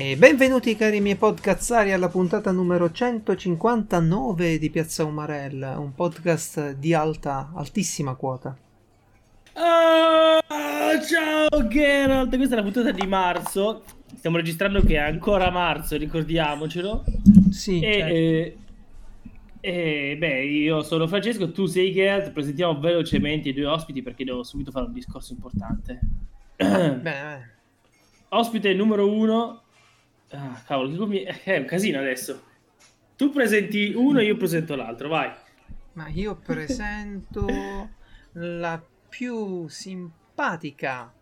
E benvenuti cari miei podcazzari alla puntata numero 159 di Piazza Umarella, un podcast di alta, altissima quota. Ah, ciao Geralt, questa è la puntata di marzo. Stiamo registrando che è ancora marzo, ricordiamocelo. Sì, E, certo. eh, e, beh, io sono Francesco, tu sei Geralt. Presentiamo velocemente i due ospiti perché devo subito fare un discorso importante. Bene, bene. Ospite numero uno. Ah, cavolo, commi- è un casino adesso. Tu presenti uno e io presento l'altro, vai. Ma io presento la più simpatica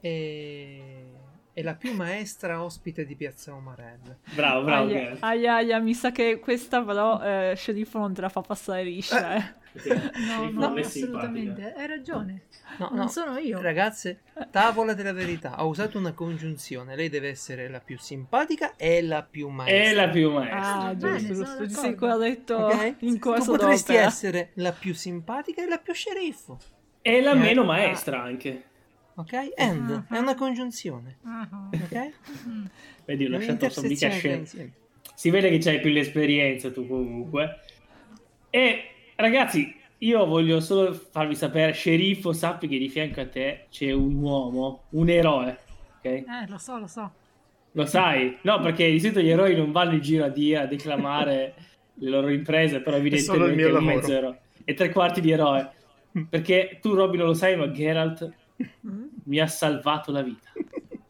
e, e la più maestra ospite di Piazza Umarella. Bravo, bravo Aia, aia, aia, mi sa che questa però eh, sceriffo non te la fa passare liscia. Eh. No, Sì, no, assolutamente. Hai ragione. No, non no, sono io. Ragazze, tavola della verità. Ho usato una congiunzione. Lei deve essere la più simpatica e la più maestra. È la più maestra. Ah, giusto, giusto. Sei ancora detto Ok? in Tu corso potresti d'opera. essere la più simpatica e la più sceriffo. È la Eh, meno ah. maestra anche. Ok? And è una congiunzione. Ah, Ok? Vedi, ho lasciato mica insieme. Si vede che c'hai più l'esperienza tu comunque. E ragazzi, io voglio solo farvi sapere, sceriffo, sappi che di fianco a te c'è un uomo, un eroe. Ok? Eh, lo so, lo so. Lo sai? No, perché di solito gli eroi non vanno in giro a dire, a declamare le loro imprese, però evidentemente è un mezzo eroe. E tre quarti di eroe. Perché tu, Robby, non lo sai, ma Geralt Mm. mi ha salvato la vita.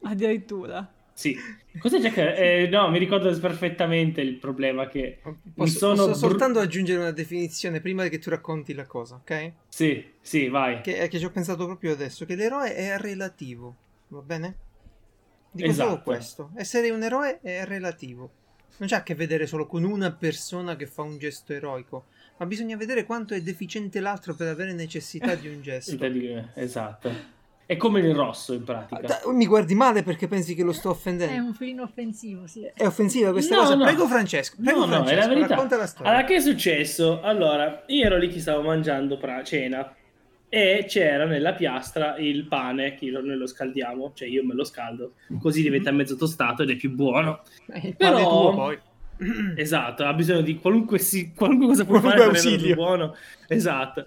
Addirittura. Sì. Cos'è Jack? Eh, no, mi ricordo perfettamente il problema che mi Posso, sono posso soltanto aggiungere una definizione prima che tu racconti la cosa, ok? Sì, sì, vai. Che, che ci ho pensato proprio adesso, che l'eroe è relativo, va bene? Dico solo Esatto. questo, essere un eroe è relativo. Non c'ha a che vedere solo con una persona che fa un gesto eroico, ma bisogna vedere quanto è deficiente l'altro per avere necessità di un gesto. Esatto. È come il rosso in Ah, pratica. da- Mi guardi male perché pensi che lo sto È offendendo? un filino offensivo, sì. È offensiva questa No, cosa? no. Prego Francesco, prego No, no, è Francesco, la verità. racconta la storia. Allora, che è successo? Allora, io ero lì che stavo mangiando pra- cena e c'era nella piastra il pane che noi lo scaldiamo, cioè io me lo scaldo, così diventa mezzo tostato ed è più buono. Eh, il Però- pane tuo poi. Esatto, ha bisogno di qualunque, si- qualunque cosa puoi Qualunque fare per renderlo ausilio. più buono. Esatto.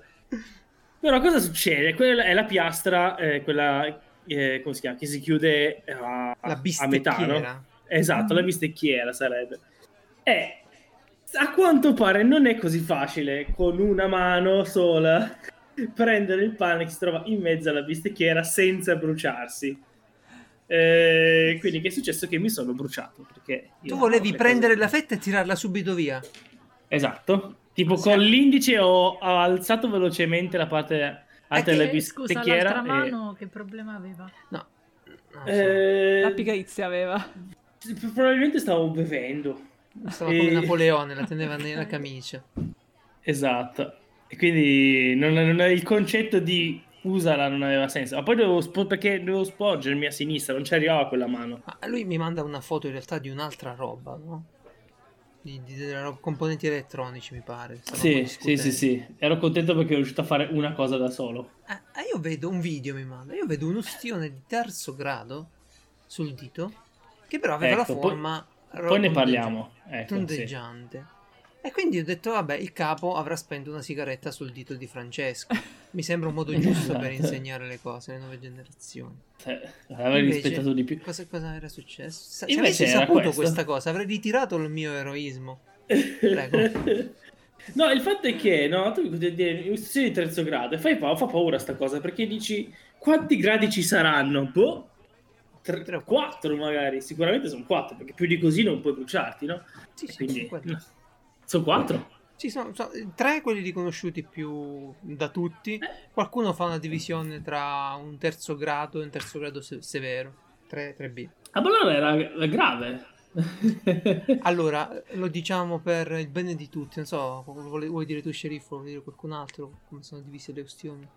Però cosa succede? Quella è la piastra, eh, quella, eh, come si chiama? Che si chiude a, La a metà, no? Esatto, la bistecchiera sarebbe. E a quanto pare non è così facile con una mano sola prendere il pane che si trova in mezzo alla bistecchiera senza bruciarsi. Eh, quindi che è successo? Che mi sono bruciato. Perché Tu volevi prendere cose- la fetta e tirarla subito via. Esatto. Tipo Sì. con l'indice ho, ho alzato velocemente la parte alta della Eh, scusa, bistecchiera. l'altra e- mano che problema aveva? No. So. Eh, La pigrizia aveva. probabilmente stavo bevendo. Stava eh, come Napoleone, la teneva nella camicia. Esatto. E quindi non, non- il concetto di usala non aveva senso. Ma poi dovevo, spo- perché dovevo sporgermi a sinistra, non ci arrivava quella mano. Ma lui mi manda una foto in realtà di un'altra roba, no? Di, di- roba- componenti elettronici, mi pare. Sì, sì, sì, sì. Ero contento perché ero riuscito a fare una cosa da solo. Eh, io vedo un video, mi manda. Io vedo un ustione di terzo grado sul dito, che però aveva Ecco, la poi- forma Poi ne parliamo. Ecco, sì. E quindi ho detto, vabbè, il capo avrà spento una sigaretta sul dito di Francesco. Mi sembra un modo giusto per Esatto. insegnare le cose alle nuove generazioni. Eh, Avrei Invece- rispettato di più. Cosa, cosa era successo? Se Invece avessi saputo questo. questa cosa, avrei ritirato il mio eroismo. Prego. No, il fatto è che no, tu istruzioni di terzo grado e fai fa paura sta cosa perché dici quanti gradi ci saranno? Boh, tre, Tre o quattro magari, sicuramente sono quattro perché più di così non puoi bruciarti, no? Sì, sì, quindi. Sono quattro. Ci sono, sono tre quelli riconosciuti più da tutti. Qualcuno fa una divisione tra un terzo grado e un terzo grado se- severo. 3, 3B. Ah, ma allora era grave. Allora, lo diciamo per il bene di tutti. Non so, vuoi, vuoi dire tu, sceriffo, vuoi dire qualcun altro? Come sono divise le ustioni?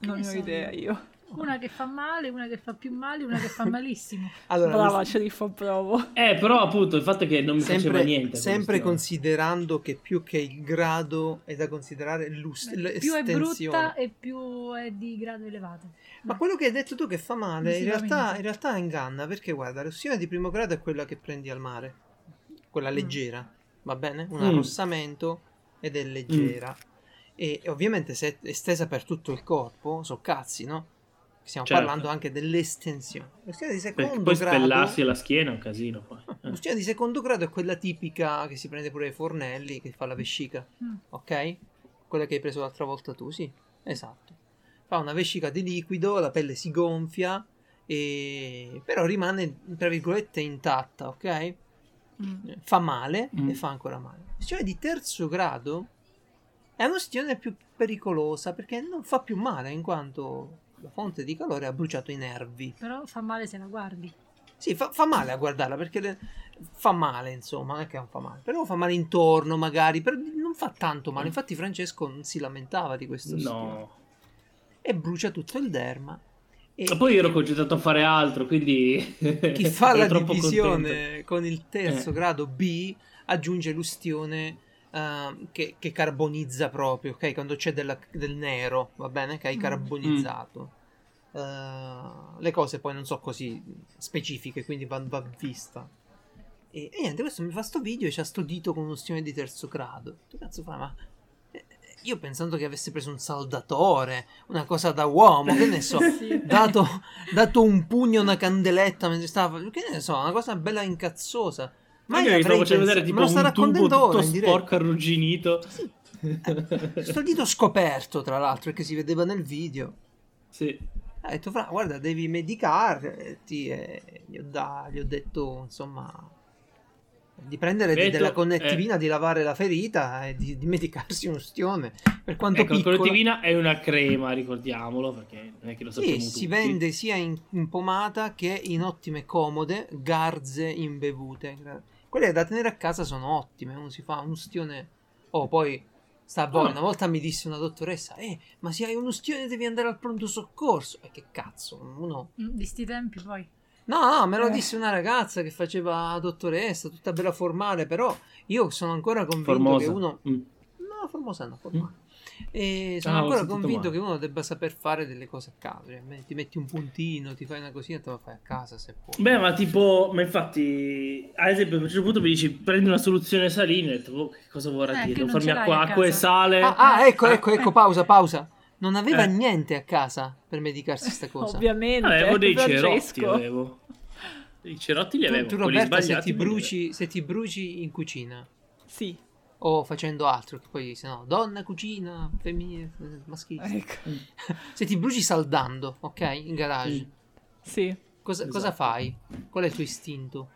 Non ne ho idea io. Una che fa male, una che fa più male, una che fa malissimo. Allora, Brava, lo- sceriffo, provo. Eh, però appunto il fatto è che non mi faceva sempre, niente. sempre considerando che più che il grado è da considerare l'us- più è l'estensione. brutta e più è di grado elevato. Ma quello che hai detto tu che fa male, in realtà, in realtà inganna, perché guarda, l'ossina di primo grado è quella che prendi al mare, quella Mm. leggera, va bene? Un Mm. arrossamento ed è leggera. E, e ovviamente se è estesa per tutto il corpo, so cazzi, no? Stiamo Certo. parlando anche dell'estensione. L'ossina di secondo poi grado... spellarsi la schiena è un casino poi. Eh. L'ossina di secondo grado è quella tipica che si prende pure ai fornelli, che fa la vescica. Mm. ok? Quella che hai preso l'altra volta tu, sì, esatto. Fa una vescica di liquido, la pelle si gonfia, e... però rimane, tra virgolette, intatta, ok? Mm. Fa male Mm. e fa ancora male. L'ustione di terzo grado è un'ustione più pericolosa perché non fa più male in quanto la fonte di calore ha bruciato i nervi. Però fa male se la guardi. Sì, fa, fa male a guardarla perché le- fa male, insomma, non è che non fa male. Però fa male intorno, magari, però non fa tanto male. Infatti Francesco non si lamentava di questo stile. No. E brucia tutto il derma. E Ma poi io ero concentrato a fare altro, quindi... chi fa la divisione contento. con il terzo Eh. grado B aggiunge l'ustione ehm, che, che carbonizza proprio, ok? Quando c'è della- del nero, va bene? Che hai Mm. carbonizzato. Eh, le cose poi non so così specifiche, quindi va, va vista. E, e niente, questo mi fa sto video e c'ha sto dito con un'ustione di terzo grado. Tu cazzo fa, ma... eh, Io pensando che avesse preso un saldatore, una cosa da uomo, che ne so, Sì. dato, dato un pugno, una candeletta mentre stava, che ne so, una cosa bella incazzosa. Ma io che stavo facendo vedere tipo un tubo tutto sporco arrugginito. Sto dito scoperto, tra l'altro, perché si vedeva nel video. Sì. Ha detto, fra, guarda, devi medicarti. E gli ho, da- gli ho detto, insomma, di prendere de- Detto, della connettivina, eh. di lavare la ferita e di, di medicarsi un ostione. Per quanto Ecco, la piccolo. collettivina è una crema, ricordiamolo, perché non è che lo sappiamo Sì, tutti. si vende sia in, in pomata che in ottime comode garze imbevute. Quelle da tenere a casa sono ottime. Uno si fa un ustione. Oh, poi sta a voi. Una volta mi disse una dottoressa: Eh, ma se hai un ustione devi andare al pronto soccorso. E che cazzo? Uno. Mm, Di sti tempi poi. No, no, me lo Eh. disse una ragazza che faceva dottoressa, tutta bella formale. Però io sono ancora convinto Formosa. che uno. Mm. No, formosa no, formale. E sono Ah, ancora convinto male. che uno debba saper fare delle cose a caso. Cioè, ti metti un puntino, ti fai una cosina e te lo fai a casa se puoi. Beh, ma tipo, ma infatti, ad esempio, a un certo punto mi dici prendi una soluzione salina, e ho detto, "Oh, che cosa vorrà Eh, dire? Devo non farmi acqua, acqua e sale. Ah, ah, ecco, Ah, ecco, ecco, pausa, pausa. Non aveva Eh. niente a casa per medicarsi sta cosa. Ovviamente. avevo dei cerotti, avevo. I cerotti li Tu, avevo, tu, quelli Roberta, se ti, bruci, se ti bruci in cucina Sì, o facendo altro, che poi se no, donna, cucina, femminile, maschile. ecco. Se ti bruci saldando, ok, in garage. Sì. cosa, Esatto. cosa fai? Qual è il tuo istinto?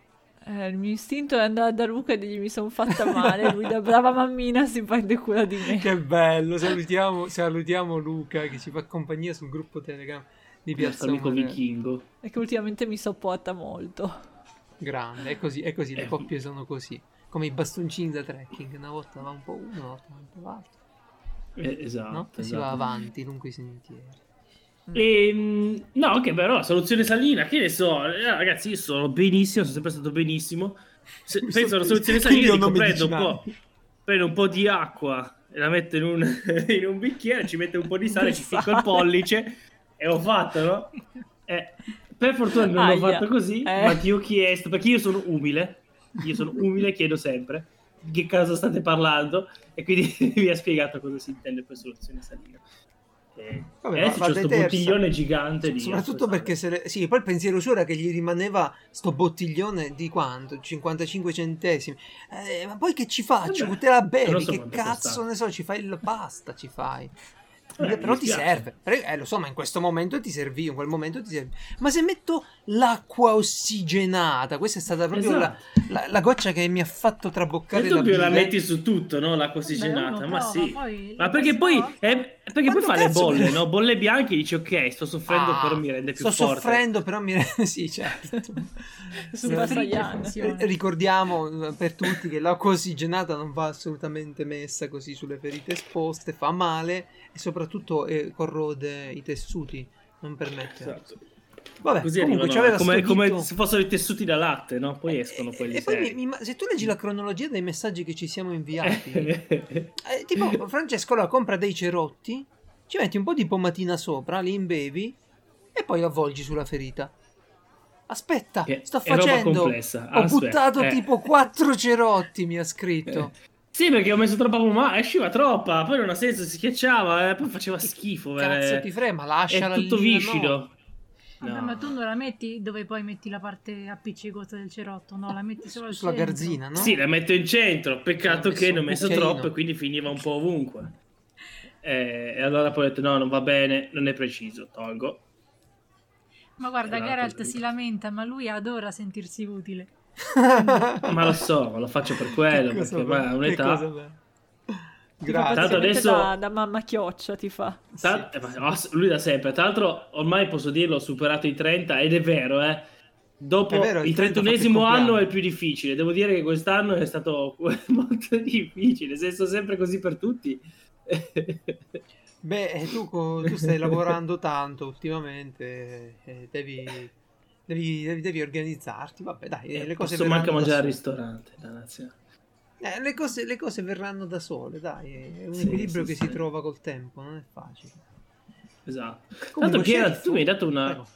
Eh, il mio istinto è andare da Luca e dirgli mi sono fatta male. Lui da brava mammina si prende cura di me. Che bello, salutiamo, salutiamo Luca che ci fa compagnia sul gruppo Telegram di. Piazza Amico vichingo. E che ultimamente mi sopporta molto. Grande, è così, è così, le Eh. coppie sono così. Come i bastoncini da trekking, una volta va un po' uno, una volta va un po' l'altro, Eh, esatto. no? E si esatto. va avanti lungo i sentieri. Ehm, no, che però la soluzione salina, che ne so, eh, ragazzi, io sono benissimo, sono sempre stato benissimo. Se- penso so- alla soluzione salina, dico, prendo un, po', prendo un po' di acqua e la metto in un, in un bicchiere, ci metto un po' di sale, ci ficco il pollice e ho fatto, no? Eh, per fortuna non l'ho Aia. fatto così, Eh. ma ti ho chiesto, perché io sono umile, io sono umile chiedo sempre di che cosa state parlando e quindi mi ha spiegato cosa si intende per soluzione salina. E Vabbè, va- adesso c'è questo bottiglione gigante di Soprattutto perché se le- sì, poi il pensiero suo era che gli rimaneva sto bottiglione di quanto? 55 centesimi. Eh, ma poi che ci faccio? Vabbè, Te la bevi? che cazzo ne so, ci fai la pasta, ci fai. Eh, Eh, però ti serve. Eh, lo so, ma in questo momento ti servì, in quel momento ti servì. Ma se metto l'acqua ossigenata, questa è stata proprio la, Esatto. la- la goccia che mi ha fatto traboccare la più la metti su tutto, no? L'acqua Beh, ossigenata, uno ma prova, sì. poi Ma la perché poi è, Perché poi fa le bolle, no? Bolle bianche e dici ok, sto soffrendo, Ah, però mi rende più sto forte. soffrendo, però mi rende... sì, certo. Super Sì, Saiyan. Eh, Ricordiamo eh, per tutti che l'acqua ossigenata non va assolutamente messa così sulle ferite esposte, fa male e soprattutto eh, corrode i tessuti, non permette. Esatto. Vabbè, Così comunque arrivano, come, sto come dito- se fossero i tessuti da latte, no? Poi escono E- quelli e, poi mi- mi- se tu leggi la cronologia dei messaggi che ci siamo inviati, eh, tipo Francesco la compra dei cerotti, ci metti un po' di pomatina sopra, li imbevi e poi avvolgi sulla ferita. Aspetta, Che sto facendo. Ho buttato eh. tipo quattro cerotti, mi ha scritto. Sì, perché ho messo troppa pomata, esciva troppa, poi non ha senso, si schiacciava, eh, poi faceva schifo. Cazzo eh. ti frema, È lasciala tutto lì, no. viscido. Vabbè, No. ma tu non la metti dove poi metti la parte appiccicosa del cerotto, no? La metti solo Sulla centro. garzina, no? Sì, la metto in centro. Peccato che ne ho messo troppo e quindi finiva un po' ovunque. Eh, e allora poi ho detto: no, non va bene, non è preciso, tolgo. Ma guarda, Geralt si lamenta, ma lui adora sentirsi utile. Ma lo so, ma lo faccio per quello, perché ma è un'età. Grazie. Adesso- da, da mamma chioccia ti fa. Ta- eh, ma- oh, lui da sempre. Tra l'altro, ormai posso dirlo, ho superato i 30 ed è vero, eh. Dopo È vero, il il 30 fa 31esimo più anno è il più difficile. Devo dire che quest'anno è stato molto difficile. Se sono sempre così per tutti. Beh, eh, tu, tu stai lavorando tanto ultimamente, eh, devi, devi, devi- devi organizzarti. Vabbè, dai, eh, le cose da mangiare al ristorante. dannazione. Eh, le, cose, le cose verranno da sole, dai, è un Sì, equilibrio sì, che sì. si trova col tempo, non è facile. Esatto. Tra l'altro, Comunque, Chiara, sceriffo- tu mi hai dato una. Prego.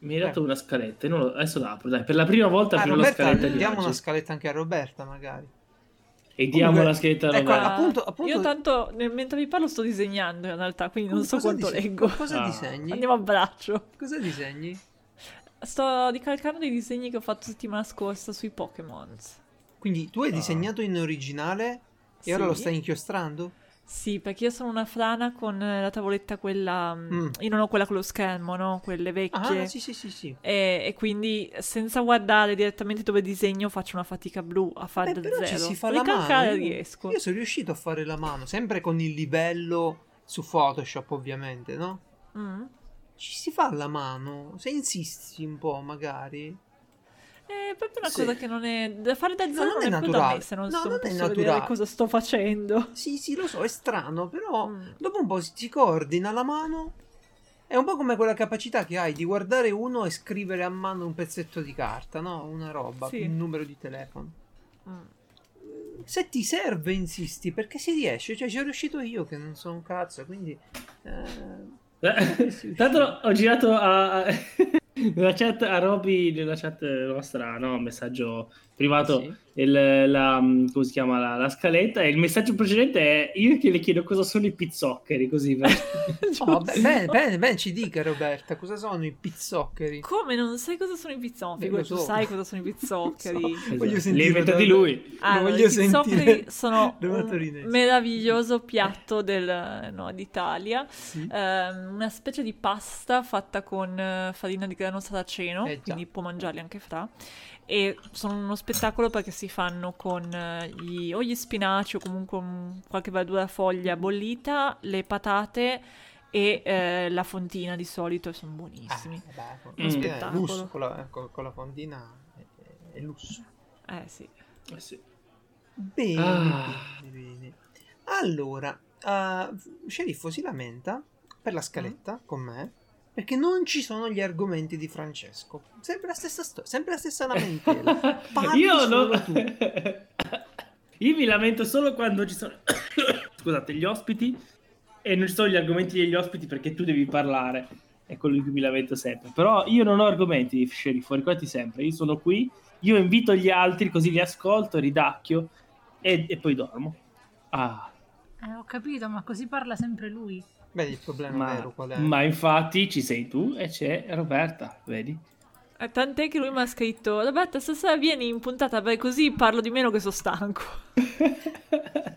Mi hai dato Prego. una scaletta. non lo- Adesso la apro, dai. Per la prima volta Ah, apro la Roberta, scaletta di diamo oggi. una scaletta anche a Roberta, magari. E diamo Comunque, la scaletta a ecco, Roberta. appunto- appunto- Io tanto, nel- mentre vi parlo sto disegnando in realtà, quindi non so quanto dise- leggo. Cosa Ah. disegni? Andiamo a braccio. Cosa disegni? Sto ricalcando dei disegni che ho fatto settimana scorsa sui Pokémon. Quindi tu hai Ah. disegnato in originale e ora Sì. lo stai inchiostrando? Sì, perché io sono una frana con la tavoletta quella... mm, Mm. Io non ho quella con lo schermo, no? Quelle vecchie. Ah, sì, sì, sì, sì. E, e quindi senza guardare direttamente dove disegno faccio una fatica blu a fare Beh, da però zero. ci si fa la Ricalcare mano. Io- riesco. Io sono riuscito a fare la mano, sempre con il livello su Photoshop, ovviamente, no? Mm. Ci si fa la mano, se insisti un po', magari. È proprio una Sì. cosa che non è da fare da No, zero non non, è naturale. me se non No, sto non è posso naturale. vedere cosa sto facendo. Sì, sì, lo so, è strano, però Mm. dopo un po' si si coordina la mano. È un po' come quella capacità che hai di guardare uno e scrivere a mano un pezzetto di carta, no? Una roba, Sì. un numero di telefono. Mm. Se ti serve, insisti, perché si riesce. Cioè, ci sono riuscito io che non so un cazzo, quindi... eh, Eh, Tanto ho girato a, a- nella chat a Roby, nella chat nostra, no, messaggio privato, Sì. il- la, come si chiama, la, la scaletta e il messaggio precedente è io che le chiedo cosa sono i pizzoccheri, così. per- Oh, beh, bene, bene, bene, ci dica Roberta, cosa sono i pizzoccheri? Come non sai cosa sono i Eh, pizzoccheri? tu so. sai cosa sono i pizzoccheri? So. Esatto. Voglio sentire da- lui. Ah, Lo no, voglio i pizzoccheri sentire sono un meraviglioso piatto del, no, d'Italia. Sì. Ehm, una specie di pasta fatta con eh, farina di grano saraceno, Eh, quindi può mangiarli anche fra. E sono uno spettacolo perché si fanno con eh, gli, o gli spinaci o comunque un- qualche verdura foglia bollita, le patate e eh, la fontina di solito sono buonissimi. Ah, vabbè, con- Uno è spettacolo. lusso, con la, con- con la fondina è, è lusso. Eh sì. Eh sì. Bene, Ah. bene, bene. Allora, uh, Sceriffo si lamenta per la scaletta con me perché non ci sono gli argomenti di Francesco. Sempre la stessa storia, sempre la stessa lamentela. Parli Io solo non... tu. Io mi lamento solo quando ci sono scusate, gli ospiti e non ci sono gli argomenti degli ospiti perché tu devi parlare. È quello di cui mi lamento sempre. Però io non ho argomenti, sceriffo, ricordati sempre. Io sono qui, io invito gli altri, così li ascolto, ridacchio e, e poi dormo. Ah, Eh, ho capito, ma così parla sempre lui. Vedi il problema ma, vero qual è? ma infatti ci sei tu e c'è Roberta, vedi? Eh, Tant'è che lui mi ha scritto Roberta stasera vieni in puntata perché così parlo di meno che sono stanco.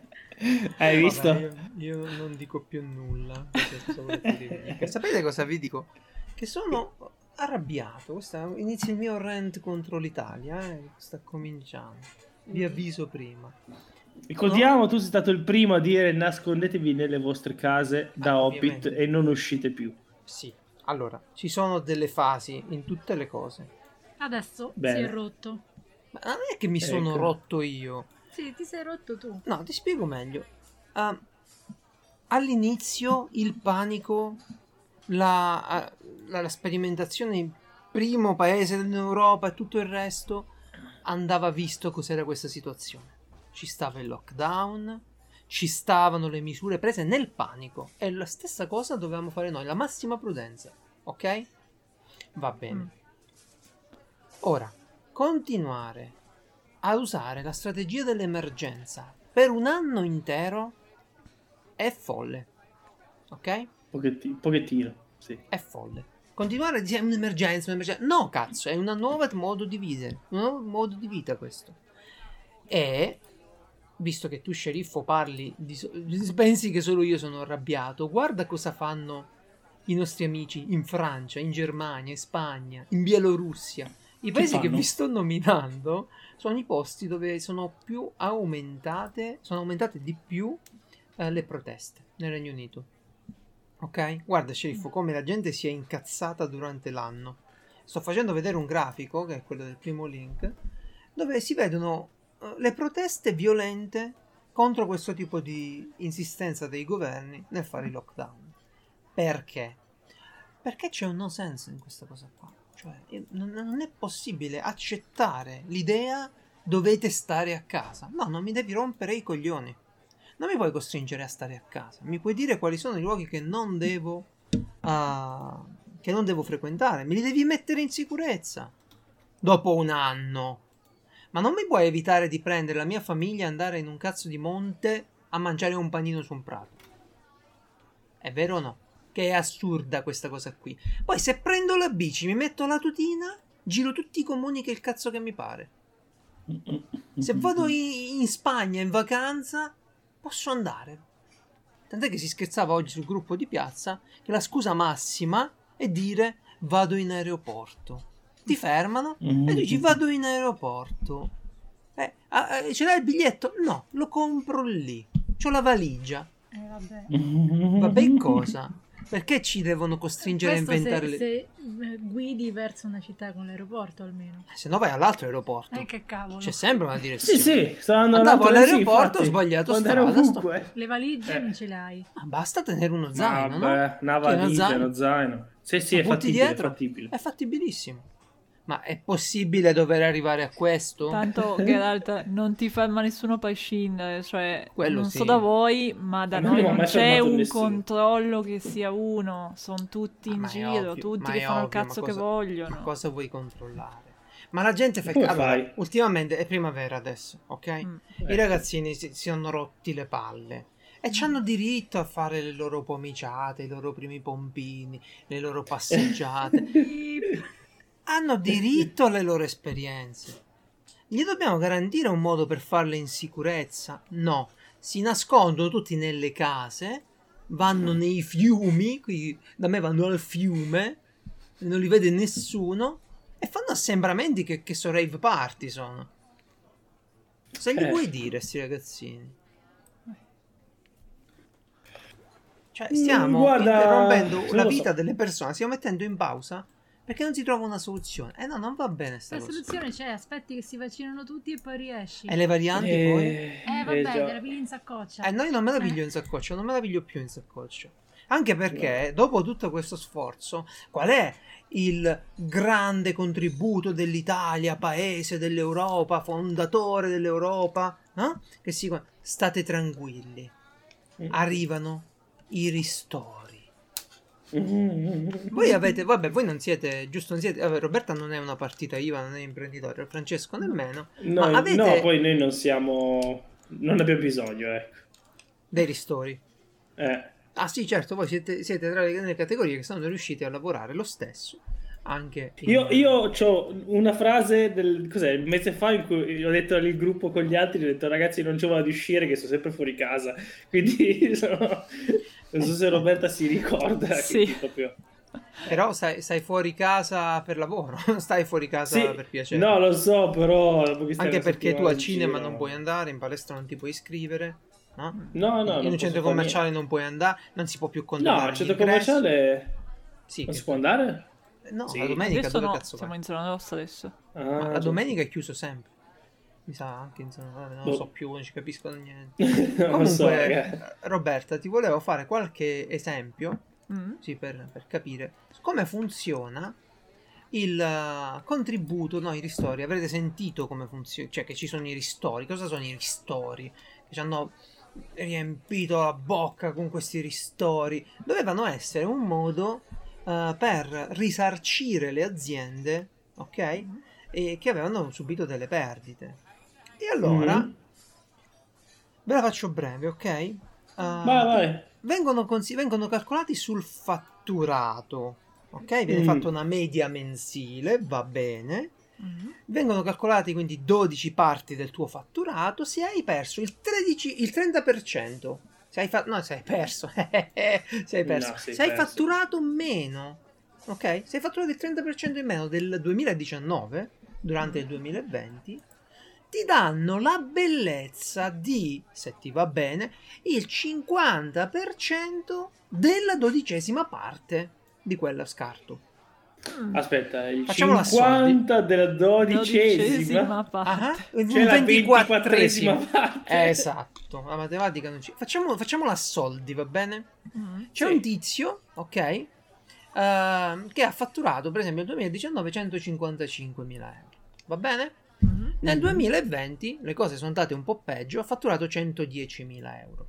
Hai visto? Vabbè, io, io non dico più nulla. Sapete cosa vi dico? Che sono arrabbiato. Questa, inizia il mio rant contro l'Italia. Eh, sta cominciando. Vi avviso prima. Ricordiamo, tu sei stato il primo a dire nascondetevi nelle vostre case da Ah, Hobbit ovviamente. e non uscite più. Sì. Allora, ci sono delle fasi in tutte le cose. Adesso Bene. si è rotto. Ma non è che mi sono Ecco. rotto io. Sì, ti sei rotto tu. No, ti spiego meglio. Ah, all'inizio il panico, la, ah, la- la sperimentazione in primo paese dell'Europa e tutto il resto andava visto cos'era questa situazione. Ci stava il lockdown, ci stavano le misure prese nel panico. E la stessa cosa dovevamo fare noi, la massima prudenza. Ok? Va bene. Mm. Ora, continuare a usare la strategia dell'emergenza per un anno intero è folle. Ok? Pochetti- pochettino, sì. È folle. Continuare a dire un'emergenza, un'emergenza. No, cazzo, è una nuova modo di vivere. Un nuovo modo di vita questo. E, visto che tu, sceriffo, parli so- pensi che solo io sono arrabbiato, guarda cosa fanno i nostri amici in Francia, in Germania, in Spagna, in Bielorussia. I paesi che fanno? vi sto nominando sono i posti dove sono più aumentate, sono aumentate di più eh, le proteste nel Regno Unito. Ok? Guarda, sceriffo, come la gente si è incazzata durante l'anno. Sto facendo vedere un grafico, che è quello del primo link, dove si vedono le proteste violente contro questo tipo di insistenza dei governi nel fare i lockdown. Perché? Perché c'è un no senso in questa cosa qua. Cioè, non, non è possibile accettare l'idea dovete stare a casa. No, non mi devi rompere i coglioni. Non mi puoi costringere a stare a casa. Mi puoi dire quali sono i luoghi che non devo. ah, che non devo frequentare. Me li devi mettere in sicurezza. Dopo un anno. Ma non mi puoi evitare di prendere la mia famiglia e andare in un cazzo di monte a mangiare un panino su un prato. È vero o no? Che è assurda questa cosa qui. Poi se prendo la bici, mi metto la tutina, giro tutti i comuni che il cazzo che mi pare. Se vado in, Spagna in vacanza, posso andare. Tant'è che si scherzava oggi sul gruppo di piazza che la scusa massima è dire vado in aeroporto. Ti fermano e tu dici vado in aeroporto. Eh, ah, eh, ce l'hai il biglietto? No, lo compro lì. C'ho la valigia. Eh, vabbè. Vabbè, cosa? Perché ci devono costringere a Questo inventare se, le... se eh, guidi verso una città con l'aeroporto almeno. Se no vai all'altro aeroporto. Eh, che cavolo. C'è sempre una Sì, direzione. sì, sto andando Andavo all'aeroporto, sì, ho sbagliato strada, sto-. Le valigie Eh. non ce le hai. Ma basta tenere uno zaino, Vabbè, no? una è valigia, zaino. uno zaino. Sì, sì, è fattibile, è dietro? fattibile. È fattibilissimo. Ma è possibile dover arrivare a questo? Tanto Geralt non ti ferma nessuno a prescindere, cioè Quello non sì. so da voi, ma da me noi non c'è un nessuno. controllo che sia uno, sono tutti Ah, in è giro, ovvio, tutti che fanno il ovvio, cazzo che cosa- vogliono. Ma cosa vuoi controllare? Ma la gente fa... Allora, fai? ultimamente è primavera adesso, ok? Mm. I ragazzini si, si sono rotti le palle. E hanno diritto a fare le loro pomiciate, i loro primi pompini, le loro passeggiate. hanno diritto alle loro esperienze. Gli dobbiamo garantire un modo per farle in sicurezza? No, si nascondono tutti nelle case, vanno nei fiumi, qui da me vanno al fiume, non li vede nessuno e fanno assembramenti che, che so rave party sono. Se gli Eh. vuoi dire, sti ragazzini? Cioè, Mm, stiamo guarda, interrompendo non la vita so. delle persone, stiamo mettendo in pausa perché non si trova una soluzione. Eh no, non va bene sta La cosa. soluzione c'è, aspetti che si vaccinano tutti e poi riesci. E le varianti poi? Eh, Eh vabbè, già. te la pigli in saccoccia. Eh, no, io non me la piglio Eh. in saccoccia, non me la piglio più in saccoccia. Anche perché, dopo tutto questo sforzo, qual è il grande contributo dell'Italia, paese dell'Europa, fondatore dell'Europa? no? Che si state tranquilli, Mm. arrivano i ristori. Voi avete, vabbè, voi non siete, giusto, non siete, vabbè, Roberta non è una partita IVA, non è imprenditore, Francesco nemmeno, No, ma avete no, poi noi non siamo... Non abbiamo bisogno, ecco. dei ristori. Eh. Ah sì, certo, voi siete, siete tra le, le categorie che sono riusciti a lavorare lo stesso anche in- Io, io ho una frase del cos'è, un mese fa in cui ho detto al gruppo con gli altri, ho detto ragazzi non c'è modo di uscire che sono sempre fuori casa, quindi sono- non so se Roberta si ricorda. Sì. proprio... Però stai, stai fuori casa per lavoro, non stai fuori casa Sì, per piacere. no, lo so, però... Anche perché tu al in cinema giro- non puoi andare, in palestra non ti puoi iscrivere, no? No, no, in un centro commerciale non puoi andare, non si può più controllare No, al centro commerciale Sì, non si può andare? No, Sì. la domenica Adesso dove no, cazzo siamo vai? in zona rossa adesso. Ah, Ma la domenica è chiuso sempre. Mi sa anche in zona non lo Boh. so più, non ci capisco niente. lo so, Comunque, raga. Roberta, ti volevo fare qualche esempio, Mm. sì, per, per capire come funziona il eh, contributo, no, i ristori. Avrete sentito come funziona, cioè che ci sono i ristori. Cosa sono i ristori? Che ci hanno riempito la bocca con questi ristori. Dovevano essere un modo eh, per risarcire le aziende, ok? E che avevano subito delle perdite. E allora, Mhm. ve la faccio breve, ok? Eh, Vai, vai. vengono, consi- vengono calcolati sul fatturato, ok? Viene Mm. fatta una media mensile, va bene. Mm. Vengono calcolati quindi 12 parti del tuo fatturato se hai perso il 13, il 30%. Se hai, fa- no, se hai perso, se hai perso. No, se hai perso. fatturato meno, ok? Se hai fatturato il 30% in meno del 2019 durante il 2020, ti danno la bellezza di, se ti va bene, il 50% della dodicesima parte di quella scarto. Mm. Aspetta, il Facciamola a 50 della Dodicesima dodicesima. parte. C'è la 24esimo. 24esima parte. Eh, esatto, la matematica non ci... Facciamo, facciamola a soldi, va bene? Mm. C'è Sì. un tizio, ok, ehm, che ha fatturato, per esempio, nel 2019 155.000 euro. Va bene? Mm. Nel Mhm. 2020 le cose sono andate un po' peggio, ha fatturato 110.000 euro.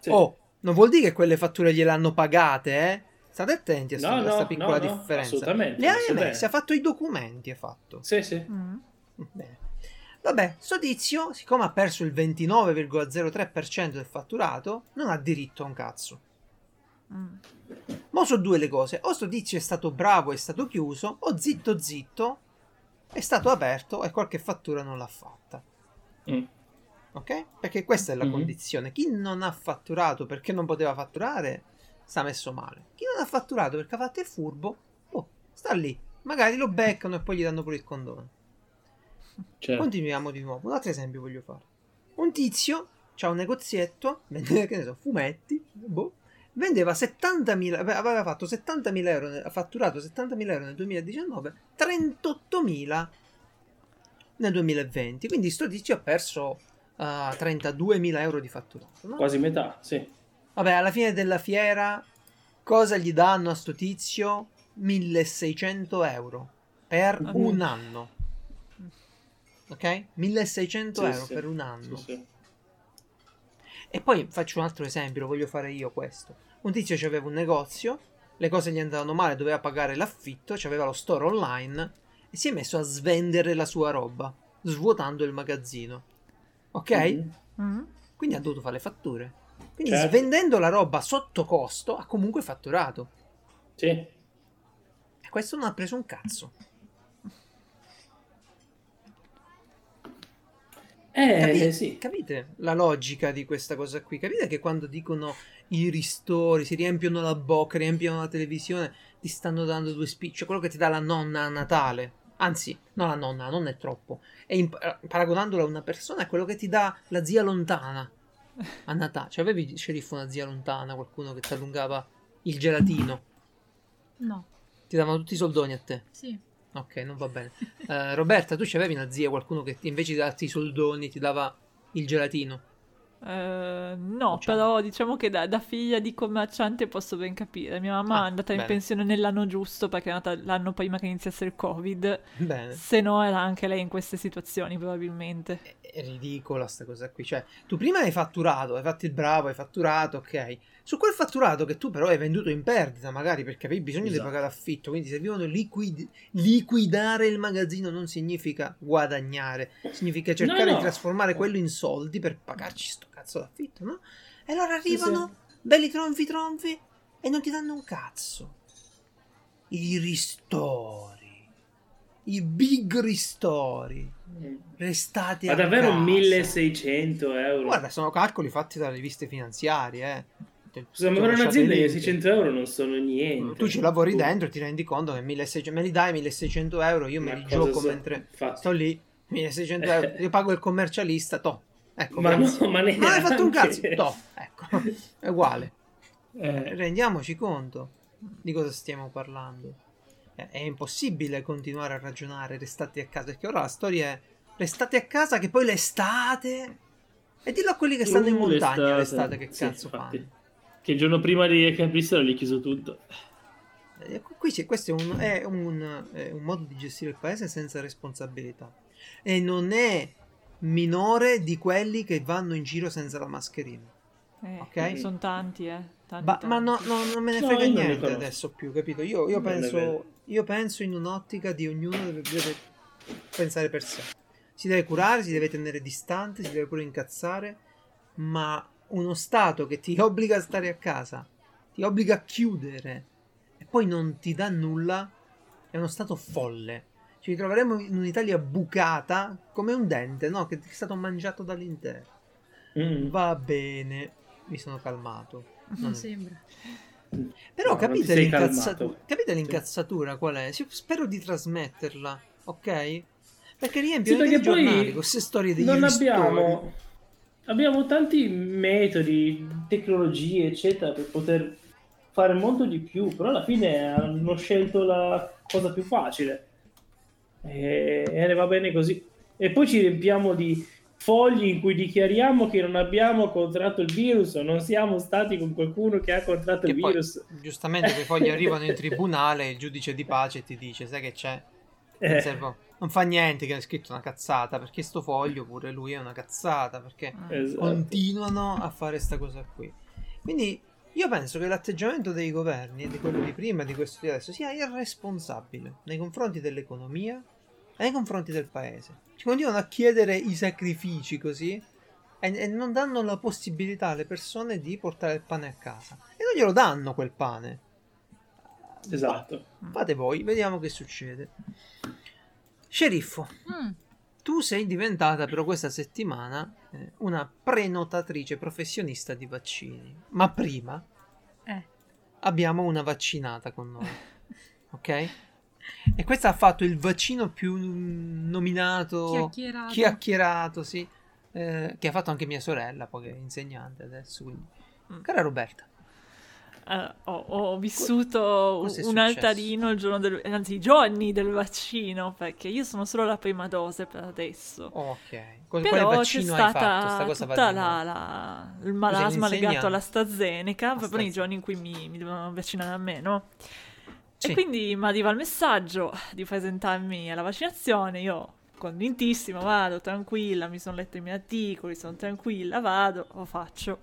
Sì. Oh, non vuol dire che quelle fatture gliel'hanno pagate, eh? State attenti a No, sta- a questa no, piccola no, no, differenza. assolutamente, Le emesse, ha fatto i documenti, ha fatto. Sì, sì. Mm. Bene. Vabbè, sto tizio, siccome ha perso il 29,03% del fatturato, non ha diritto a un cazzo. Mm. Ma sono due le cose. O sto tizio è stato bravo e è stato chiuso, o zitto zitto è stato aperto e qualche fattura non l'ha fatta. Mm. Ok? Perché questa è la Mhm. condizione. Chi non ha fatturato perché non poteva fatturare, sta messo male. Chi non ha fatturato perché ha fatto il furbo, oh, sta lì. Magari lo beccano e poi gli danno pure il condono. Certo. Continuiamo di nuovo. Un altro esempio voglio fare. Un tizio c'ha un negozietto, vende, che ne so, fumetti, boh, vendeva 70.000, ave- aveva fatto 70.000 euro, ha fatturato 70.000 euro nel 2019, 38.000 nel 2020. Quindi sto tizio ha perso uh, 32.000 euro di fatturato. no? Quasi metà, sì. Vabbè, alla fine della fiera, cosa gli danno a sto tizio? 1600 euro per Ah. un anno. Ok? 1600 Sì, euro sì. per un anno. Sì, sì. E poi faccio un altro esempio, lo voglio fare io questo. Un tizio aveva un negozio, le cose gli andavano male, doveva pagare l'affitto, aveva lo store online e si è messo a svendere la sua roba, svuotando il magazzino. Ok? Mhm. Mm. Quindi ha dovuto fare le fatture. Quindi Certo. svendendo la roba sotto costo ha comunque fatturato. Sì. E questo non ha preso un cazzo. Eh, Capi- sì. Capite la logica di questa cosa qui? Capite che quando dicono i ristori, si riempiono la bocca, riempiono la televisione, ti stanno dando due spicci, quello che ti dà la nonna a Natale. Anzi, no la nonna, la nonna è troppo. E in- eh, paragonandola a una persona è quello che ti dà la zia lontana a Natale. Cioè avevi, sceriffo, una zia lontana, qualcuno che ti allungava il gelatino. No, Ti davano tutti i soldoni a te. sì. Ok, non va bene. Eh, Roberta, tu c'avevi una zia, qualcuno che ti- invece di darti i soldoni ti dava il gelatino? Eh, no, però diciamo che da, da figlia di commerciante posso ben capire. Mia mamma Ah, è andata in bene. pensione nell'anno giusto perché è nata l'anno prima che iniziasse il Covid. Bene. Se no era anche lei in queste situazioni probabilmente. È, è ridicola sta cosa qui. Cioè, tu prima hai fatturato, hai fatto il bravo, hai fatturato, ok. Su quel fatturato che tu però hai venduto in perdita, magari perché avevi bisogno Esatto. di pagare affitto, quindi servivano liquid- liquidare il magazzino non significa guadagnare, significa cercare No, no. di trasformare quello in soldi per pagarci sto cazzo d'affitto, no? E allora Sì, arrivano belli tronfi tronfi e non ti danno un cazzo. I ristori, i big ristori, restate Ma davvero casa. 1600 euro? Guarda, sono calcoli fatti dalle riviste finanziarie, eh. Scusa, ma per un'azienda che 600 euro non sono niente. Tu ci lavori Boh. dentro e ti rendi conto che 1600, me li dai 1600 euro, io me Ma li cosa gioco so- mentre infatti. sto lì, 1600 euro, io pago il commercialista, to. Ecco, Ma grazie. no, ma neanche. Non hai fatto un cazzo, to. Ecco, è uguale. Eh, Rendiamoci conto di cosa stiamo parlando. È, impossibile continuare a ragionare, restate a casa, perché ora la storia è restate a casa che poi l'estate... E dillo a quelli che stanno in uh, montagna l'estate. l'estate, che Sì, cazzo infatti. fanno. Che il giorno prima di che aprissero gli chiuso tutto. Eh, questo è, un, è un- è un modo di gestire il paese senza responsabilità. E non è minore di quelli che vanno in giro senza la mascherina. Eh, Ok. Sono tanti, eh. Tanti, Ba- tanti. ma no, no, non me ne No, frega ne niente adesso più, capito? Io, io penso, io penso in un'ottica di ognuno deve, deve pensare per sé. Si deve curare, si deve tenere distante, si deve pure incazzare, ma uno Stato che ti obbliga a stare a casa, ti obbliga a chiudere e poi non ti dà nulla, è uno Stato folle. Ci ritroveremo in un'Italia bucata come un dente, no? Che è stato mangiato dall'interno. Mm. Va bene, mi sono calmato. Non Mm. sembra. Però No, capite, l'incazzatura, capite l'incazzatura qual è? Spero di trasmetterla, ok? Perché riempiono Sì, perché i giornali poi con queste storie degli non abbiamo abbiamo tanti metodi, tecnologie, eccetera, per poter fare molto di più, però alla fine hanno scelto la cosa più facile e, e va bene così. E poi ci riempiamo di fogli in cui dichiariamo che non abbiamo contratto il virus o non siamo stati con qualcuno che ha contratto Che il poi, virus. giustamente quei fogli arrivano in tribunale, il giudice di pace ti dice, sai che c'è? Non, Eh, serve- non fa niente che hai scritto una cazzata, perché sto foglio pure lui è una cazzata, perché esatto. continuano a fare sta cosa qui. Quindi io penso che l'atteggiamento dei governi, di quello di prima e di questo di adesso, sia irresponsabile nei confronti dell'economia e nei confronti del paese. Ci continuano a chiedere i sacrifici così e, e non danno la possibilità alle persone di portare il pane a casa. E non glielo danno quel pane. Esatto. Fate voi, vediamo che succede. Sceriffo, Mm. tu sei diventata però questa settimana eh, una prenotatrice professionista di vaccini. Ma prima Eh. abbiamo una vaccinata con noi. Ok? E questa ha fatto il vaccino più nominato, Chiacchierato. chiacchierato, sì. eh, che ha fatto anche mia sorella, poi che è insegnante adesso. Quindi. Mm. Cara Roberta, Eh, ho, ho vissuto cosa è un successo? altarino il giorno del, anzi i giorni del vaccino perché io sono solo la prima dose per adesso. ok. Qual- Però c'è stata tutta la, la- il malasma legato all'AstraZeneca proprio nei giorni in cui mi, mi dovevano vaccinare a me, no? Sì. E quindi mi arriva il messaggio di presentarmi alla vaccinazione, io convintissima vado, tranquilla, mi sono letto i miei articoli, sono tranquilla, vado, lo faccio.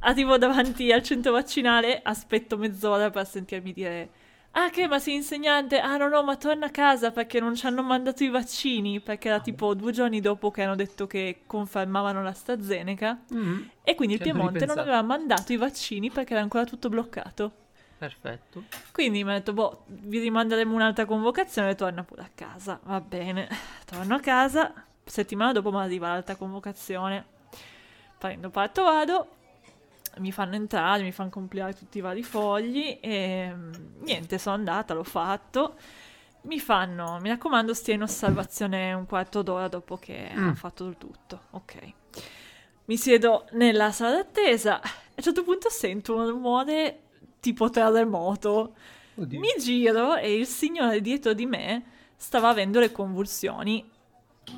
Arrivo davanti al centro vaccinale, aspetto mezz'ora per sentirmi dire Ah che, ma sei insegnante? Ah no no, ma torna a casa perché non ci hanno mandato i vaccini, perché era tipo due giorni dopo che hanno detto che confermavano l'AstraZeneca Mm, e quindi il Ci hanno Piemonte non aveva mandato i vaccini perché era ancora tutto bloccato. perfetto. Quindi mi ha detto, boh, vi rimanderemo un'altra convocazione e torna pure a casa. Va bene, torno a casa, settimana dopo mi arriva l'altra convocazione. Prendo parto, vado, mi fanno entrare, mi fanno compilare tutti i vari fogli e mm, niente, sono andata, l'ho fatto. Mi fanno, mi raccomando, stia in osservazione un quarto d'ora dopo che Mm. ho fatto il tutto. Ok. Mi siedo nella sala d'attesa a un certo punto sento un rumore tipo terremoto. Oddio. Mi giro e il signore dietro di me stava avendo le convulsioni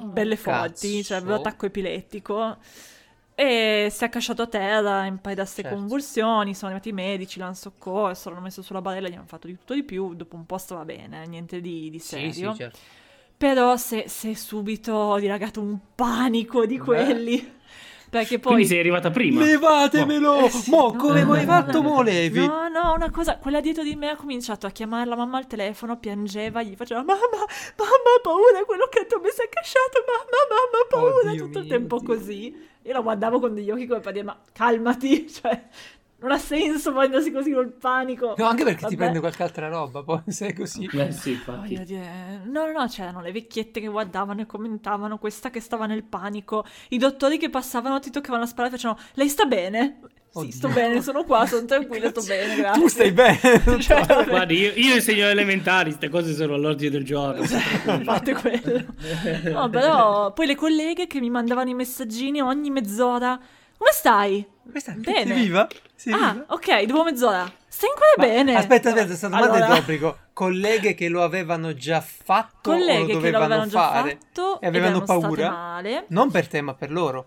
belle forti, cioè aveva attacco epilettico. E si è accasciato a terra in paio da queste Certo. convulsioni. Sono arrivati i medici, l'hanno soccorso, l'hanno messo sulla barella, gli hanno fatto di tutto di più. Dopo un po' stava bene, niente di, di Sì, serio. sì, certo. Però se, se subito dilagato un panico di Beh. quelli. Perché poi. Quindi sei arrivata prima. Levatemelo! Eh sì, Mo, no, come no, no, fatto, no. mo levi? No, no, una cosa, quella dietro di me ha cominciato a chiamare la mamma al telefono, piangeva, gli faceva mamma, mamma, paura, quello che mi si è casciato, mamma, mamma, paura, Oddio tutto il mio, tempo oddio. così. Io la guardavo con degli occhi come per dire, ma calmati, cioè, non ha senso prendersi così col panico. No, anche perché ti Vabbè. prende qualche altra roba, poi sei così. Eh sì, infatti. no, no, no, c'erano le vecchiette che guardavano e commentavano, questa che stava nel panico, i dottori che passavano, ti toccavano la spalla e facevano, lei sta bene? Sì, Oddio. sto bene, sono qua, sono tranquilla, sto bene, grazie. Tu stai bene? Cioè, vabbè. Guardi, io, io insegno elementari, queste cose sono all'ordine del giorno. Fate quello. No, però poi le colleghe che mi mandavano i messaggini ogni mezz'ora. Come stai? Questa Bene. Sei viva? Sei Ah, viva? ok, dopo mezz'ora. Stai ancora Ma- bene? Aspetta, aspetta, questa domanda Allora, è d'obbligo. Colleghe che lo avevano già fatto Colleghe lo che lo dovevano avevano già fare fatto e avevano paura? Non per te, ma per loro.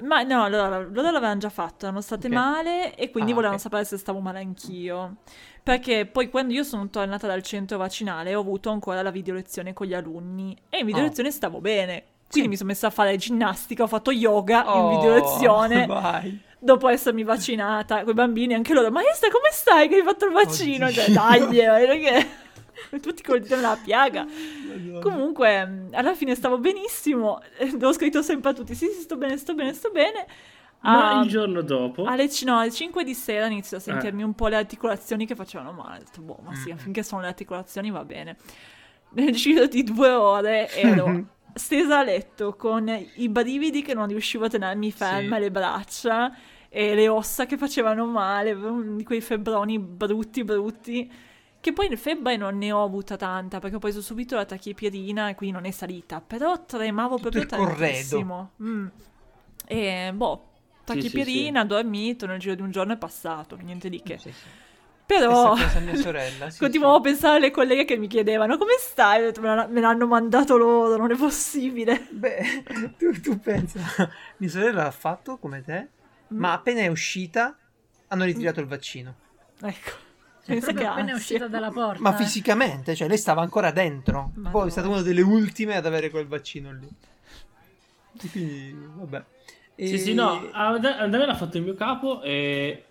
Ma no, allora, loro l'avevano già fatto, erano state Ok. male e quindi Ah, volevano ok. sapere se stavo male anch'io. Perché poi quando io sono tornata dal centro vaccinale ho avuto ancora la video lezione con gli alunni e in video Oh. lezione stavo bene. Quindi Sì. mi sono messa a fare ginnastica, ho fatto yoga in Oh, video lezione Vai. Dopo essermi vaccinata. Con i bambini anche loro, maestra come stai che hai fatto il vaccino? Oddio. Cioè, dai, eh, perché... Tutti col dito nella piaga. Madonna. Comunque, alla fine stavo benissimo. eh, Ho scritto sempre a tutti: Sì, sì, sto bene, sto bene, sto bene. Ma Ah, il giorno dopo, alle, no, alle 5 di sera inizio a Eh. sentirmi un po' le articolazioni che facevano male. Ho detto, boh, ma sì, Mm. finché sono le articolazioni va bene. Nel giro di due ore ero stesa a letto con i brividi che non riuscivo a tenermi ferma, Sì. le braccia e le ossa che facevano male, quei febbroni brutti, brutti. Che poi febbre non ne ho avuta tanta perché ho preso subito la tachipirina e quindi non è salita. Però tremavo Tutto proprio il tantissimo. Mm. E boh, Sì, sì, tachipirina, dormito, nel giro di un giorno è passato, niente di che. Sì, sì. Però sorella. sì, continuavo sì. a pensare alle colleghe che mi chiedevano come stai? Detto, Me, l'hanno- me l'hanno mandato loro, non è possibile. Beh, tu, tu pensa, mia sorella l'ha fatto come te, Mm. ma appena è uscita hanno ritirato il vaccino. Ecco, pensa che appena è uscita dalla porta. Ma eh. fisicamente, cioè lei stava ancora dentro. Madonna. Poi è stata una delle ultime ad avere quel vaccino lì. Quindi, vabbè. E- Sì, sì, no, a a me l'ha fatto il mio capo e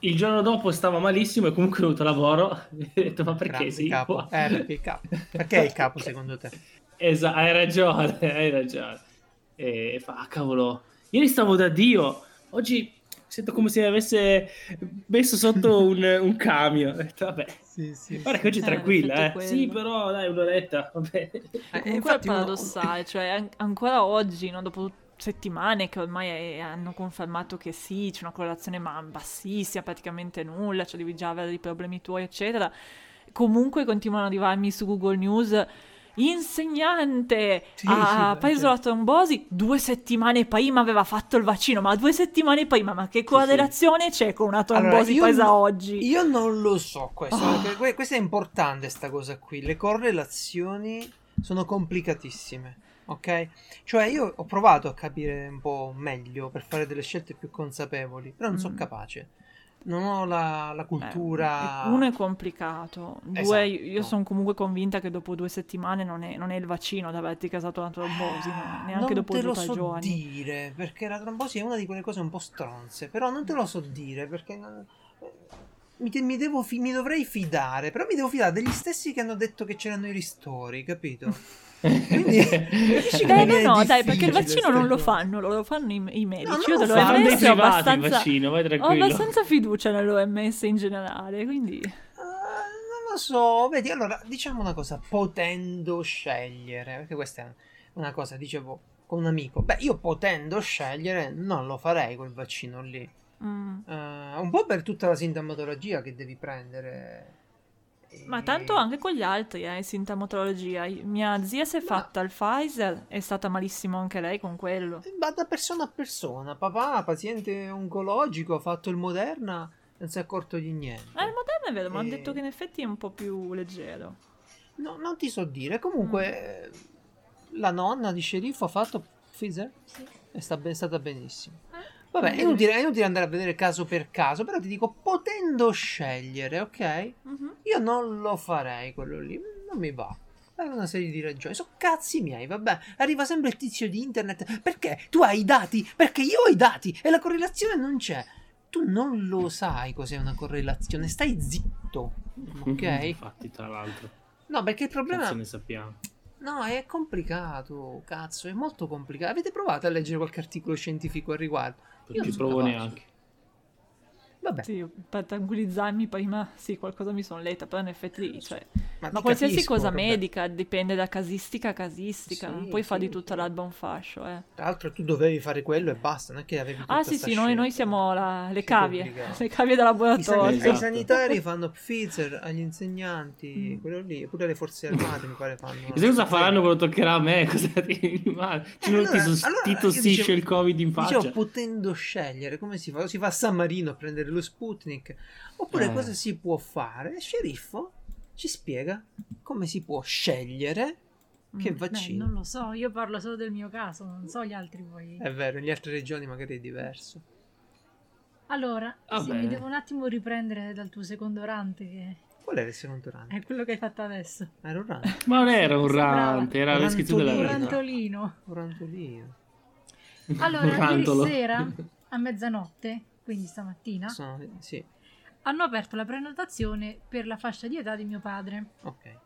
il giorno dopo stava malissimo e comunque è venuto a lavoro. E ho detto, ma perché sì? capo. qua?" Eh, perché il capo. Perché è il capo secondo te? Esatto, hai ragione, hai ragione. E fa, ah, cavolo, ieri stavo da Dio, oggi sento come se mi avesse messo sotto un, un camion. Ho detto, vabbè, Sì, sì. guarda che oggi è Eh, tranquilla, eh. Sì, però dai, un'oretta, vabbè. Eh, Comunque infatti è uno- paradossale, cioè an- ancora oggi, no, dopo settimane che ormai eh, hanno confermato che sì, c'è una correlazione ma bassissima, praticamente nulla, cioè devi già avere dei problemi tuoi, eccetera. Comunque continuano ad arrivarmi su Google News insegnante Sì, ha sì, preso certo. la trombosi due settimane prima aveva fatto il vaccino ma due settimane prima ma che correlazione c'è con una Allora, trombosi io presa no- oggi Io non lo so questo, Ah. perché que- questa è importante sta cosa qui. Le correlazioni sono complicatissime, ok? Cioè io ho provato a capire un po' meglio per fare delle scelte più consapevoli, però non sono Mm. capace. Non ho la, la cultura... Eh, uno è complicato, due Esatto. io sono comunque convinta che dopo due settimane non è, non è il vaccino ad averti causato una trombosi, no? neanche non dopo te due lo o tre so giorni. dire, perché la trombosi è una di quelle cose un po' stronze, però non te lo so dire, perché... non- Mi, mi devo fi- mi dovrei fidare, però mi devo fidare degli stessi che hanno detto che c'erano i ristori, capito? Quindi mi no, no, dai, perché il vaccino non lo fanno, lo fanno i, i medici. non Io lo dell'OMS ho privati il abbastanza, vaccino, vai ho abbastanza fiducia nell'OMS in generale, quindi... Ah, non lo so, vedi, allora diciamo una cosa, potendo scegliere, perché questa è una cosa, dicevo con un amico, beh, io potendo scegliere non lo farei quel vaccino lì. Mm. Eh, un po' per tutta la sintomatologia che devi prendere. Ma E- tanto anche con gli altri, eh, sintomatologia. Mia zia si è Ma- fatta il Pfizer, è stata malissimo anche lei con quello. Va da persona a persona. Papà, paziente oncologico, ha fatto il Moderna, non si è accorto di niente. Eh, il Moderna è vero, ma hanno E- detto che in effetti è un po' più leggero. No, non ti so dire. Comunque, eh, la nonna di sceriffo ha fatto Pfizer? Sì. È, sta- è stata benissimo. Eh, Vabbè, è inutile, è inutile andare a vedere caso per caso, però ti dico, potendo scegliere, ok? Mhm. Io non lo farei quello lì, non mi va. Per una serie di ragioni. Sono cazzi miei, vabbè. Arriva sempre il tizio di internet. Perché? Tu hai i dati? Perché io ho i dati e la correlazione non c'è. Tu non lo sai cos'è una correlazione, stai zitto. Ok? Infatti, tra l'altro, No, perché il problema. cazzo ne sappiamo. No, è complicato, cazzo, è molto complicato. Avete provato a leggere qualche articolo scientifico al riguardo? Io Non ci provo neanche. Vabbè, Sì, per tranquillizzarmi prima, sì, qualcosa mi sono letta, però in effetti, cioè, ma, ma qualsiasi capisco, cosa Roberto. medica dipende da casistica a casistica, Sì, non puoi fare sì, di tutta l'alba un fascio, eh. Tra l'altro tu dovevi fare quello e basta, non è che avevi tutta Ah sì sì, noi, noi siamo la- le cavie, le cavie da I, laboratorio. sani- Esatto. ai sanitari fanno Pfizer, agli insegnanti, Mm. quello lì, pure le forze armate mi pare fanno. Chissà cosa faranno quando toccherà a me? Cosa ti rimane? Allora- allora ti tossisce dicevo- il covid in faccia? Dicevo, potendo scegliere come si fa? Si va a San Marino a prendere lo Sputnik? Oppure Eh. cosa si può fare? Il sceriffo ci spiega come si può scegliere che Mm, Beh, vaccino. non lo so, io parlo solo del mio caso, non so gli altri voi. È vero, nelle altre regioni magari è diverso. Allora, sì, Vabbè. mi devo un attimo riprendere dal tuo secondo rante, che Qual era il secondo run? è quello che hai fatto adesso. Era un run. Ma non era un Sembrava- rant, era la Un descrizione Un della rantolino. realtà. rantolino. Un rantolino. Allora, Un ieri sera, a mezzanotte, quindi stamattina, Sono- sì, hanno aperto la prenotazione per la fascia di età di mio padre. ok.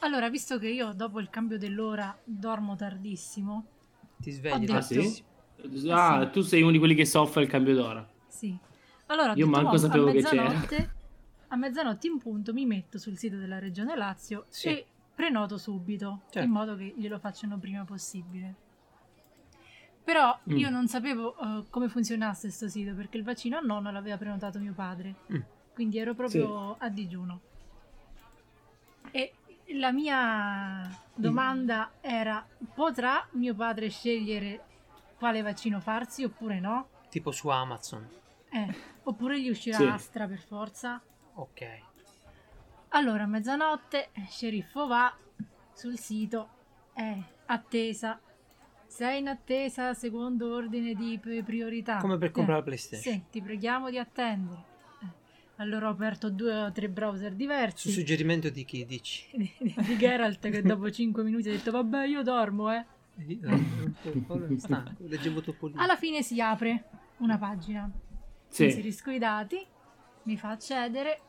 Allora, visto che io dopo il cambio dell'ora dormo tardissimo, Ti svegli detto- Ah sì? tardissimo. Ah, sì. tu sei uno di quelli che soffre il cambio d'ora. sì. Allora, Io detto, manco "Oh, sapevo a che c'era." mezzanotte, a mezzanotte in punto mi metto sul sito della Regione Lazio Sì. e prenoto subito, Certo. in modo che glielo facciano prima possibile. Però Mm. io non sapevo eh, come funzionasse questo sito perché il vaccino a nonno l'aveva prenotato mio padre. Mm. Quindi ero proprio a digiuno. E la mia domanda era: potrà mio padre scegliere quale vaccino farsi oppure no? Tipo su Amazon. Eh, oppure gli uscirà Sì. Astra per forza? Ok. Allora, a mezzanotte, eh, sceriffo va sul sito, è attesa. Sei in attesa secondo ordine di pri- priorità. Come per Eh, comprare la PlayStation. Sì, ti preghiamo di attendere. Eh, Allora ho aperto due o tre browser Su diversi. suggerimento di chi dici? di, di Geralt che dopo 5 minuti ha detto vabbè io dormo eh. Eh, no, un po' stanco, leggevo Topolino. Alla fine si apre una pagina. Sì. Inserisco i dati, mi fa accedere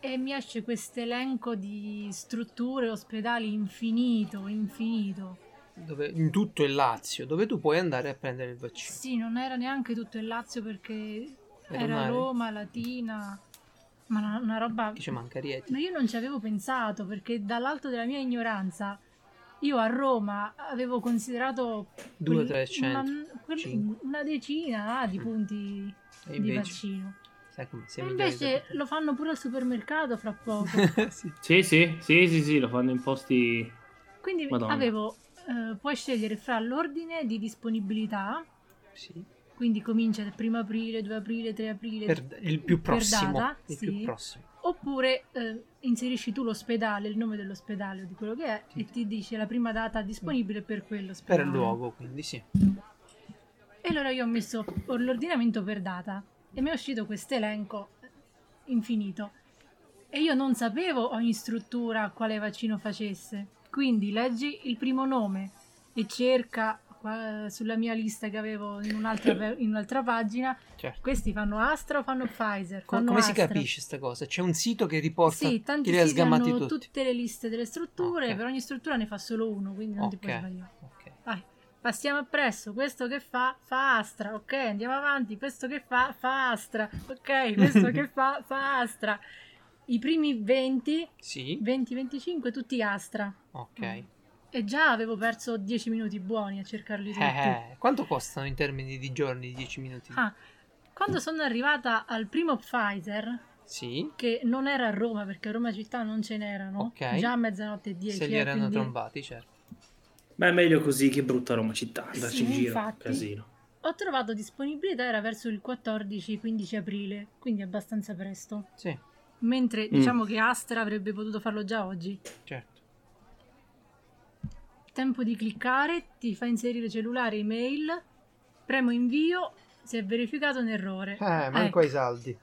e mi esce questo elenco di strutture, ospedali infinito, infinito. Dove, in tutto il Lazio, dove tu puoi andare a prendere il vaccino. Sì, non era neanche tutto il Lazio perché Era era. Roma, Latina, ma una, una roba... Che ci manca Rieti. Ma io non ci avevo pensato perché dall'alto della mia ignoranza io a Roma avevo considerato Due o quel- tre centri, una, decina ah, di punti E di invece, vaccino. sai come E invece lo fanno pure al supermercato fra poco. sì. Sì, sì, sì, sì, sì, lo fanno in posti... Quindi Madonna. avevo, eh, puoi scegliere fra l'ordine di disponibilità, Sì. quindi comincia dal 1 aprile, 2 aprile, 3 aprile, Per il più prossimo. data, il sì. più prossimo. oppure eh, inserisci tu l'ospedale, il nome dell'ospedale o di quello che è Sì. e ti dice la prima data disponibile per quell'ospedale. Per il luogo, quindi sì. E allora io ho messo l'ordinamento per data e mi è uscito questo elenco infinito. E io non sapevo ogni struttura quale vaccino facesse. Quindi leggi il primo nome e cerca qua- sulla mia lista che avevo in un'altra, in un'altra pagina. Certo. Questi fanno Astra o fanno Pfizer? Fanno come si Astra. capisce sta cosa? C'è un sito che riporta Sì, tanti che li ha sgamati tutti. tutte le liste delle strutture, Ok. per ogni struttura ne fa solo uno, quindi non ti puoi sbagliare. ok. Vai, passiamo appresso. Questo che fa, fa Astra. Ok, andiamo avanti. Questo che fa, fa Astra. Ok, questo che fa, fa Astra. I primi 20, Sì, 20-25, tutti Astra. ok. E già avevo perso 10 minuti buoni a cercarli tutti. Eh, eh, quanto costano in termini di giorni 10 minuti? Ah, quando sono arrivata al primo Pfizer, Sì, che non era a Roma, perché a Roma città non ce n'erano, Ok. già a mezzanotte e 10. se li eh, erano quindi trombati, certo. Ma è meglio così che brutta Roma città, andarci Sì, in giro, infatti. casino. Ho trovato disponibilità, era verso il 14-15 aprile, quindi abbastanza presto. Sì, Mentre Mm. diciamo che Astra avrebbe potuto farlo già oggi. certo. Tempo di cliccare, ti fa inserire cellulare, email, premo invio, si è verificato un errore. Eh, manco Ecco. ai saldi.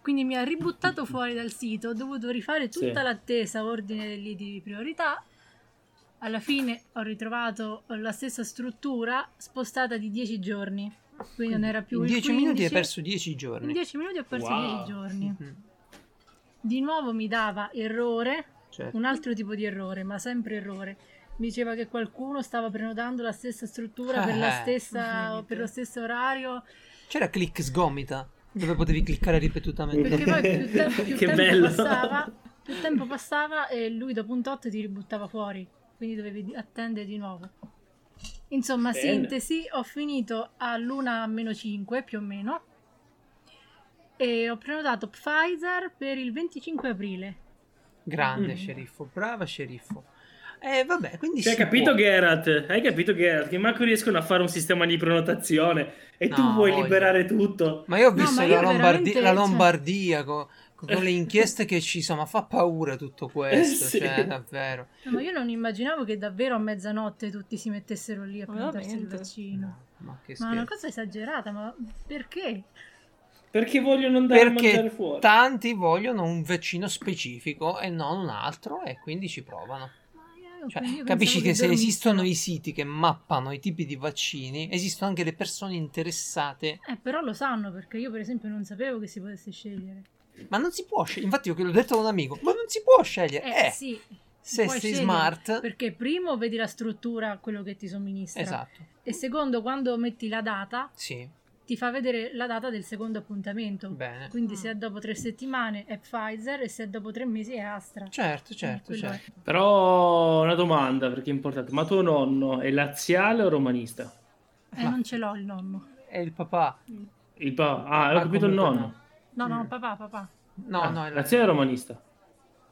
Quindi mi ha ributtato fuori dal sito, ho dovuto rifare tutta Sì. l'attesa ordine degli di priorità. Alla fine ho ritrovato la stessa struttura spostata di 10 giorni. Quindi non era più in il 10 minuti hai 15. perso 10 In giorni. 10 minuti ho perso Wow. 10 giorni. Mhm, Di nuovo mi dava errore, certo. un altro tipo di errore, ma sempre errore. Mi diceva che qualcuno stava prenotando la stessa struttura per, la Eh, stessa, per lo stesso orario. C'era click sgomita. Dove potevi cliccare ripetutamente. Perché poi più, te- più Che tempo bello. passava, più tempo passava e lui dopo un tot ti ributtava fuori. Quindi dovevi attendere di nuovo. Insomma, Bene. sintesi, ho finito all'una meno 5 più o meno. E ho prenotato Pfizer per il 25 aprile. Grande Mm. sceriffo, brava sceriffo. E vabbè, quindi Cioè, hai capito può. Geralt? Hai capito Geralt? Che manco riescono a fare un sistema di prenotazione e tu No, vuoi voglio. liberare tutto. Ma io ho No, visto la, io Lombardi- veramente, la cioè- Lombardia con, con le inchieste che ci sono, ma fa paura tutto questo, Eh, sì. cioè, davvero. No, ma io non immaginavo che davvero a mezzanotte tutti si mettessero lì a prenotarsi il vaccino. Ma che Ma è una cosa esagerata, ma perché? Perché vogliono andare a mangiare Perché fuori. tanti vogliono un vaccino specifico e non un altro e quindi ci provano. Cioè, io capisci che se esistono i siti che mappano i tipi di vaccini, esistono anche le persone interessate, Eh, però lo sanno perché io, per esempio, non sapevo che si potesse scegliere. ma non si può scegliere. Infatti, io che l'ho detto a un amico, ma non si può scegliere. Eh, Eh, sì. se sei scegliere, smart, Perché primo vedi la struttura, quello che ti somministra. esatto, E secondo, quando metti la data, sì, ti fa vedere la data del secondo appuntamento. bene. Quindi se è dopo tre settimane è Pfizer e se è dopo tre mesi è Astra. Certo, certo, certo. Però una domanda, perché è importante. Ma tuo nonno è laziale o romanista? Eh, Ma- non ce l'ho il nonno. È il papà. Il pa- ah, ho Ah, capito il nonno. No, no, Mm. papà, papà. No, Ah, no, è laziale o romanista?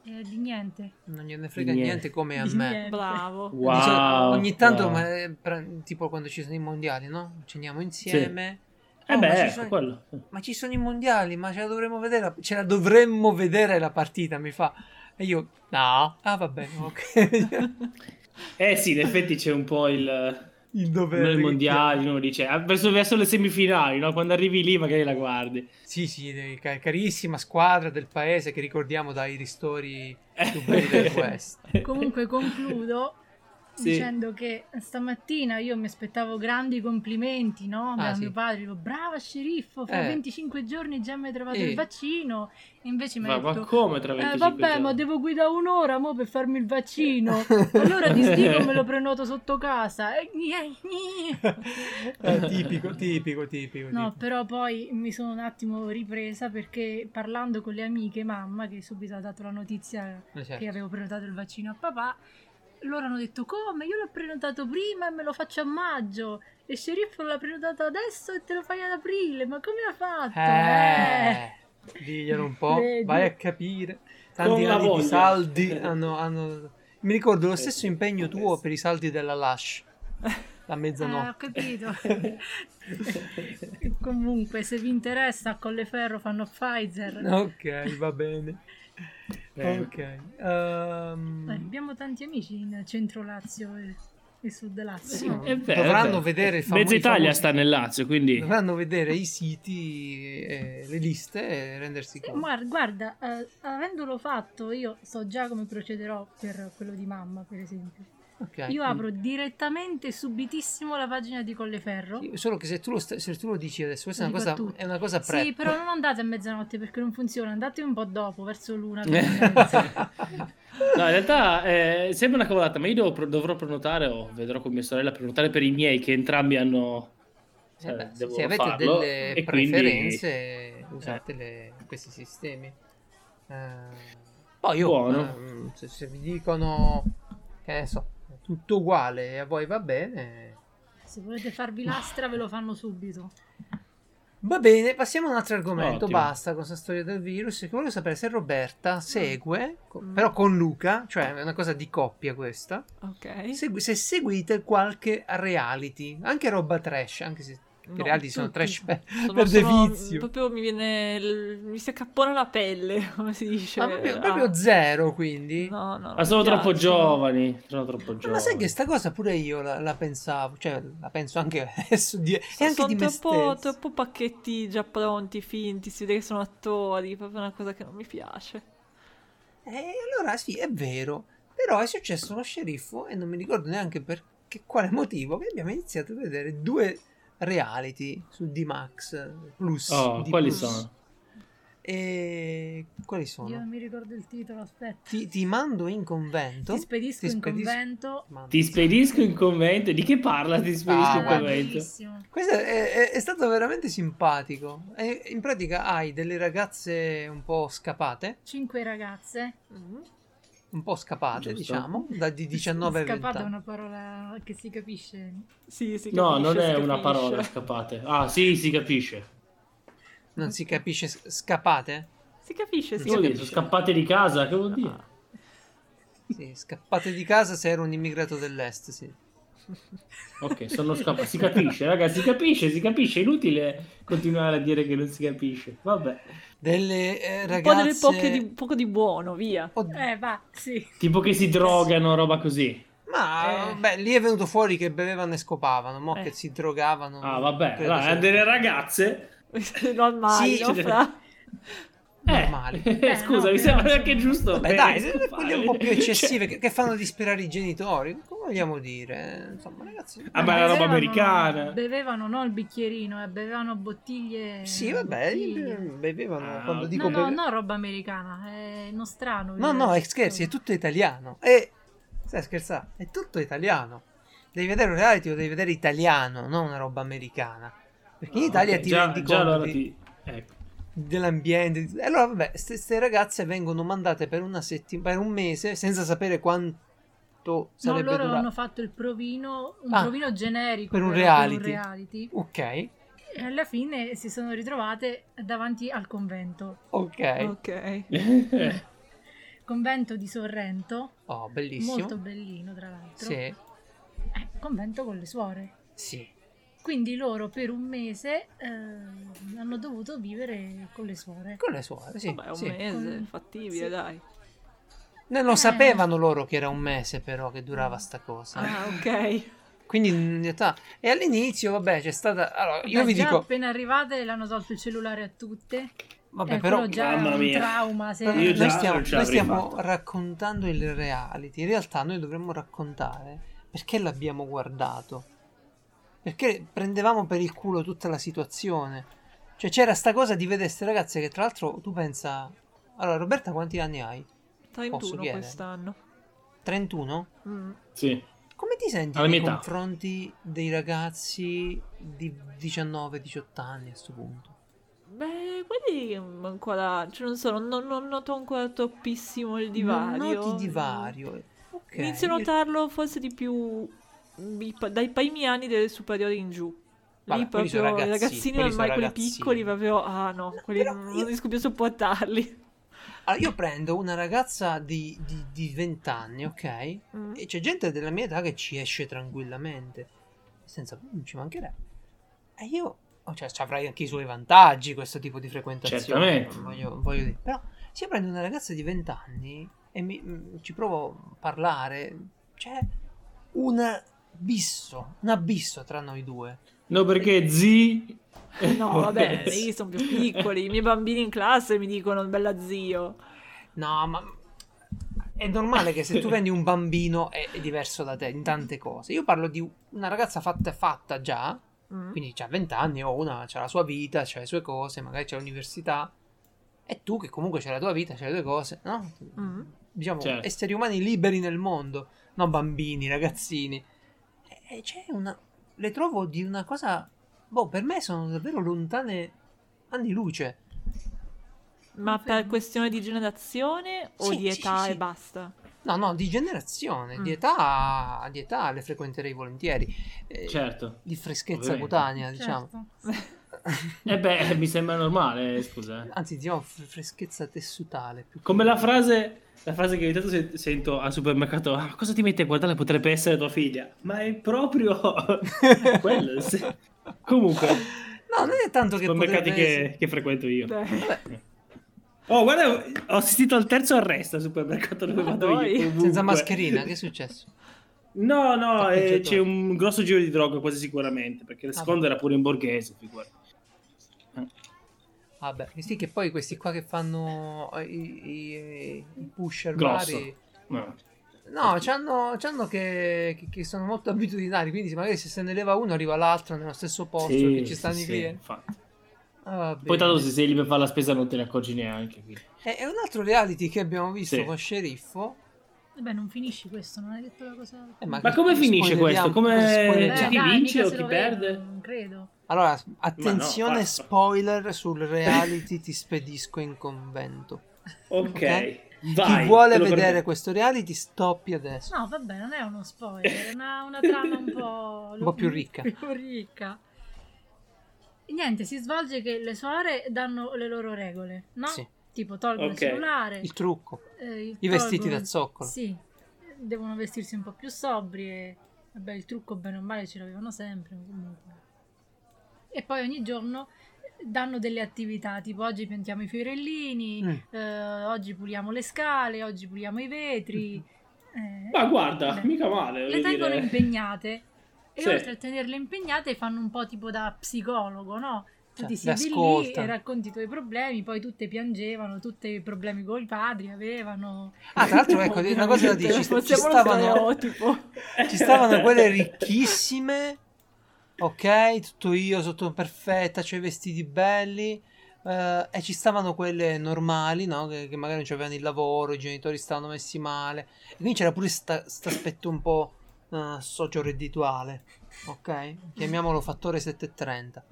Eh, di niente. non gliene frega Niente. niente come a Di me. niente. Bravo. Wow. ogni tanto, wow. ma, eh, tipo quando ci sono i mondiali, no? Ceniamo insieme. Eh Oh, ma, beh, ci ecco, sono, quello. ma ci sono i mondiali, ma ce la dovremmo vedere. Ce la dovremmo vedere la partita, mi fa. E io, no. Ah, va bene, ok. Eh sì, in effetti c'è un po' il... il dovere. Nel mondiali uno dice ah, verso, verso le semifinali, no? Quando arrivi lì magari la guardi. Sì, sì, eh, ca- carissima squadra del paese che ricordiamo dai ristori più belli del West. Comunque concludo Sì. dicendo che stamattina io mi aspettavo grandi complimenti, no? Da Ah, sì. mio padre, dico, brava sceriffo, fra Eh. 25 giorni già mi hai trovato Eh. il vaccino. E invece mi Ma, ma detto... come tra Eh, 25 vabbè, giorni? ma devo guidare un'ora mo per farmi il vaccino. Allora ti dico me lo prenoto sotto casa. E gne. Eh, tipico, tipico, tipico. No, tipico. però poi mi sono un attimo ripresa perché parlando con le amiche, mamma, che subito ha dato la notizia Eh, certo. che avevo prenotato il vaccino a papà, loro hanno detto come? Io l'ho prenotato prima e me lo faccio a maggio. E sceriffo l'ha prenotato adesso e te lo fai ad aprile. Ma come ha fatto? Eh, diglielo un po', Vedi? vai a capire. Con Tanti anni di voglia. saldi hanno, hanno- Mi ricordo lo Eh, stesso impegno tuo per i saldi della Lush. La Eh, ho mezzanotte. capito. Comunque, se vi interessa, a Colleferro fanno Pfizer. ok, va bene. Eh. Ok. ehm, Eh, abbiamo tanti amici in centro Lazio e, e sud Lazio. sì, no? È vero, dovranno è vero. vedere famo- Mezza Italia sta nel Lazio, quindi Dovranno vedere i siti, e le liste e rendersi Sì, conto. guarda, guarda, eh, avendolo fatto, io so già come procederò per quello di mamma, per esempio. Ok. Io apro direttamente, subitissimo, la pagina di Colleferro. Sì, Solo che se tu lo, sta- se tu lo dici adesso, questa è una cosa, è una cosa prep. Sì, però non andate a mezzanotte perché non funziona, andate un po' dopo, verso l'una. Eh. No, in realtà eh, sembra una cavolata, ma io devo- dovrò prenotare o vedrò con mia sorella prenotare per i miei che entrambi hanno Eh cioè, beh, devo se avete farlo, delle e quindi- preferenze, usate le- questi sistemi. Eh, poi io, Buono. ehm, se, se vi dicono, che ne so, tutto uguale e a voi va bene, Se volete farvi l'astra ve lo fanno subito. va bene. Passiamo a un altro argomento. Ottimo. Basta con questa storia del virus. Che volevo sapere se Roberta segue, co- però con Luca, cioè è una cosa di coppia questa. Ok. segui- se seguite qualche reality, anche roba trash, anche se No, reality sono trash per, Sono- per sono- defizio. proprio mi viene. mi si accappona la pelle, come si dice. Ma proprio, Ah. proprio zero, quindi. No, no. Ma sono troppo giovani, sono troppo giovani. Ma sai che sta cosa pure io la, la pensavo, cioè la penso anche adesso di, e anche sono di troppo, troppo pacchetti già pronti, finti, si vede che sono attori, proprio una cosa che non mi piace. E allora sì, è vero, però è successo uno sceriffo e non mi ricordo neanche per che quale motivo che abbiamo iniziato a vedere due reality su D-Max Plus. Oh, D+. quali sono? E quali Io sono? non mi ricordo il titolo, aspetta. Ti, ti mando in convento. Ti spedisco Ti in spedisco- convento. Mando. Ti spedisco in convento. Di che parla? Ti spedisco Ah, in convento. bellissimo. Questo è, è- è stato veramente simpatico. E in pratica hai delle ragazze un po' scappate, Cinque ragazze. Mm. Un po' scappate, Giusto. diciamo, da di 19 a 20 Scappata è anni. una parola che si capisce. Sì, si No, capisce, non è una parola, scappate. Ah, sì, si capisce. Non si capisce scappate? Si capisce, si dire? capisce. Sono scappate di casa? Che vuol dire? Ah. Sì, scappate di casa se ero un immigrato dell'est, sì. Ok, sono scappati. Si capisce, ragazzi, si capisce, si capisce. È inutile continuare a dire che non si capisce. Vabbè. Delle eh, Un ragazze... po' delle di, poco di buono, via. Od- Eh, va, sì. Tipo che si drogano, roba così. Ma Eh. beh, lì è venuto fuori che bevevano e scopavano, mo Eh. che si drogavano. Ah, vabbè. Allora, delle ragazze. Normali, Sì, no, cioè- Fra? Normali. Eh, scusa, no, mi sembra anche giusto. Vabbè, eh, dai, quelle un po' più Cioè- eccessive che, che fanno disperare i genitori. Come vogliamo dire? Insomma, ragazzi. Ah, ma è la roba Bevevano- americana. Bevevano non il bicchierino, eh, bevevano bottiglie. Sì, vabbè, bottiglie. bevevano Ah, quando dico No, no, beve- no, roba americana, è nostrano. No, no, è scherzi, è tutto italiano. E stai scherzando? È tutto italiano. Devi vedere un reality o devi vedere italiano, non una roba americana. Perché in Italia Ah, Ok, ti già, rendi già conto allora ti... Ecco. Dell'ambiente. E allora, vabbè, queste ragazze vengono mandate per una settimana, per un mese, senza sapere quanto No, sarebbe loro durato. hanno fatto il provino, un Ah, provino generico per un però, reality. reality. Ok, E alla fine si sono ritrovate davanti al convento. ok. Ok. Convento di Sorrento, Oh, bellissimo. molto bellino tra l'altro. Sì, Eh, convento con le suore. sì. Quindi loro per un mese eh, hanno dovuto vivere con le suore. Con le suore, sì. Vabbè, un sì. mese, Con- fattibile, sì. dai. Non lo Eh. sapevano loro che era un mese, però, che durava sta cosa. Ah, ok. Quindi in realtà. E all'inizio, vabbè, c'è stata. Allora, io Beh, vi dico. appena arrivate l'hanno tolto il cellulare a tutte. Vabbè, Eh, però. già Mamma è un mia. trauma. Se... Io già noi stiamo, noi stiamo raccontando il reality. In realtà, noi dovremmo raccontare perché l'abbiamo guardato. Perché prendevamo per il culo tutta la situazione. Cioè, c'era sta cosa di vedere queste ragazze che, tra l'altro, tu pensa. Allora, Roberta, quanti anni hai? 31 chiedere? quest'anno. 31? Mm. Sì. Come ti senti Alla nei mia età. confronti dei ragazzi di 19-18 anni a questo punto? Beh, quelli ancora, cioè non so, non, non noto ancora troppissimo il Non divario. noti divario. Ok. Inizio a notarlo forse di più dai primi anni delle superiori in giù. Vabbè, Lì sono proprio i ragazzini, ormai quelli piccoli proprio, ah no, quelli Però non, io- riesco più a sopportarli. Allora, io prendo una ragazza di, di, di 20 anni, ok? Mm. E c'è gente della mia età che ci esce tranquillamente. Senza non ci mancherebbe. E io. oh, cioè, ci avrai anche i suoi vantaggi questo tipo di frequentazione. Certamente. Voglio, voglio dire. Però, se io prendo una ragazza di 20 anni e mi, mm, ci provo a parlare, c'è un abisso. Un abisso tra noi due. No, perché zi... No, vabbè, io sono più piccoli, i miei bambini in classe mi dicono bella zio. No, ma è normale che se tu vendi un bambino è, è diverso da te in tante cose. Io parlo di una ragazza fatta e fatta già, Mm. quindi ha 20 anni o una, c'ha la sua vita, c'ha le sue cose, magari c'è l'università. E tu che comunque c'hai la tua vita, c'hai le tue cose, no? Mm. Diciamo, Certo. esseri umani liberi nel mondo, non bambini, ragazzini. E, c'è una... Le trovo di una cosa... Boh, per me sono davvero lontane anni luce. Ma per questione di generazione o Sì, di età sì, sì. e basta? No, no, di generazione, di Mm. età, di età le frequenterei volentieri. Eh, Certo. Di freschezza Ovviamente. cutanea, diciamo. E beh, mi sembra normale, scusa. eh. Anzi, diciamo fre- freschezza tessutale. Come la frase, la frase che ogni tanto se- sento al supermercato, ah, cosa ti metti a guardare? Potrebbe essere tua figlia. Ma è proprio quello. se- Comunque, No, non è tanto che supermercati che, essere- che frequento io. Beh, Oh, guarda, ho assistito al terzo arresto al supermercato dove Ma vado io. ovunque. Senza mascherina, che è successo? No, no, eh, c'è un grosso giro di droga quasi sicuramente, perché il Ah, secondo era pure in borghese, figurati. Vabbè, sì che poi questi qua che fanno eh, i, i- i pusher Grosso. vari... No. No, c'hanno, c'hanno che, che- che sono molto abitudinari, quindi magari se se ne leva uno arriva l'altro nello stesso posto che ci stanno sì, i sì, clienti. infatti. Ah, Poi tanto se sei lì per fare la spesa non te ne accorgi neanche. quindi. E e un altro reality che abbiamo visto Sì. con Sceriffo. Vabbè, non finisci questo, non hai detto la cosa... eh, Ma che- come finisce questo? Come- Eh, c'è chi vince o chi perde? Non credo. Allora, attenzione, no, spoiler sul reality Ti spedisco in convento. Ok, Ok. vai. Chi vuole vedere permetto. questo reality, stoppi adesso. No, vabbè, non è uno spoiler, è una, una trama un po'... Un po' più ricca. più ricca. E Niente, si svolge che le suore danno le loro regole, no? Sì. Tipo tolgono Ok. il cellulare, Il trucco. eh, I vestiti tolgono- da zoccolo. Sì, devono vestirsi un po' più sobrie. Vabbè, il trucco bene o male ce l'avevano sempre, comunque. E poi ogni giorno danno delle attività, tipo oggi piantiamo i fiorellini, Mm. eh, oggi puliamo le scale, oggi puliamo i vetri. eh, Ma guarda, beh, mica male. le tengono dire. impegnate e Sì. oltre a tenerle impegnate fanno un po' tipo da psicologo, no? Tu Cioè, ti siedi lì e racconti i tuoi problemi, poi tutte piangevano, tutti i problemi con i padri avevano. Ah, tra l'altro, ecco, una cosa da dire, ci, ci stavano, ci stavano quelle ricchissime, ok, tutto io sotto perfetta, c'ho i vestiti belli, eh, e ci stavano quelle normali, no, che, che magari non avevano il lavoro, i genitori stavano messi male, e quindi c'era pure sta, aspetto un po' eh, socio-reddituale, ok, chiamiamolo fattore 730.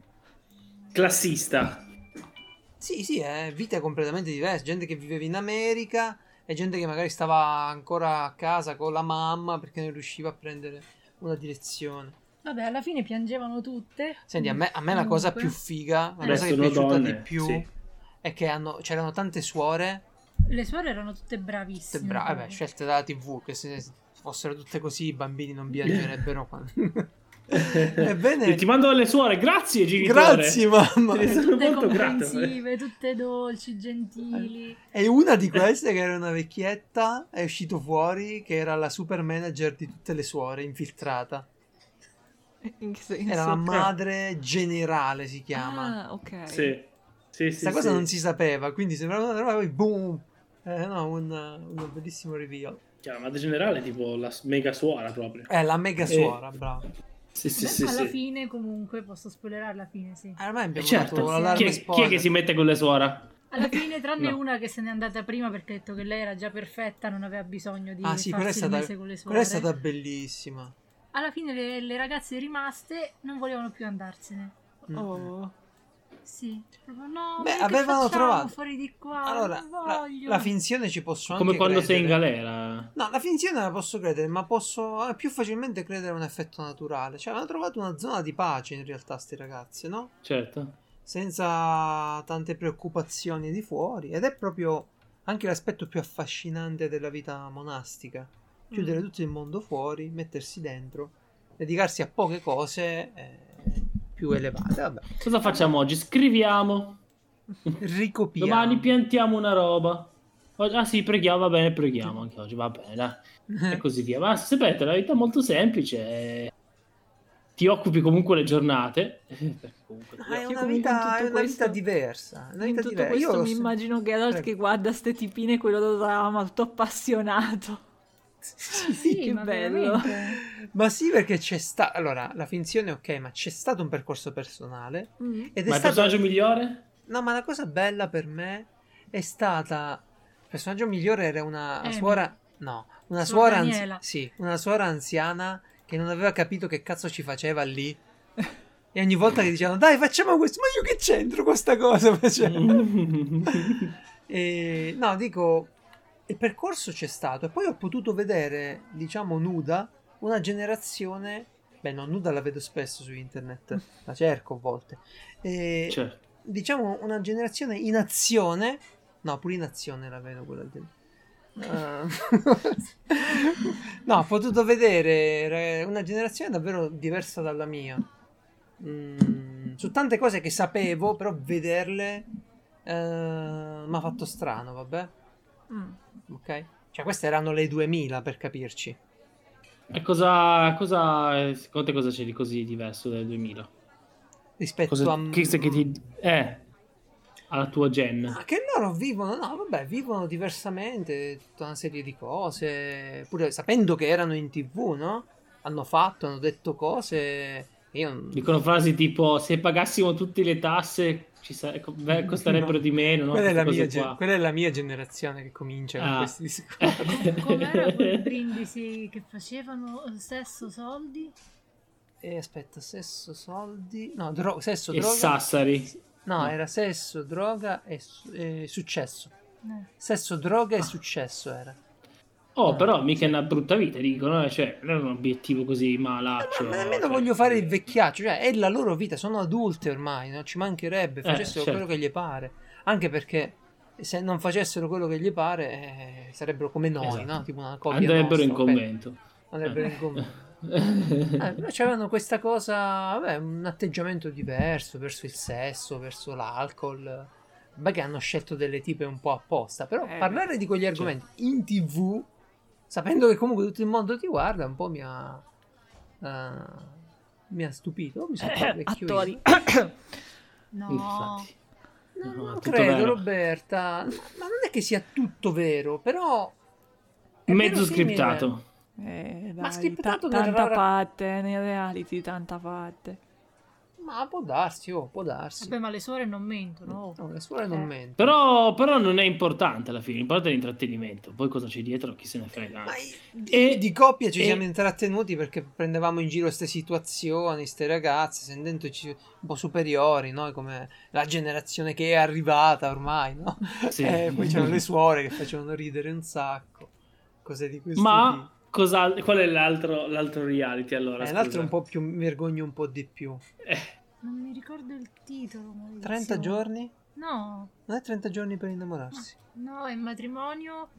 Classista. Sì, sì, è vite completamente diverse. Gente che viveva in America e gente che magari stava ancora a casa con la mamma perché non riusciva a prendere una direzione. Vabbè, alla fine piangevano tutte. Senti, a me, a me la cosa più figa, la Eh. cosa che è Sono piaciuta donne, di più sì. è che hanno- c'erano tante suore, Le suore erano tutte tutte bravissime. brave, vabbè, proprio. scelte dalla TV, che se fossero tutte così i bambini non piangerebbero. quando- Ebbene, Ti mando le suore, grazie genitore. grazie mamma. Te ne sono tutte molto grato. comprensive, tutte dolci, gentili. E una di queste, che era una vecchietta, è uscito fuori che era la super manager di tutte le suore, infiltrata. In che senso? Era la madre generale, si chiama. Ah, ok. Sì. Sì, sì, Questa cosa sì. non si sapeva, quindi sembrava una roba, poi boom! Eh, no, un, un bellissimo reveal. Cioè, la madre generale è tipo la mega suora proprio. È la mega suora, bravo. Sì, sì, Beh, sì. alla sì. fine, comunque, posso spoilerare alla fine, sì. Eh, ormai Eh, abbiamo certo, dato sì. l'allarme chi è, chi è che si mette con le suora? Alla fine, tranne No. una che se n'è andata prima perché ha detto che lei era già perfetta, non aveva bisogno di Ah sì, è, farsi il stata, mese con le suore. quella è stata bellissima. Alla fine le, le ragazze rimaste non volevano più andarsene. Oh. Sì, proprio no, Beh, avevano facciamo trovato. fuori di qua. Allora, la, la finzione ci posso anche Come quando sei in credere. galera. No, la finzione la posso credere, ma posso eh, più facilmente credere a un effetto naturale. Cioè, hanno trovato una zona di pace in realtà, sti ragazzi, no? Certo. Senza tante preoccupazioni di fuori. Ed è proprio anche l'aspetto più affascinante della vita monastica. Chiudere Mm. tutto il mondo fuori, mettersi dentro, dedicarsi a poche cose eh, più elevate. Vabbè, Cosa facciamo oggi? Scriviamo. ricopiamo. Domani piantiamo una roba. Ah sì, preghiamo, va bene, preghiamo anche oggi, va bene, dai. E così via. Ma sapete, la vita è molto semplice. eh. Ti occupi comunque le giornate. Comunque ti è una vita, è una questo- vita diversa. Una In vita tutto diversa. questo Io mi lo- immagino Geralt Prego. che guarda ste tipine quello da drama, tutto appassionato. Sì, Che ma bello. veramente. Ma sì, perché c'è stato. Allora, la finzione, ok, ma c'è stato un percorso personale. Mm. Ed è Ma il stato. personaggio migliore? No, ma la cosa bella per me è stata. Il personaggio migliore era una Amy. suora. No, una Suor suora. anzi-. Sì, una suora anziana che non aveva capito che cazzo ci faceva lì. E ogni volta che dicevano, dai, facciamo questo, ma io che c'entro con sta cosa? Faceva. E, no, dico, il percorso c'è stato e poi ho potuto vedere, diciamo, nuda una generazione. Beh, no, nuda la vedo spesso su internet, la cerco a volte. E, Cioè, diciamo, una generazione in azione. No, pure in azione la vedo quella del. Eh, no, ho potuto vedere eh, una generazione davvero diversa dalla mia. Mm, su tante cose che sapevo, però vederle mi ha fatto strano, vabbè. Mm. Ok? Cioè, queste erano le 2000 per capirci. e cosa, cosa, secondo te cosa c'è di così diverso del 2000? Rispetto Cosa, a. che, che ti, eh, alla tua gen. Ah, che loro vivono, no, vabbè, vivono diversamente tutta una serie di cose, pure sapendo che erano in tv, no? Hanno fatto, hanno detto cose Io Dicono frasi tipo se pagassimo tutte le tasse ci sa- co- beh, costerebbero No. di meno, no? quella, è qua. quella è la mia generazione che comincia con Ah. questi discorsi. Com'era quel brindisi che facevano sesso, soldi? E aspetta, sesso, soldi. No, dro- sesso, E droga. Sassari. No, no. era sesso, droga e, su- e successo. Eh. Sesso, droga e successo era. Oh, Ah. però mica è una brutta vita, dicono, eh, cioè, non è un obiettivo così malaccio. Ma nemmeno cioè. voglio fare il vecchiaccio, cioè è la loro vita, sono adulte ormai, non ci mancherebbe, facessero certo. quello che gli pare. Anche perché se non facessero quello che gli pare, eh, sarebbero come noi, Esatto. no? Tipo una coppia Andrebbero in nostra, ok? convento. Andrebbero in convento. Eh, c'avevano questa cosa, vabbè, un atteggiamento diverso verso il sesso, verso l'alcol. Beh, che hanno scelto delle tipe un po' apposta. Però Eh, parlare di quegli argomenti in tv, sapendo che comunque tutto il mondo ti guarda, un po' mi ha. eh, mi ha stupito. Mi sono fatto vecchio Attori. io. No, Infatti. No, No, non credo, vero. Roberta. Ma non è che sia tutto vero, però. Mezzo scriptato. Eh, Ma dai, scriptato ta- tanta rara- parte, nei reality, tanta parte. Ma può darsi, oh, può darsi. vabbè, ma le suore non mentono. oh. No, le suore non Eh. mentono. Però, però non è importante alla fine, l'importante è l'intrattenimento. Poi cosa c'è dietro, chi se ne frega. Di, E- di coppia ci e- siamo intrattenuti perché prendevamo in giro queste situazioni, queste ragazze, sentendoci un po' superiori, noi come la generazione che è arrivata ormai, no? Sì. E poi c'erano le suore che facevano ridere un sacco, cose di questo Ma cosa, qual è l'altro, l'altro reality allora? tipo. Eh, l'altro un po' più, mi vergogno un po' di più. Eh, Non mi ricordo il titolo. maledizione. 30 giorni? No, Non è 30 giorni per innamorarsi. no, è matrimonio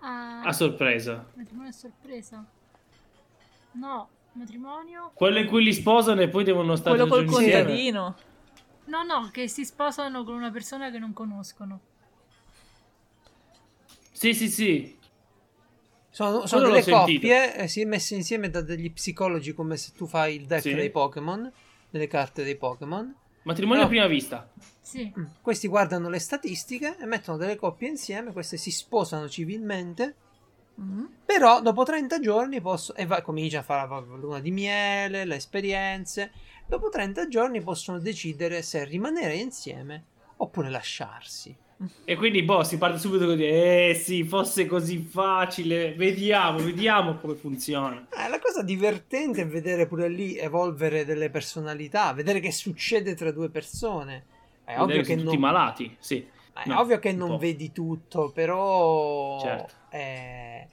a... a sorpresa. Matrimonio a sorpresa. No, matrimonio... Quello in cui li sposano e poi devono stare Quello col insieme. contadino. No, no, che si sposano con una persona che non conoscono. Sì, sì, sì. Sono, sono delle coppie eh, si è messe insieme da degli psicologi come se tu fai il deck Sì. dei Pokémon, delle carte dei Pokémon. Matrimonio No. a prima vista. Sì. Mm. Questi guardano le statistiche e mettono delle coppie insieme, queste si sposano civilmente, Mhm. però dopo 30 giorni possono... E va, comincia a fare la luna di miele, le esperienze. Dopo 30 giorni possono decidere se rimanere insieme oppure lasciarsi. E quindi, boh, si parte subito con dire, eh sì, fosse così facile, vediamo, vediamo come funziona. Eh, la cosa divertente è vedere pure lì evolvere delle personalità, vedere che succede tra due persone. È Vedere ovvio che che sono non, tutti malati, sì. è No, ovvio che non po'. vedi tutto, però Certo. è,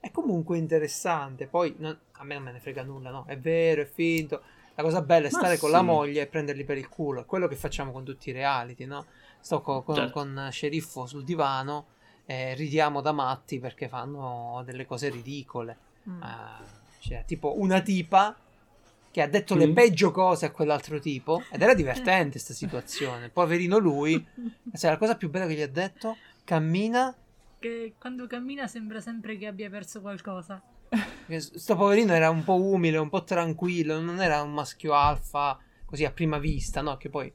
è comunque interessante. Poi non- a me non me ne frega nulla, no? È vero, è finto. La cosa bella è Ma stare con sì. la moglie e prenderli per il culo. È quello che facciamo con tutti i reality, no? Sto co- con, Certo. con Sceriffo sul divano e ridiamo da matti perché fanno delle cose ridicole. Mm. Ah, cioè, tipo una tipa che ha detto le Mm. peggio cose a quell'altro tipo ed era divertente sta situazione. Poverino lui, sai, la cosa più bella che gli ha detto, cammina, Che quando cammina sembra sempre che abbia perso qualcosa. sto poverino era un po' umile, un po' tranquillo, non era un maschio alfa così a prima vista, no? Che poi,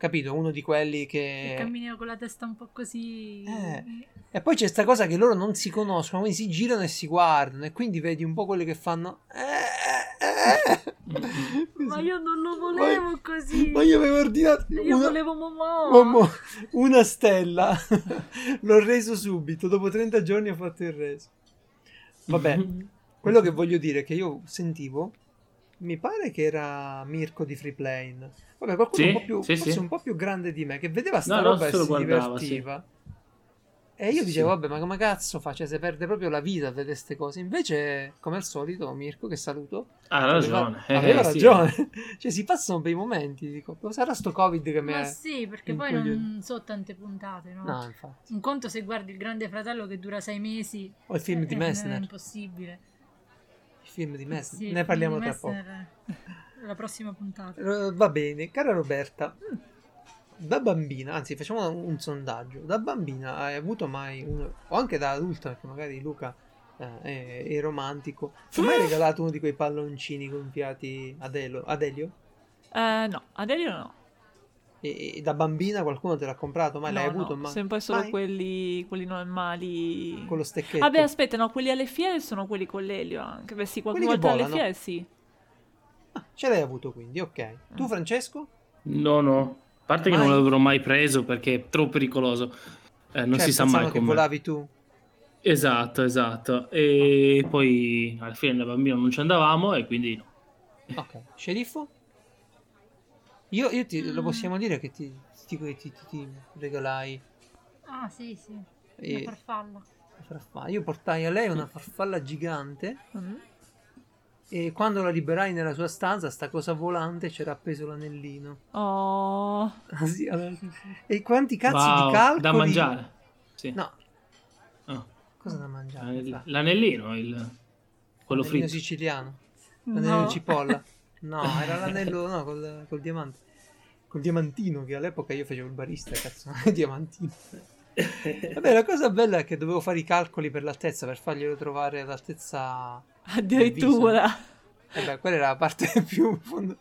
capito, uno di quelli Che che... cammina con la testa un po' così. Eh. E poi c'è sta cosa che loro non si conoscono, quindi si girano e si guardano e quindi vedi un po' quelli che fanno... Eh, eh, eh. Ma io non lo volevo così. Ma io avevo ordinato Io una, volevo Momo. Momo, una stella. L'ho reso subito. Dopo 30 giorni ho fatto il reso. Vabbè, quello che voglio dire è che io sentivo. Mi pare che era Mirko di Freeplane. Vabbè, qualcuno Sì, un po' più, sì, forse sì. un po' più grande di me che vedeva sta No, roba e si guardava, divertiva. E io Sì. dicevo, vabbè, ma come cazzo fa? Cioè, se perde proprio la vita a vedere queste cose. Invece, come al solito, Mirko, che saluto, Ha ragione. aveva, aveva eh, sì. ragione. cioè, si passano bei momenti. Dico, sarà sto Covid che mi Ma è... sì, perché poi non so tante puntate, no? No, infatti. Un conto se guardi il Grande Fratello che dura sei mesi. O il film di eh, È Messner. impossibile. Il film di Messner. Sì, ne parliamo tra poco. Messner, eh, La prossima puntata. Va bene, cara Roberta. Da bambina, anzi, facciamo un, un sondaggio. Da bambina hai avuto mai uno, o anche da adulta, perché magari Luca eh, è, è romantico. Ti hai mai regalato uno di quei palloncini gonfiati ad, Elo- ad Elio? Eh, no, Adelio no. E, e da bambina qualcuno te l'ha comprato? Mai no, l'hai avuto? no, Ma sempre solo mai? quelli, quelli normali. Con lo stecchetto. Vabbè, aspetta, no, quelli alle fiere sono quelli con l'elio anche. Beh, sì, qualche Quelli volta alle fiere sì. Ah, ce l'hai avuto quindi, ok. Tu, Mm. Francesco? No, no. A parte che Mai? non l'avrò mai preso perché è troppo pericoloso. Eh, non Cioè, si sa pensavo mai che come. volavi tu. Esatto, esatto. E poi alla fine da bambino non ci andavamo e quindi no. Ok. Sceriffo? Io, io ti, lo Mm. possiamo dire che ti, ti, ti- ti- ti regalai Ah, sì, sì. Una eh, farfalla. la farfalla. Io portai a lei una farfalla gigante Mm. E quando la liberai nella sua stanza, sta cosa volante c'era appeso l'anellino. Oh, Ah, sì, allora- E quanti cazzo Wow, di calcoli? da mangiare. Sì. No, Ah, cosa da mangiare? l'anell- l'anellino, il... quello L'anellino fritto. siciliano. L'anello no. cipolla. No, era l'anello no, col, col diamante. Col diamantino, che all'epoca io facevo il barista, cazzo, il diamantino. Vabbè, la cosa bella è che dovevo fare i calcoli per l'altezza, per farglielo trovare all'altezza... Addirittura. E beh, quella era la parte più... fondo-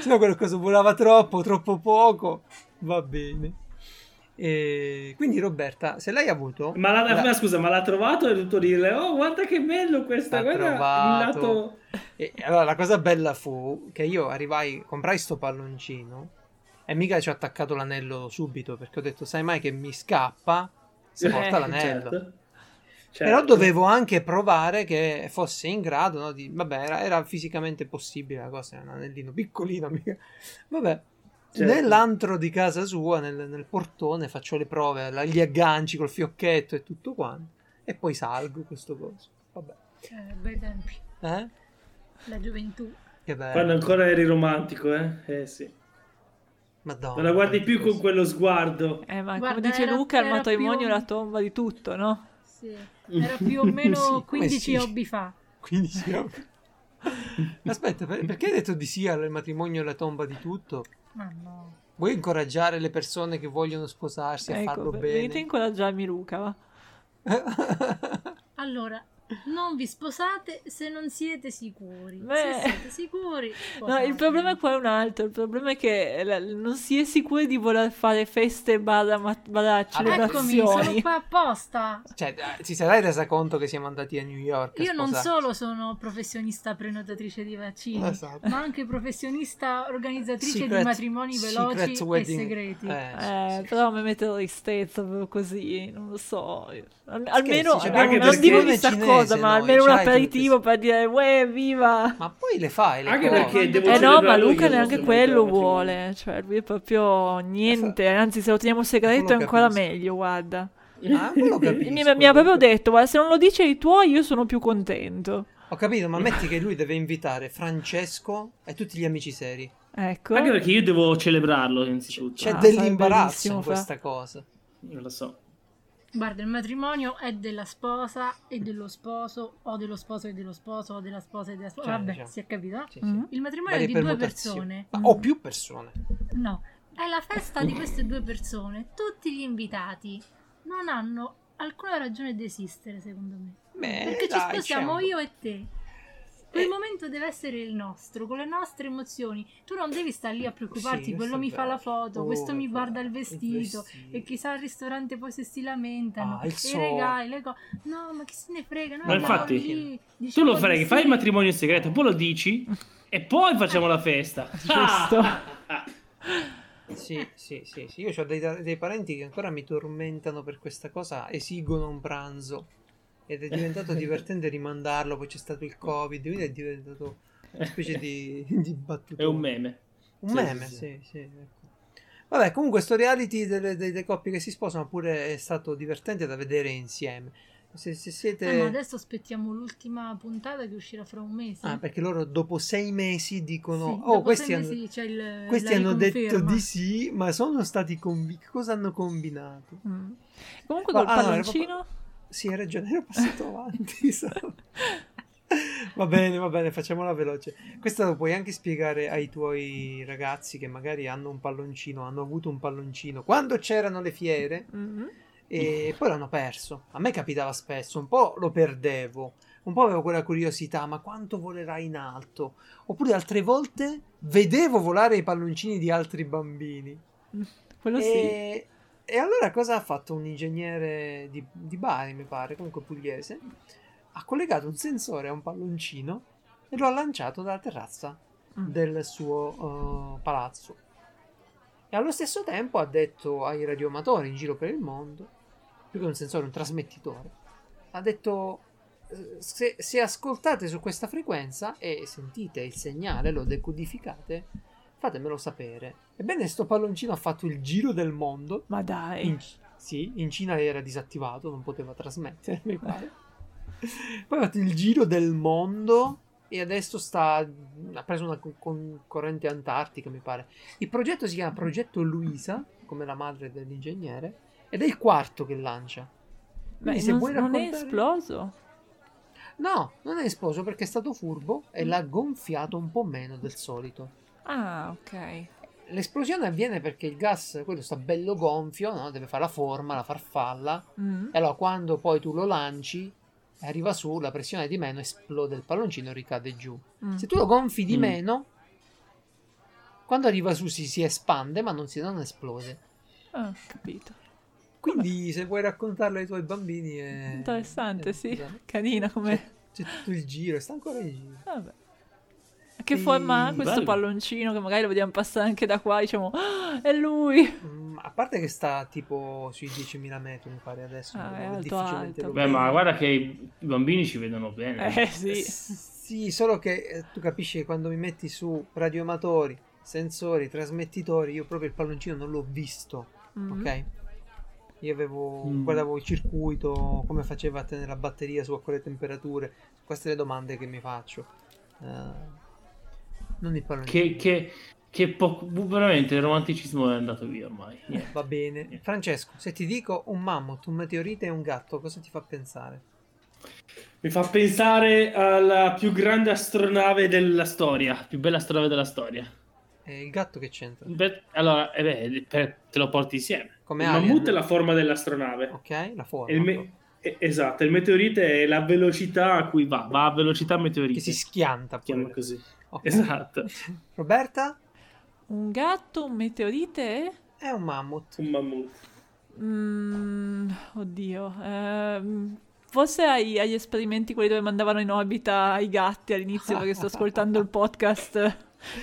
Se no quello cosa volava troppo, troppo poco, va bene. E quindi Roberta, se lei ha avuto... Ma, la- la- ma scusa, ma l'ha trovato e tutto dirle, oh guarda che bello questa, L'ha guarda il trovato. lato... E e allora la cosa bella fu che io arrivai, comprai sto palloncino e mica ci ho attaccato l'anello subito perché ho detto, sai mai che mi scappa se porta Eh, l'anello. Certo. Però Certo. dovevo anche provare che fosse in grado, no, di... Vabbè, era, era fisicamente possibile la cosa, era un anellino piccolino. mica- Vabbè, Certo. nell'antro di casa sua, nel, nel portone, faccio le prove, la- gli agganci col fiocchetto e tutto quanto. E poi salgo questo coso. Vabbè. Eh, bei tempi. Eh? La gioventù. Che bello. Quando ancora eri romantico, eh? Eh sì. Madonna. Non la guardi più con quello sguardo. Eh, ma Guarda, come dice era- Luca, il matrimonio più- è la tomba di tutto, no? Sì. Era più o meno Sì, come 15 sì. hobby fa. 15 anni. Aspetta, per- perché hai detto di sì al matrimonio e alla tomba di tutto? Ma no. Vuoi incoraggiare le persone che vogliono sposarsi a ecco, farlo ve- venite a bene? incoraggiarmi Luca, va. Allora, non vi sposate se non siete sicuri. Beh. Se siete sicuri. No, il problema è qua è un altro. Il problema è che la- non si è sicuri di voler fare feste barra, ma- barra Ah, Eccomi, sono celebrazioni. qua apposta. cioè, eh, ti sarai resa conto che siamo andati a New York? a Io non solo sono professionista prenotatrice di vaccini, Esatto. ma anche professionista organizzatrice Secret- di matrimoni veloci secret e wedding. segreti. Eh, sì, Eh, sì. però mi mette tristezza proprio così, non lo so. Al- almeno, cioè, non perché- dico questa cinese, cosa, ma noi, almeno un aperitivo per dire, uè, viva! Ma poi le fai le Anche cose. perché devo Eh no, ma Luca neanche quello vuole, cioè lui è proprio niente, anzi se lo teniamo segreto è ancora capisco. meglio, guarda. Ah, Mi, capisco, mi ha proprio detto, guarda, se non lo dice ai tuoi io sono più contento. Ho capito, ma metti che lui deve invitare Francesco e tutti gli amici seri. Ecco. Anche perché io devo celebrarlo innanzitutto. C'è Ah, dell'imbarazzo in questa cosa. Io lo so. Guarda, il matrimonio è della sposa e dello sposo, o dello sposo e dello sposo, o della sposa e della sposa. Cioè, Vabbè, diciamo. si è capito? Sì, sì. Mm. Il matrimonio Varie è di due persone. Ma- o più persone. No, è la festa di queste due persone. Tutti gli invitati non hanno alcuna ragione di esistere, secondo me. Beh, Perché dai, ci sposiamo un- io e te. Quel Eh. momento deve essere il nostro, con le nostre emozioni. Tu non devi stare lì a preoccuparti, Sì, quello mi fa la foto, Oh, questo mi guarda il Il vestito, vestito. e chissà al ristorante poi se si lamentano, Ah, il e i sole. regali, le cose. No, ma chi se ne frega? Noi Ma infatti, lì, Tu diciamo lo freghi, di fai il matrimonio in segreto, poi lo dici e poi facciamo la festa. Giusto. Ah! Sì, sì, sì, sì. Io ho dei, dei parenti che ancora mi tormentano per questa cosa, esigono un pranzo. Ed è diventato divertente rimandarlo, poi c'è stato il Covid, quindi è diventato una specie di, di battuta. È un meme. Un Sì, meme, sì, sì, sì. ecco. Vabbè, comunque sto reality delle, delle coppie che si sposano pure è stato divertente da vedere insieme. Se, se siete... Eh, ma adesso aspettiamo l'ultima puntata che uscirà fra un mese. Ah, perché loro dopo sei mesi dicono... Sì, oh, questi hanno... mesi c'è il- Questi la hanno detto di sì, ma sono stati convinti. Cosa hanno combinato? Mm. Comunque Ma- col ah, no, palloncino... Sì, hai ragione, ero passato avanti. so. va bene, va bene, facciamola veloce. Questo lo puoi anche spiegare ai tuoi ragazzi che magari hanno un palloncino, hanno avuto un palloncino quando c'erano le fiere Mhm. e poi l'hanno perso. A me capitava spesso, un po' lo perdevo. Un po' avevo quella curiosità, ma quanto volerà in alto? Oppure altre volte vedevo volare i palloncini di altri bambini. Quello sì. E, allora cosa ha fatto un ingegnere di, di Bari, mi pare, comunque pugliese? Ha collegato un sensore a un palloncino e lo ha lanciato dalla terrazza. Mm. del suo eh, palazzo. E allo stesso tempo ha detto ai radioamatori in giro per il mondo, più che un sensore, un trasmettitore, ha detto eh, se, se ascoltate su questa frequenza e sentite il segnale, lo decodificate, fatemelo sapere. Ebbene, sto palloncino ha fatto il giro del mondo. Ma dai. In, sì, in Cina era disattivato, non poteva trasmettere, mi pare. Poi ha fatto il giro del mondo e adesso sta ha preso una con- concorrente antartica, mi pare. Il progetto si chiama Progetto Luisa, come la madre dell'ingegnere, ed è il quarto che lancia. Beh, Quindi se non, vuoi non è raccontare- esploso? No, non è esploso perché è stato furbo e l'ha gonfiato un po' meno del solito. Ah, ok. L'esplosione avviene perché il gas, quello sta bello gonfio, no? deve fare la forma, la farfalla. Mm. E allora quando poi tu lo lanci, arriva su, la pressione è di meno, esplode il palloncino e ricade giù. Mm. Se tu lo gonfi di Mm. meno, quando arriva su si, si espande, ma non, si, non esplode. Ah, capito. Quindi se vuoi raccontarlo ai tuoi bambini è... Interessante, è- sì. Carina come... C'è tutto il giro, sta ancora in giro. Vabbè. Che E- forma ha questo bello. palloncino che magari lo vediamo passare anche da qua, diciamo, "Ah, è lui! Mm, a parte che sta tipo sui 10.000 metri, mi pare adesso. Ah, è alto, difficilmente alto. Beh, ma guarda che i bambini ci vedono bene. Eh sì. Sì, solo che eh, tu capisci che quando mi metti su radioamatori, sensori, trasmettitori, io proprio il palloncino non l'ho visto, Mm. ok? Io avevo, Mm. guardavo il circuito, come faceva a tenere la batteria su a quelle temperature. Queste le domande che mi faccio. Eh, non il palloncino. Che, che, che po- veramente il romanticismo è andato via ormai. Niente. Va bene. Francesco, se ti dico un mammut, un meteorite e un gatto, cosa ti fa pensare? Mi fa pensare alla più grande astronave della storia, più bella astronave della storia. È il gatto che c'entra? Beh, allora, eh beh, per- te lo porti insieme. Come il Alien. mammut è la forma dell'astronave. Ok, la forma. E il me- eh, esatto, il meteorite è la velocità a cui va, va a velocità meteorite. Che si schianta chiama pure. così. Ok. Esatto, Roberta? Un gatto, un meteorite? È un mammut. un mammut. Mm, oddio. ehm, forse ai- agli esperimenti quelli dove mandavano in orbita i gatti all'inizio perché sto ascoltando il podcast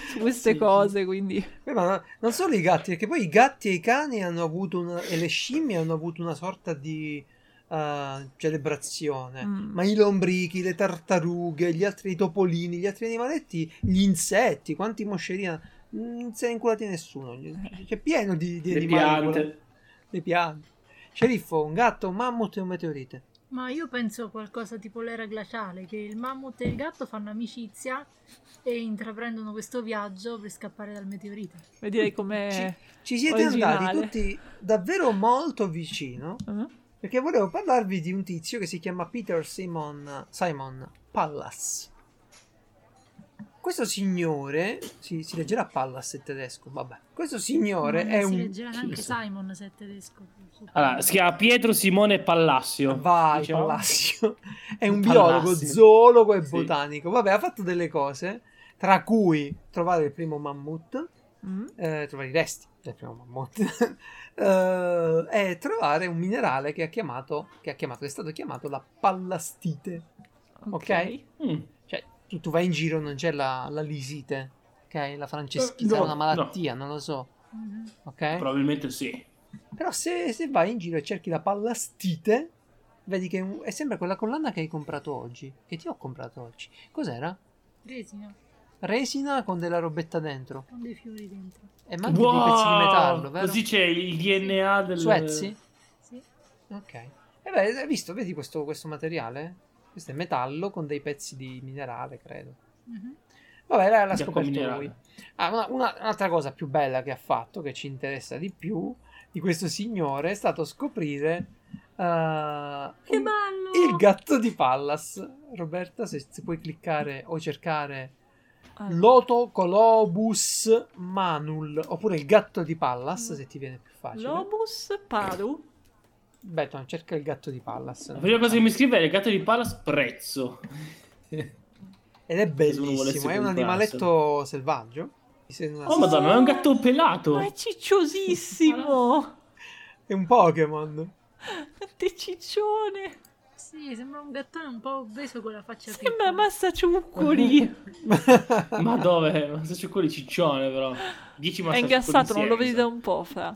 su queste Sì, cose, quindi... Beh, ma no- non solo i gatti, perché poi i gatti e i cani hanno avuto una, e le scimmie hanno avuto una sorta di eh, celebrazione. Mm. Ma i lombrichi, le tartarughe, gli altri i topolini, gli altri animaletti, gli insetti, quanti moscerini hanno? Non se ne è inculati nessuno. C'è pieno di, di Le animali. piante. Le piante. Sceriffo, un gatto, un mammut e un meteorite. Ma io penso qualcosa tipo l'era glaciale, che il mammut e il gatto fanno amicizia e intraprendono questo viaggio per scappare dal meteorite. Dire come... Ci, ci siete originale. andati tutti davvero molto vicino. Eh? Perché volevo parlarvi di un tizio che si chiama Peter Simon, Simon Pallas. Questo signore, si, si leggerà Pallas in tedesco, vabbè. Questo signore Non è si un... leggerà neanche chi lo sa? Simon se è tedesco. Allora, si chiama Pietro Simone Pallassio. Vai, diciamo. Pallassio. È un Pallassio. biologo, zoologo e Sì. botanico. Vabbè, ha fatto delle cose, tra cui trovare il primo mammut, Mm? eh, trovare i resti del primo mammut, eh, e trovare un minerale che ha chiamato, che ha chiamato, che è stato chiamato la pallastite. Ok? Mm. Cioè, tu, tu vai in giro, non c'è la, la lisite, ok? La franceschita Eh, no, è una malattia, non lo so, Mhm. ok? Probabilmente sì. Però se, se vai in giro e cerchi la pallastite, vedi che è sempre quella collana che hai comprato oggi, che ti ho comprato oggi. Cos'era? Resina, Resina con della robetta dentro. con dei fiori dentro. E ma anche dei pezzi di metallo, vero? Così c'è il DNA del... Suezzi? Sì. Ok. E beh, hai visto, vedi questo, questo materiale? Questo è metallo con dei pezzi di minerale, credo. Mhm. Vabbè, l'ha, l'ha scoperto lui. Ah, una- una- un'altra cosa più bella che ha fatto, che ci interessa di più, di questo signore, è stato scoprire eh, Che bello! il gatto di Pallas. Roberta, se, se puoi cliccare o cercare Allora, Lotocolobus manul, oppure il gatto di Pallas, Mm. se ti viene più facile. Lobus Paru? Beh, no, cerca il gatto di Pallas. La prima cosa che mi scrive è il gatto di Pallas prezzo. Ed è bellissimo, è un animaletto selvaggio. Oh madonna, è un gatto pelato. Ma è cicciosissimo! È un Pokémon. Che ciccione! Sì, sembra un gattone un po' obeso con la faccia Sembra piccola. Massaciuccoli. Ma dove? Ma se c'è quelli ciccione però. 10 È ingassato, non lo vedi da un po', fra.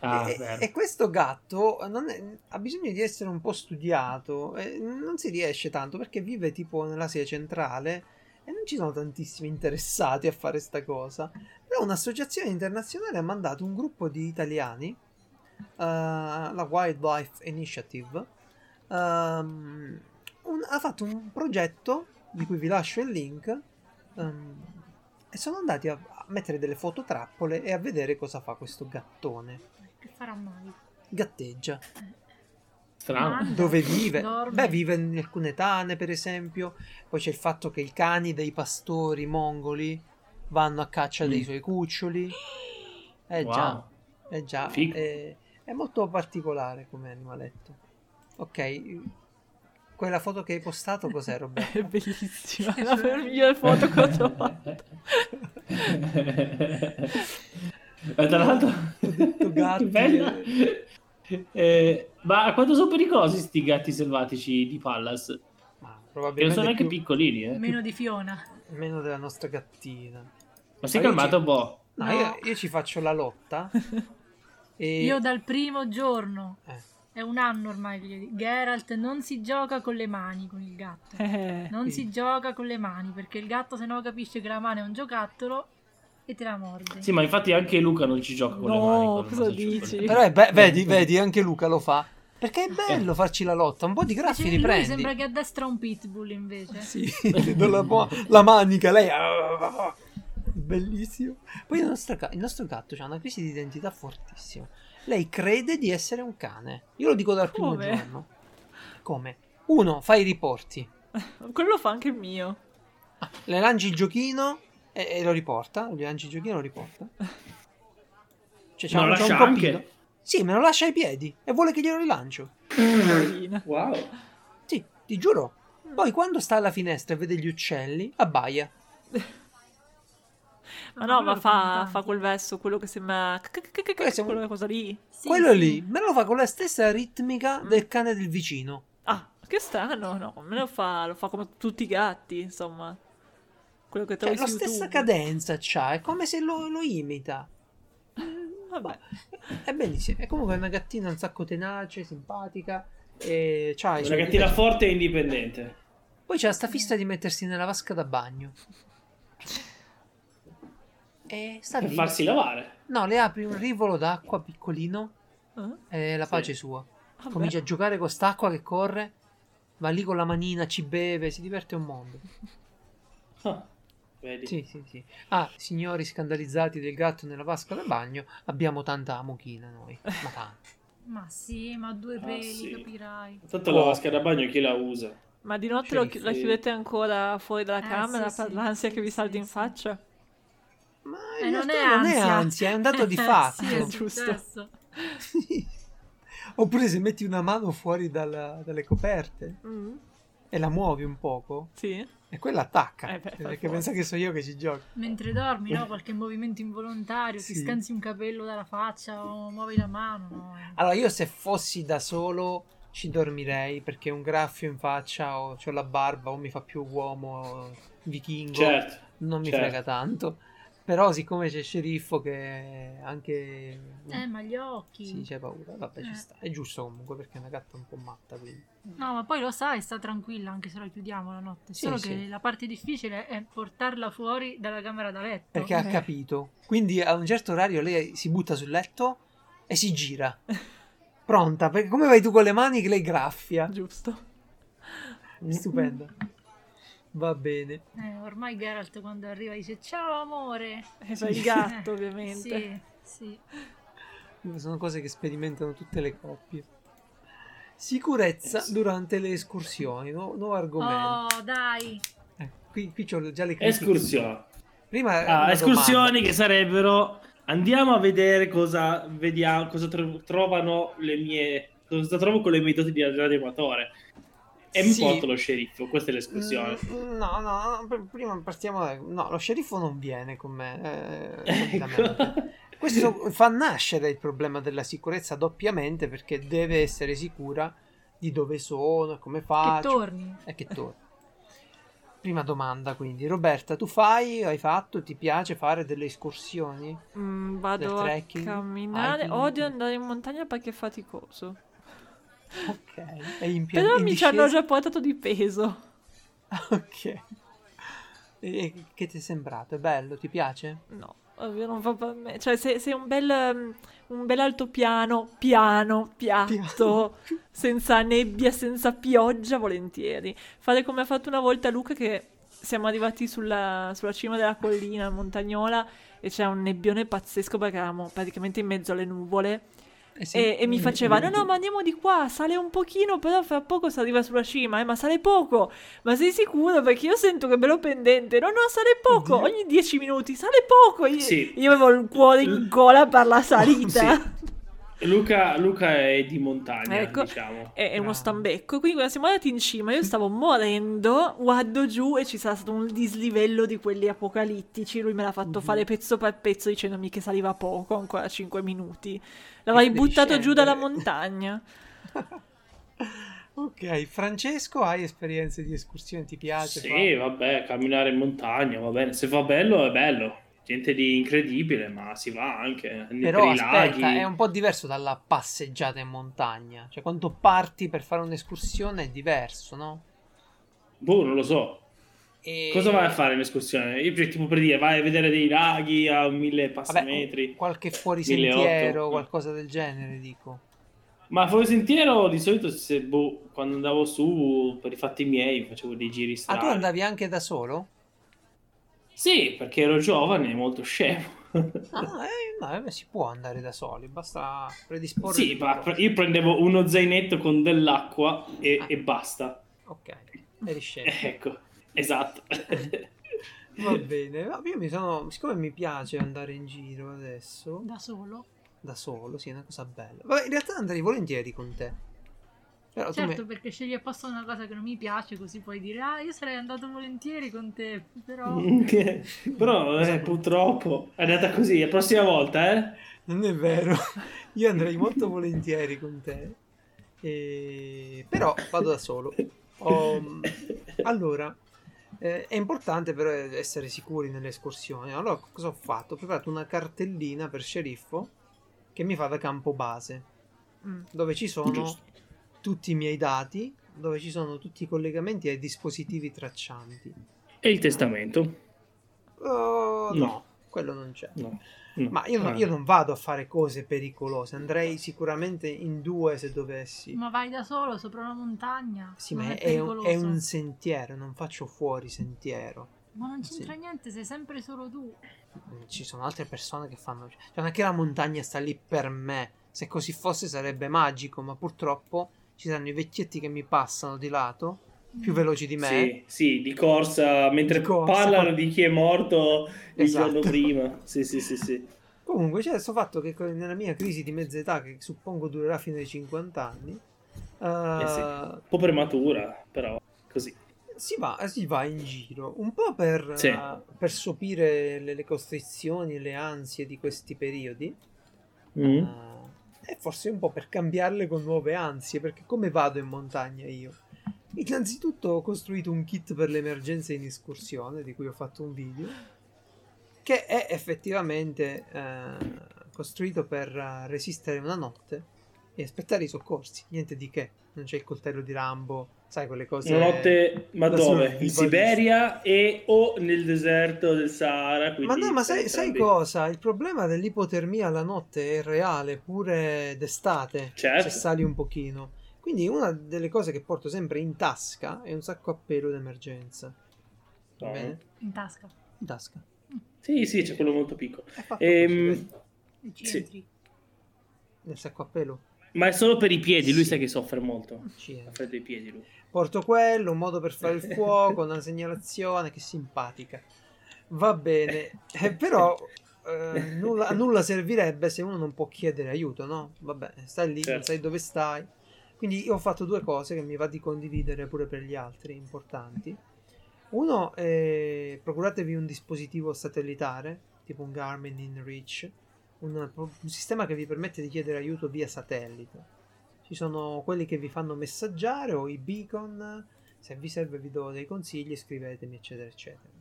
Ah, e, vero. e questo gatto non è- ha bisogno di essere un po' studiato e non si riesce tanto perché vive tipo nell'Asia centrale e non ci sono tantissimi interessati a fare sta cosa. Però un'associazione internazionale ha mandato un gruppo di italiani, eh, la Wildlife Initiative, ehm, un- ha fatto un progetto di cui vi lascio il link ehm, e sono andati a, a mettere delle fototrappole e a vedere cosa fa questo gattone. Che farà mai? Gatteggia. Strano. Dove vive? dorme. Beh, vive in alcune tane, per esempio. Poi c'è il fatto che i cani dei pastori mongoli vanno a caccia dei Mm. suoi cuccioli. Eh Wow. già, eh già. È, è molto particolare come animaletto. Ok, quella foto che hai postato cos'è, Roberto? È bellissima. È la migliore foto che ho trovato. Ma tra l'altro, detto gatti. bella. Eh, ma quanto sono pericolosi sti gatti selvatici di Pallas? Ma Che non probabilmente sono neanche più- piccolini, eh. Meno di Fiona. meno della nostra gattina. Ma sei io calmato ci- un po'. No, No. Io, io ci faccio la lotta. e... Io dal primo giorno, eh. È un anno ormai che Geralt non si gioca con le mani con il gatto. Eh, Non Sì. si gioca con le mani perché il gatto se no capisce che la mano è un giocattolo e te la morde. Sì, ma infatti anche Luca non ci gioca con le No, mani. con il cosa dici? Però è be- vedi, vedi, anche Luca lo fa. Perché è bello Eh. farci la lotta. Un po' di graffi li prendi. sembra che addestra un pitbull invece. Sì, la, la manica, lei. Bellissimo. Poi il nostro, ca- il nostro gatto ha una crisi di identità fortissima. Lei crede di essere un cane. Io lo dico dal primo Come? giorno. Come? Uno, fa i riporti. Quello lo fa anche il mio. Ah, le lanci il giochino e, e lo riporta. Gli lanci il giochino e lo riporta. Cioè, c'ha Ma un- lo c'ha un anche? Sì, me lo lascia ai piedi e vuole che glielo rilancio. Wow. Sì, ti giuro. Poi quando sta alla finestra e vede gli uccelli, abbaia. Ma no, ma fa, fa quel verso, quello che sembra... Quella cosa lì. Sì, Quello sì. lì me lo fa con la stessa ritmica del cane del vicino. Ah, che strano, no, me lo fa, lo fa come tutti i gatti, insomma. Quello che Cioè, trovi la su stessa cadenza c'ha, è come se lo, lo imita. Vabbè. È bellissimo. È comunque una gattina un sacco tenace, simpatica. E c'ha Una gattina forte e indipendente. Poi c'ha sta fissa di mettersi nella vasca da bagno. E sta Per lì. farsi lavare. No, le apri un rivolo d'acqua piccolino Eh? e la Sì. pace sua. Vabbè. Comincia a giocare con st'acqua che corre, va lì con la manina, ci beve, si diverte un mondo. Ah, vedi. Sì, sì, sì. Ah, signori scandalizzati del gatto nella vasca da bagno, abbiamo tanta amochina noi. Ma tanta. Ma sì, ma due Ah, peli, sì. capirai. Tanto la vasca da bagno chi la usa? Ma di notte lo chi- la chiudete ancora fuori dalla Eh, camera sì, per sì, l'ansia sì, che vi sì, salti in sì. faccia? Ma Eh, non è non è ansia. ansia, è un dato di fatto. sì, è Giusto. Sì. Oppure se metti una mano fuori dalla- dalle coperte Mm, e la muovi un poco, Sì. e quella attacca. Eh beh, per perché pensa che so io che ci gioco. Mentre dormi, no? Qualche movimento involontario, ti Sì. scansi un capello dalla faccia o muovi la mano, no? Allora, io se fossi da solo ci dormirei perché un graffio in faccia o ho la barba o mi fa più uomo vichingo. Certo. non mi certo. frega tanto. Però, siccome c'è sceriffo che anche. Eh, ma gli occhi. Sì, c'è paura. Vabbè, ci Eh. sta. È giusto comunque perché è una gatta un po' matta. Quindi. No, ma poi lo sai, sta tranquilla anche se la chiudiamo la notte. Sì, Solo sì. che la parte difficile è portarla fuori dalla camera da letto. Perché ha Eh. capito. Quindi a un certo orario lei si butta sul letto e si gira. Pronta. Perché come vai tu con le mani che lei graffia? Giusto. Stupenda. Va bene. Eh, ormai Geralt quando arriva dice ciao amore. E sei il gatto, ovviamente. Sì, sì. Sono cose che sperimentano tutte le coppie. Sicurezza sì. durante le escursioni. nu- nuovo argomento. Oh, dai. Eh, qui, qui c'ho già le critiche. Escursioni. Prima Ah, escursioni domanda. che sarebbero andiamo a vedere cosa vediamo cosa tro- trovano le mie cosa trovo con le mie doti di radioamatore e mi Sì. porto lo sceriffo questa è l'escursione Mm, No, no, no, pr- prima partiamo da... No, lo sceriffo non viene con me. eh, Ecco. Questo fa nascere il problema della sicurezza doppiamente perché deve essere sicura di dove sono, come Che faccio. torni. E che torni. Prima domanda quindi, Roberta, tu fai, hai fatto, ti piace fare delle escursioni? Mm, vado Del a camminare. Odio andare in montagna perché è faticoso. Ok. E in pia- Però in mi ci hanno già portato di peso. Ok. E che ti è sembrato? È bello? Ti piace? No, ovvio non fa per me. Cioè, se, se è un bel, um, un bel altopiano, piano, piatto, senza nebbia, senza pioggia, volentieri. Fare come ha fatto una volta Luca che siamo arrivati sulla, sulla cima della collina montagnola e c'era un nebbione pazzesco perché eravamo praticamente in mezzo alle nuvole. Eh sì. E, e mi faceva: No, no, ma andiamo di qua. Sale un pochino, però fra poco si arriva sulla cima. Eh, ma sale poco. Ma sei sicuro? Perché io sento che è bello pendente. No, no, sale poco. Oddio. Ogni 10 minuti sale poco. Io, Sì. io avevo il cuore in gola per la salita. Luca, Luca è di montagna, Ecco. diciamo. È, è uno stambecco. Quindi quando siamo andati in cima, io stavo morendo. Guardo giù e ci sarà stato un dislivello di quelli apocalittici. Lui me l'ha fatto Mhm. fare pezzo per pezzo dicendomi che saliva poco, ancora 5 minuti. L'avrei buttato giù dalla montagna. Ok, Francesco, hai esperienze di escursioni? Ti piace? Sì, farle? vabbè, camminare in montagna, va bene. Se fa bello, è bello. Niente di incredibile, ma si va anche nei- Però per i aspetta, laghi. è un po' diverso dalla passeggiata in montagna. Cioè, quando parti per fare un'escursione è diverso, no? Boh, non lo so. E... Cosa vai a fare in escursione? Io tipo per dire, vai a vedere dei laghi a mille passametri. qualche fuori 1800. sentiero, qualcosa del genere, dico. Ma fuori sentiero di solito se, boh, quando andavo su per i fatti miei facevo dei giri Ah, strani. tu andavi anche da solo? Sì, perché ero giovane e molto scemo. Ah, eh, ma eh, si può andare da soli, basta predisporre. sì, ma io prendevo uno zainetto con dell'acqua e, Ah. e basta. Ok, eri scemo. Ecco, esatto. Va bene, io mi sono. Siccome mi piace andare in giro adesso, Da solo. da solo, sì, è una cosa bella. Vabbè, in realtà andrei volentieri con te. Però Certo, mi- perché scegli apposta una cosa che non mi piace, così puoi dire, ah, io sarei andato volentieri con te, però... Però eh, purtroppo è andata così. La prossima volta, eh? Non è vero, io andrei molto volentieri con te. E- Però vado da solo. Ho- Allora, eh, è importante però essere sicuri nelle escursioni. Allora, cosa ho fatto? Ho preparato una cartellina per sceriffo che mi fa da campo base, Mm. dove ci sono Giusto. Tutti i miei dati, dove ci sono tutti i collegamenti ai dispositivi traccianti. E il testamento? Oh, no. No. quello non c'è. No. no. Ma io, non- Ah. io non vado a fare cose pericolose, andrei sicuramente in due se dovessi. Ma vai da solo sopra una montagna? Sì, non ma è, è, un, è un sentiero, non faccio fuori sentiero. Ma non c'entra Sì. niente, sei sempre solo tu. Ci sono altre persone che fanno... Cioè, non è che la montagna sta lì per me. Se così fosse sarebbe magico, ma purtroppo ci saranno i vecchietti che mi passano di lato, più veloci di me. Sì, sì, di corsa, mentre Di corsa, parlano poi- di chi è morto il Esatto. giorno prima. Sì, sì, sì, sì. Comunque c'è questo fatto che nella mia crisi di mezza età, che suppongo durerà fino ai 50 anni, eh, Eh sì. Un po' prematura, però così. si, va, si va in giro un po' per, Sì. eh, per sopire le, le costrizioni e le ansie di questi periodi. Mm. eh, e forse un po' per cambiarle con nuove ansie, perché come vado in montagna io? Innanzitutto ho costruito un kit per le emergenze in escursione, di cui ho fatto un video, che è effettivamente eh, costruito per eh, resistere una notte e aspettare i soccorsi, niente di che, non c'è il coltello di Rambo, sai quelle cose... Una notte, ma dove? In. Siberia e o nel deserto del Sahara. Ma no, ma sai, sai cosa? Il problema dell'ipotermia la notte è reale, pure d'estate, Certo. se sali un pochino. Quindi una delle cose che porto sempre in tasca è un sacco a pelo d'emergenza. Va bene? In tasca. In tasca. Sì, sì, c'è quello molto piccolo. Ehm? E Sì. Nel sacco a pelo. Ma è solo per i piedi, lui Sì. sai che soffre molto. Ha freddo ai piedi lui. Porto quello, un modo per fare il fuoco, una segnalazione, che simpatica. Va bene, Eh, però eh, nulla, a nulla servirebbe se uno non può chiedere aiuto, no? Vabbè, stai lì, non Certo. sai dove stai. Quindi io ho fatto due cose che mi va di condividere pure per gli altri, importanti. Uno, è procuratevi un dispositivo satellitare, tipo un Garmin InReach, un, un sistema che vi permette di chiedere aiuto via satellite. Ci sono quelli che vi fanno messaggiare o i beacon. Se vi serve vi do dei consigli, scrivetemi, eccetera, eccetera.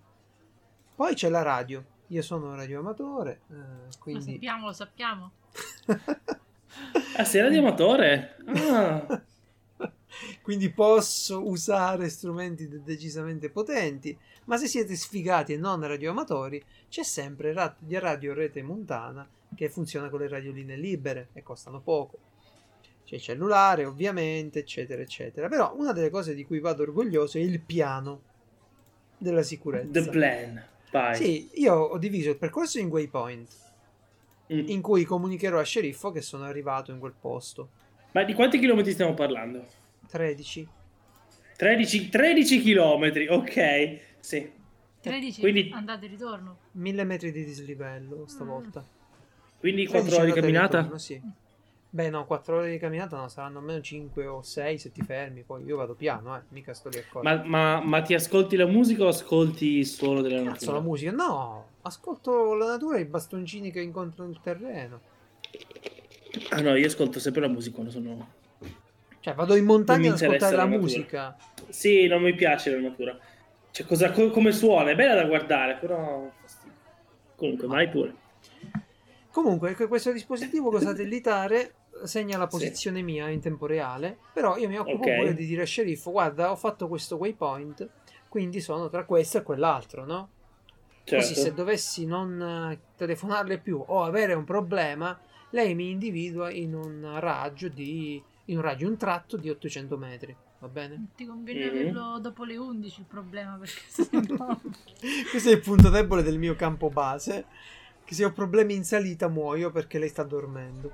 Poi c'è la radio. Io sono un radioamatore, eh, Lo quindi... sappiamo, lo sappiamo. Ah, sei radioamatore? Ah. quindi posso usare strumenti de- decisamente potenti, ma se siete sfigati e non radioamatori, c'è sempre Ra- Radio Rete Montana che funziona con le radioline libere e costano poco. C'è il cellulare, ovviamente, eccetera, eccetera. Però una delle cose di cui vado orgoglioso è il piano della sicurezza. The plan. Vai. Sì, io ho diviso il percorso in waypoint, Mm. in cui comunicherò al sceriffo che sono arrivato in quel posto. Ma di quanti chilometri stiamo parlando? 13. 13, 13 chilometri, ok. Sì. 13 Quindi- andate e ritorno. 1000 metri di dislivello stavolta. Quindi 13 4 ore di camminata? ritorno, sì. Beh, no, 4 ore di camminata no, saranno almeno 5 o 6 se ti fermi. Poi io vado piano, eh, mica sto lì a correre. Ma, ma- ma ti ascolti la musica o ascolti suono della Cazzo, natura? la musica? No, ascolto la natura e i bastoncini che incontro nel terreno. Ah no, io ascolto sempre la musica quando sono... Cioè, vado in montagna ad ascoltare la, la musica. Sì, non mi piace la natura. Cioè, cosa, co- come suona? È bella da guardare, però... Comunque, vai pure. Comunque, questo dispositivo satellitare segna la Sì. posizione mia in tempo reale. Però io mi occupo Ok. pure di dire al sceriffo: Guarda, ho fatto questo waypoint, quindi sono tra questo e quell'altro, no? Certo. Così se dovessi non eh, telefonarle più o avere un problema, lei mi individua in un raggio di in un raggio, un tratto di 800 metri. Va bene? Ti conviene Mhm. averlo dopo le 11 il problema perché sennò... Questo è il punto debole del mio campo base. Che se ho problemi in salita muoio perché lei sta dormendo.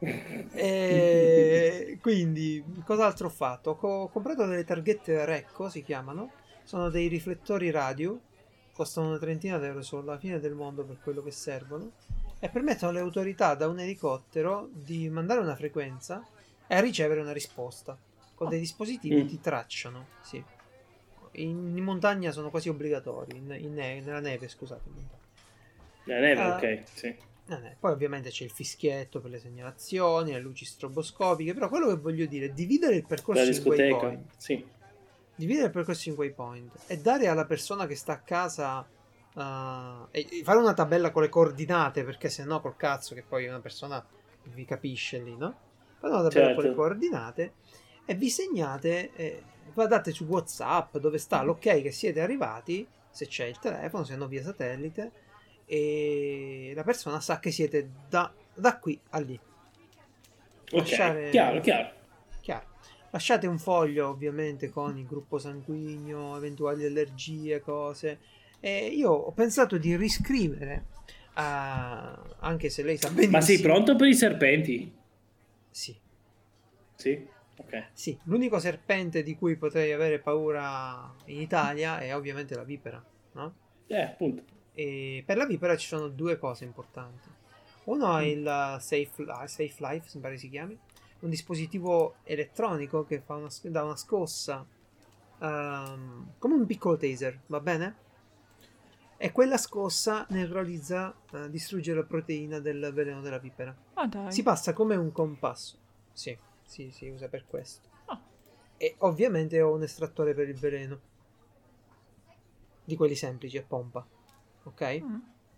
E quindi, cos'altro ho fatto? Ho co- ho comprato delle targhette Recco, si chiamano. Sono dei riflettori radio. Costano una trentina d'euro, sono la fine del mondo per quello che servono. E permettono alle autorità da un elicottero di mandare una frequenza e ricevere una risposta. Con dei dispositivi Mm. ti tracciano. Sì. In, in montagna sono quasi obbligatori. In, in ne- nella neve, scusate. in montagna. La neve, Ah. ok, sì. Poi ovviamente c'è il fischietto per le segnalazioni, le luci stroboscopiche, però quello che voglio dire è dividere il percorso in waypoint. sì. Dividere il percorso in waypoint e dare alla persona che sta a casa uh, e fare una tabella con le coordinate, perché se no col cazzo che poi una persona vi capisce lì, no? Fate una tabella con le Certo. coordinate e vi segnate, eh, guardate su WhatsApp dove sta l'ok che siete arrivati, se c'è il telefono, se no via satellite, e la persona sa che siete da, da qui a lì. Ok, Lasciare- chiaro, chiaro. Chiaro. Lasciate un foglio ovviamente con il gruppo sanguigno, eventuali allergie, cose. E io ho pensato di riscrivere, ah, anche se lei sa benissimo. Ma sei pronto per i serpenti? Sì, Sì? Ok. sì. L'unico serpente di cui potrei avere paura in Italia è ovviamente la vipera, no? Eh, appunto. E per la vipera ci sono due cose importanti. Uno è il uh, Safe, Safe Life, mi pare si chiami, un dispositivo elettronico che fa una, dà una scossa ehm, come un piccolo taser, va bene? E quella scossa neutralizza, eh, distrugge la proteina del veleno della vipera. Dai. Si passa come un compasso. Sì, sì, si usa per questo. Ah. E ovviamente ho un estrattore per il veleno. Di quelli semplici a pompa. Ok? Mm.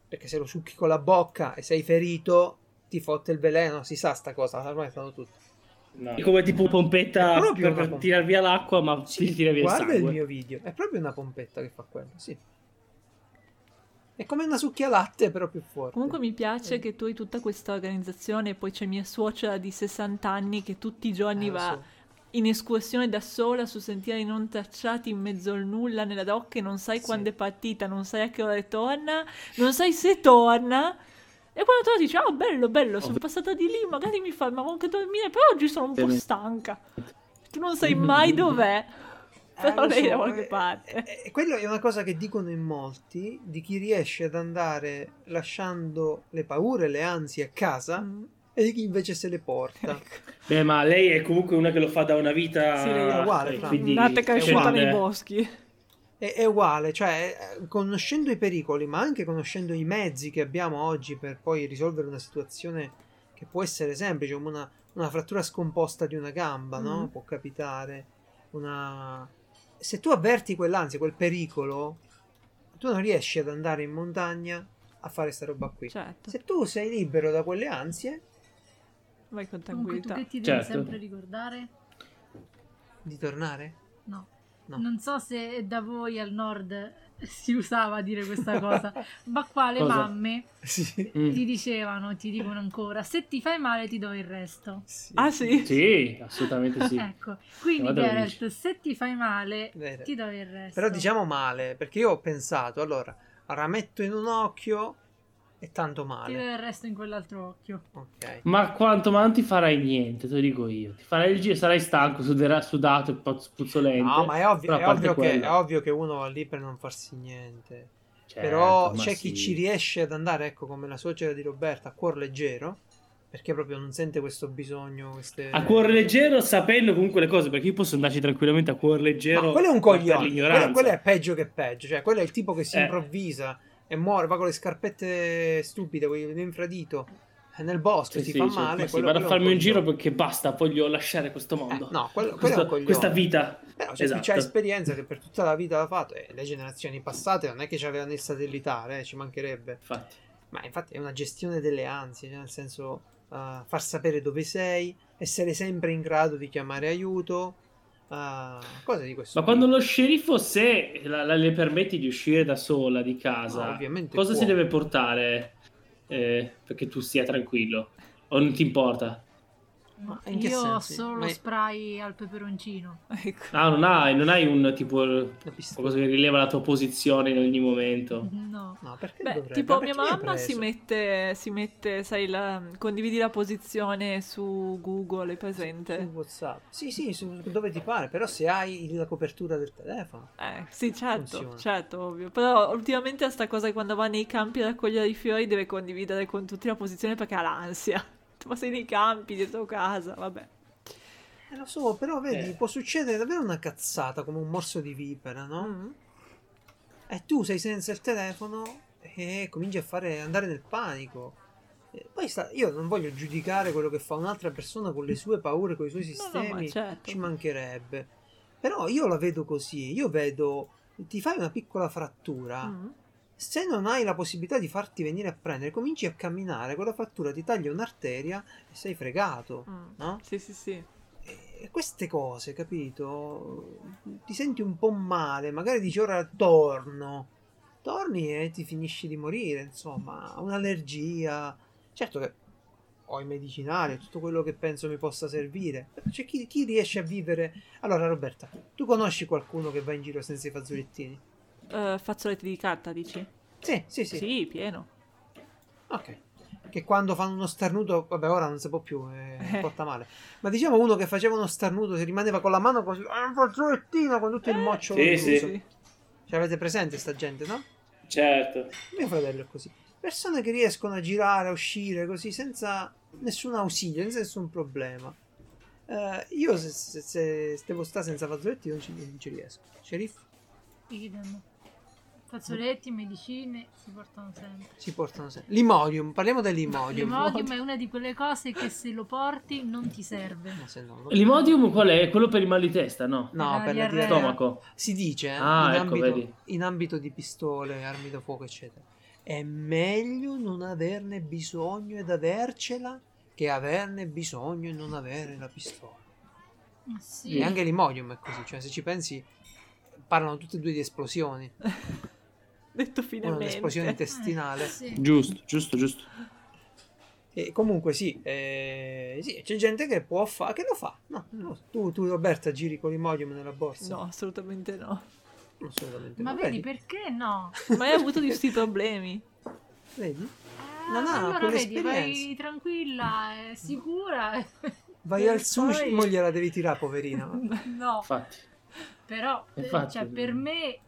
Perché se lo succhi con la bocca e sei ferito, ti fotte il veleno. Si sa sta cosa, ormai fanno tutti. No. È come tipo pompetta È per, per tirare via l'acqua, ma ti tira via il Guarda il sangue. mio video, è proprio una pompetta che fa quello, sì. È come una succhialatte, però più forte. Comunque mi piace che tu hai tutta questa organizzazione e poi c'è mia suocera di 60 anni che tutti i giorni Eh, va so. In escursione da sola su sentieri non tracciati in mezzo al nulla nella docca e non sai Sì. quando è partita, non sai a che ora torna, non sai se torna. E quando torna dici, oh bello, bello, sono passata di lì, magari mi fa, ma anche dormire, però oggi sono un po' stanca. Tu non sai mai dov'è, però Eh, lei è da so, qualche eh, parte. eh, eh, quello è una cosa che dicono in molti di chi riesce ad andare lasciando le paure, le ansie a casa Mm. E di chi invece se le porta. Beh, ma lei è comunque una che lo fa da una vita. Sì, lei è uguale, eh, quindi- Nata e cresciuta nei boschi. È, è uguale, cioè eh, conoscendo i pericoli, ma anche conoscendo i mezzi che abbiamo oggi per poi risolvere una situazione che può essere semplice, come una, una frattura scomposta di una gamba, no? Mm. Può capitare. Una... Se tu avverti quell'ansia, quel pericolo, tu non riesci ad andare in montagna a fare sta roba qui. Certo, Se tu sei libero da quelle ansie, vai con Comunque tu tranquillità. che ti devi Certo. sempre ricordare? di tornare? No. No. Non so se da voi al nord si usava dire questa cosa, ma qua le Cosa? mamme Sì. Mm. ti dicevano, ti dicono ancora, se ti fai male ti do il resto. Ah sì? Sì, assolutamente sì. Ecco, quindi Geralt, se ti fai male Vero. ti do il resto. Però diciamo male, perché io ho pensato, allora, rametto in un occhio e tanto male. il resto in quell'altro occhio. Ok. Ma quanto ma non ti farai niente, te lo dico io. Ti farai il giro, sarai stanco, suderà- sudato e puzz- puzzolente. No, ma è ovvio, è ovvio che, è ovvio che uno va lì per non farsi niente. Certo, Però c'è sì. chi ci riesce ad andare, ecco, come la suocera di Roberta, a cuor leggero, perché proprio non sente questo bisogno, queste... A cuore leggero, sapendo comunque le cose, perché io posso andarci tranquillamente a cuore leggero. Ma quello è un coglione, quello, quello è peggio che peggio, cioè quello è il tipo che si Eh. improvvisa e muore, va con le scarpette stupide, con l'infradito, eh, nel bosco, Sì, si sì, fa cioè, male. ma sì, quello- vado a quello farmi un giro perché basta, voglio lasciare questo mondo. Eh, no, quello, quello è Questo- coglione. questa vita. Però c'è Esatto. ha esperienza che per tutta la vita l'ha fatto e le generazioni passate non è che c'avevano il satellitare, eh, ci mancherebbe. Infatti. Ma infatti è una gestione delle ansie, cioè nel senso uh, far sapere dove sei, essere sempre in grado di chiamare aiuto, uh, cose di questo Ma quando lo sceriffo, se la- la- le permetti di uscire da sola di casa, No, ovviamente cosa può. si deve portare eh, perché tu stia tranquillo? O non ti importa? Ma in che Io ho sensi? solo Ma- lo spray al peperoncino. Ecco. Ah, non hai, non hai un tipo pistola. qualcosa che rileva la tua posizione in ogni momento? No. No, perché Beh, dovrebbe? tipo Ma mia perché mi ha mamma si mette, si mette, sai, la, condividi la posizione su Google, è presente? su WhatsApp. Sì, sì, su dove ti pare, però se hai la copertura del telefono. Eh, sì, certo, Funziona. certo, ovvio. Però ultimamente sta cosa che quando va nei campi a raccogliere i fiori deve condividere con tutti la posizione perché ha l'ansia. Ma sei nei campi, dietro casa, vabbè. Eh, lo so, però vedi, Eh. può succedere davvero una cazzata come un morso di vipera, no? Mm. E tu sei senza il telefono e cominci a fare andare nel panico. E poi sta- io non voglio giudicare quello che fa un'altra persona con le sue paure, con i suoi No, sistemi, no, ma certo. ci mancherebbe. Però io la vedo così, io vedo ti fai una piccola frattura, Mm. Se non hai la possibilità di farti venire a prendere, cominci a camminare, quella frattura ti taglia un'arteria e sei fregato, Mm. no? Sì, sì, sì. E queste cose, capito? Ti senti un po' male, magari dici ora torno. Torni e ti finisci di morire, insomma, un'allergia. Certo che ho i medicinali, tutto quello che penso mi possa servire. Però c'è chi, chi riesce a vivere. Allora, Roberta, tu conosci qualcuno che va in giro senza i fazzolettini? Eh, fazzoletti di carta, dici? Sì, sì, sì. Sì, pieno. Ok. Che quando fanno uno starnuto, vabbè, ora non si può più, eh, porta male. Ma diciamo uno che faceva uno starnuto, si rimaneva con la mano così, ah, un fazzolettino con tutto il Eh, moccio. sì, chiuso. sì. Sì. Cioè, avete presente sta gente, no? Certo. Mio fratello è così. Persone che riescono a girare, a uscire così senza nessun ausilio, senza nessun problema. Eh, io se, se, se devo stare senza fazzoletti non ci, non ci riesco. Sceriffo Idem. Fazzoletti, medicine si portano sempre. si portano sempre. L'imodium, parliamo dell'imodium. L'imodium è una di quelle cose che se lo porti non ti serve. Ma se no, lo- L'imodium qual è? Quello per il mal di testa, no? No, La per diarrea. diarrea. Stomaco. Si dice eh, Ah, in, ecco, ambito, vedi. in ambito di pistole, armi da fuoco, eccetera. È meglio non averne bisogno ed avercela che averne bisogno e non avere la pistola. Sì. E anche l'imodium è così, cioè se ci pensi parlano tutte e due di esplosioni. Detto Una finalmente. un'esplosione Eh, intestinale. sì. Giusto, giusto, giusto. E comunque sì, eh, sì, c'è gente che può fare, che lo fa. No, no. Tu, tu Roberta giri con l'imodium nella borsa? No, assolutamente no. assolutamente Ma no. vedi, perché no? Mai avuto di questi problemi. Vedi? Eh, Non ha allora vedi, vai tranquilla, sicura. Vai al sushi, Poi- mo gliela devi tirare, poverina. No, Infatti. Però eh, Infatti. cioè, per me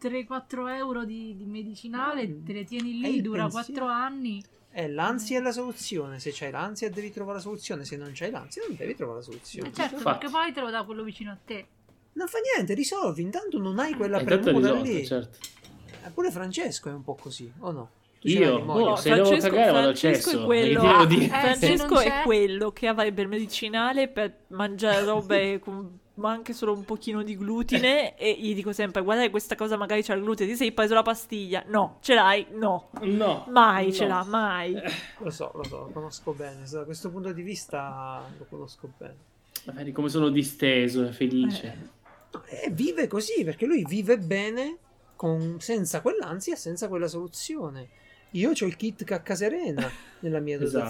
3-4 euro di, di medicinale Mm. te le tieni È lì, dura pensiero. 4 anni. Eh, l'ansia è la soluzione. Se c'hai l'ansia, devi trovare la soluzione. Se non c'hai l'ansia, non devi trovare la soluzione. Eh, certo, Infatti. perché poi te lo dà quello vicino a te. Non fa niente, risolvi. Intanto non hai quella premura lì. certo. Eh, Pure Francesco è un po' così, o no? Io? Boh, No, se devo Francesco, cagare vado al Francesco cesso. è quello, devo? Eh, Francesco è c'è- quello che avrebbe il medicinale per mangiare robe con ma anche solo un pochino di glutine e gli dico sempre guarda che questa cosa magari c'ha il glutine, ti sei preso la pastiglia? No, ce l'hai? No. No. Mai ce No. l'ha, mai. Lo so, lo so, lo conosco bene. Da questo punto di vista lo conosco bene. Vedi come sono disteso e felice. No, E vive così perché lui vive bene con- senza quell'ansia senza quella soluzione. Io ho il kit Cacca Serena nella mia Esatto.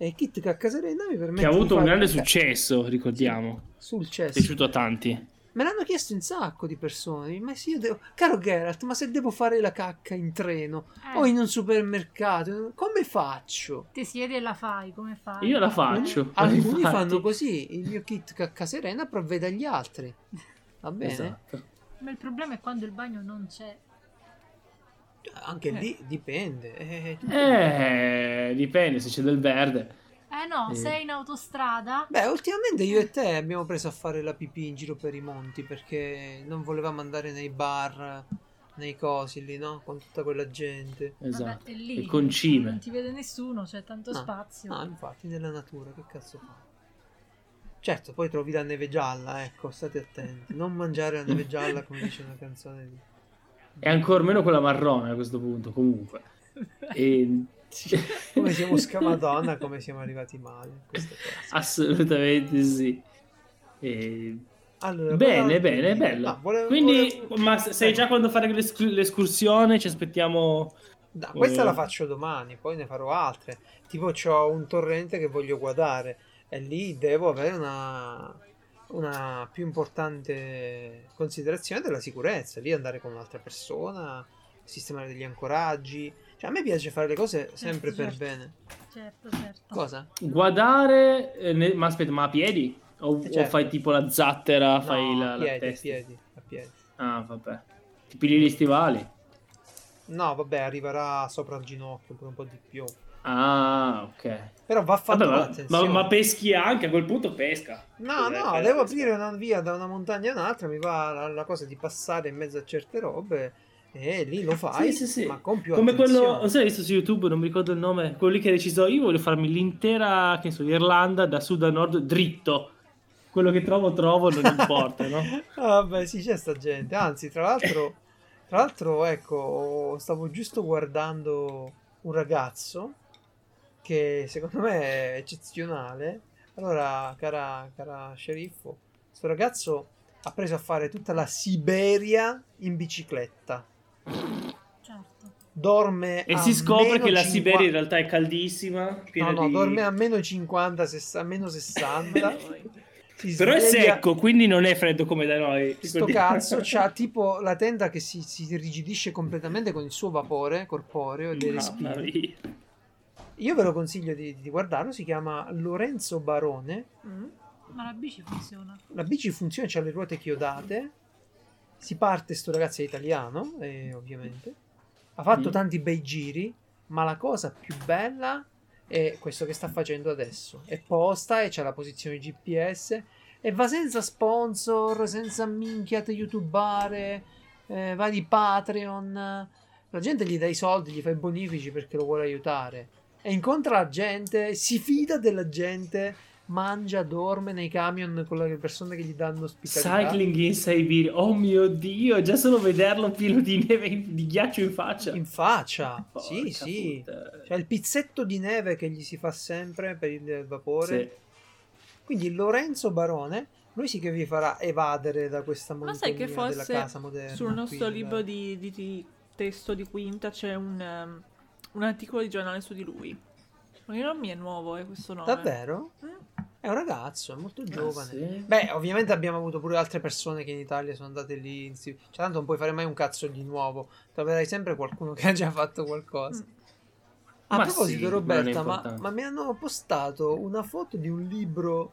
E il kit Cacca Serena mi permette Che ha di avuto un grande cacca successo, ricordiamo. sul È cesso. piaciuto a tanti. Me l'hanno chiesto un sacco di persone. Ma se io devo... Caro Geralt, ma se devo fare la cacca in treno Eh, o in un supermercato, come faccio? Ti siedi e la fai, come fai? Io la faccio. Alcuni infatti. fanno così. Il mio kit Cacca Serena provvede agli altri. Va bene? Esatto. Ma il problema è quando il bagno non c'è. Anche lì dipende. Eh, Eh, dipende se c'è del verde. Eh no, Eh. sei in autostrada. Beh, ultimamente io e te abbiamo preso a fare la pipì in giro per i monti perché non volevamo andare nei bar, nei cosi lì, no? Con tutta quella gente. Esatto. Vabbè, è lì. E con cime. Non ti vede nessuno, c'è tanto No, spazio. No, infatti, nella natura, che cazzo fa? Certo, poi trovi la neve gialla, ecco, state attenti. Non mangiare la neve gialla come dice una canzone di... E ancora meno quella marrone a questo punto, comunque. E... Come siamo scamadonna, come siamo arrivati male. Assolutamente sì. E... Allora, Bene, bene, bello. No, volevo- Quindi, volevo- Ma sai già quando fare l'escur- l'escursione? Ci aspettiamo. No, questa Eh. la faccio domani, poi ne farò altre. Tipo, ho un torrente che voglio guardare e lì devo avere una, una più importante considerazione della sicurezza. Lì andare con un'altra persona, sistemare degli ancoraggi. Cioè, a me piace fare le cose sempre per certo. bene. Certo, certo. Cosa? guardare... eh, ne- Ma aspetta, ma a piedi? O, o certo. fai tipo la zattera, fai No, la, a la piedi, a testa? piedi, a piedi. Ah, vabbè. Ti pigli gli stivali? No, vabbè, arriverà sopra il ginocchio per un po' di più. Ah, ok. Però va fatto Vabbè, ma- Ma, attenzione. ma peschi anche, a quel punto pesca. No, Eh, no, eh, devo pesca. aprire una via da una montagna a un'altra, mi va la, la cosa di passare in mezzo a certe robe e lì lo fai, Sì, sì, sì. ma con più Come quello, attenzione. non so, visto su YouTube, non mi ricordo il nome, quello lì che ha deciso, io voglio farmi l'intera, che ne so, Irlanda da sud a nord dritto. Quello che trovo, trovo, non importa, no? Ah, Vabbè, sì, c'è sta gente. Anzi, tra l'altro, tra l'altro, ecco, stavo giusto guardando un ragazzo che secondo me è eccezionale. Allora, cara, cara sceriffo, questo ragazzo ha preso a fare tutta la Siberia in bicicletta. Certo. Dorme E a si scopre meno che la 50 Siberia in realtà è caldissima, piena No, no, di... dorme a meno 50, sess- a meno 60. si Però è secco, quindi non è freddo come da noi. Sto cazzo c'ha tipo la tenda che si, si irrigidisce completamente con il suo vapore corporeo e respiri. mia. Io ve lo consiglio di, di guardarlo, si chiama Lorenzo Barone. Mm. Ma la bici funziona. La bici funziona, c'ha le ruote chiodate. Si parte, sto ragazzo è italiano, eh, ovviamente. Ha fatto Mm. tanti bei giri, ma la cosa più bella è questo che sta facendo adesso. È posta e c'ha la posizione GPS e va senza sponsor, senza minchiate youtubare, eh, va di Patreon. La gente gli dà i soldi, gli fa i bonifici perché lo vuole aiutare. E incontra la gente, si fida della gente, mangia, dorme nei camion con le persone che gli danno ospitalità. Cycling in Siberia, oh mio dio, già solo vederlo pieno di neve, di ghiaccio in faccia. In faccia, Porca sì, sì. puttana. C'è il pizzetto di neve che gli si fa sempre per il vapore. Sì. Quindi Lorenzo Barone, lui sì che vi farà evadere da questa Ma montagna sai che della forse casa moderna. sul nostro qui, libro di, di- di testo di quinta c'è un, um, un articolo di giornale su di lui. Ma non mi è nuovo, è questo nome. Davvero? Mm. È un ragazzo, è molto giovane. Ah, sì? Beh, ovviamente abbiamo avuto pure altre persone che in Italia sono andate lì. in Cioè, tanto non puoi fare mai un cazzo di nuovo. Troverai sempre qualcuno che ha già fatto qualcosa. Mm. A Ma proposito, sì, Roberta, ma, ma mi hanno postato una foto di un libro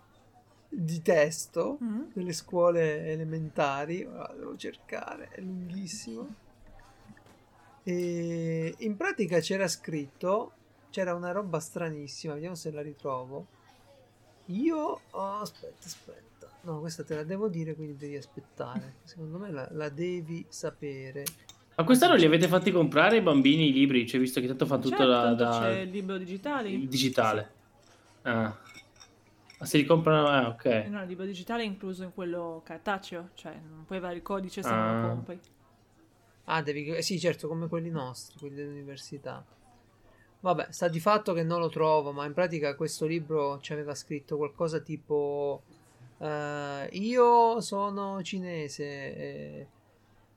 di testo Mm. delle scuole elementari. Ora, devo cercare, è lunghissimo. E in pratica c'era scritto, c'era una roba stranissima, vediamo se la ritrovo. Io, oh, aspetta, aspetta, no, questa te la devo dire, quindi devi aspettare. Secondo me la, la devi sapere. Ma quest'anno li avete fatti comprare i bambini i libri? Cioè, visto che tanto fanno tutto Certo, da, tanto da- c'è il libro digitale. il digitale. Ah. Ma se li comprano... Ah, ok. No, il libro digitale è incluso in quello cartaceo, cioè non puoi avere il codice se non Ah. lo compri. Ah, devi... Sì, certo, come quelli nostri, quelli dell'università. Vabbè, sta di fatto che non lo trovo, ma in pratica questo libro ci aveva scritto qualcosa tipo... eh, io sono cinese, eh,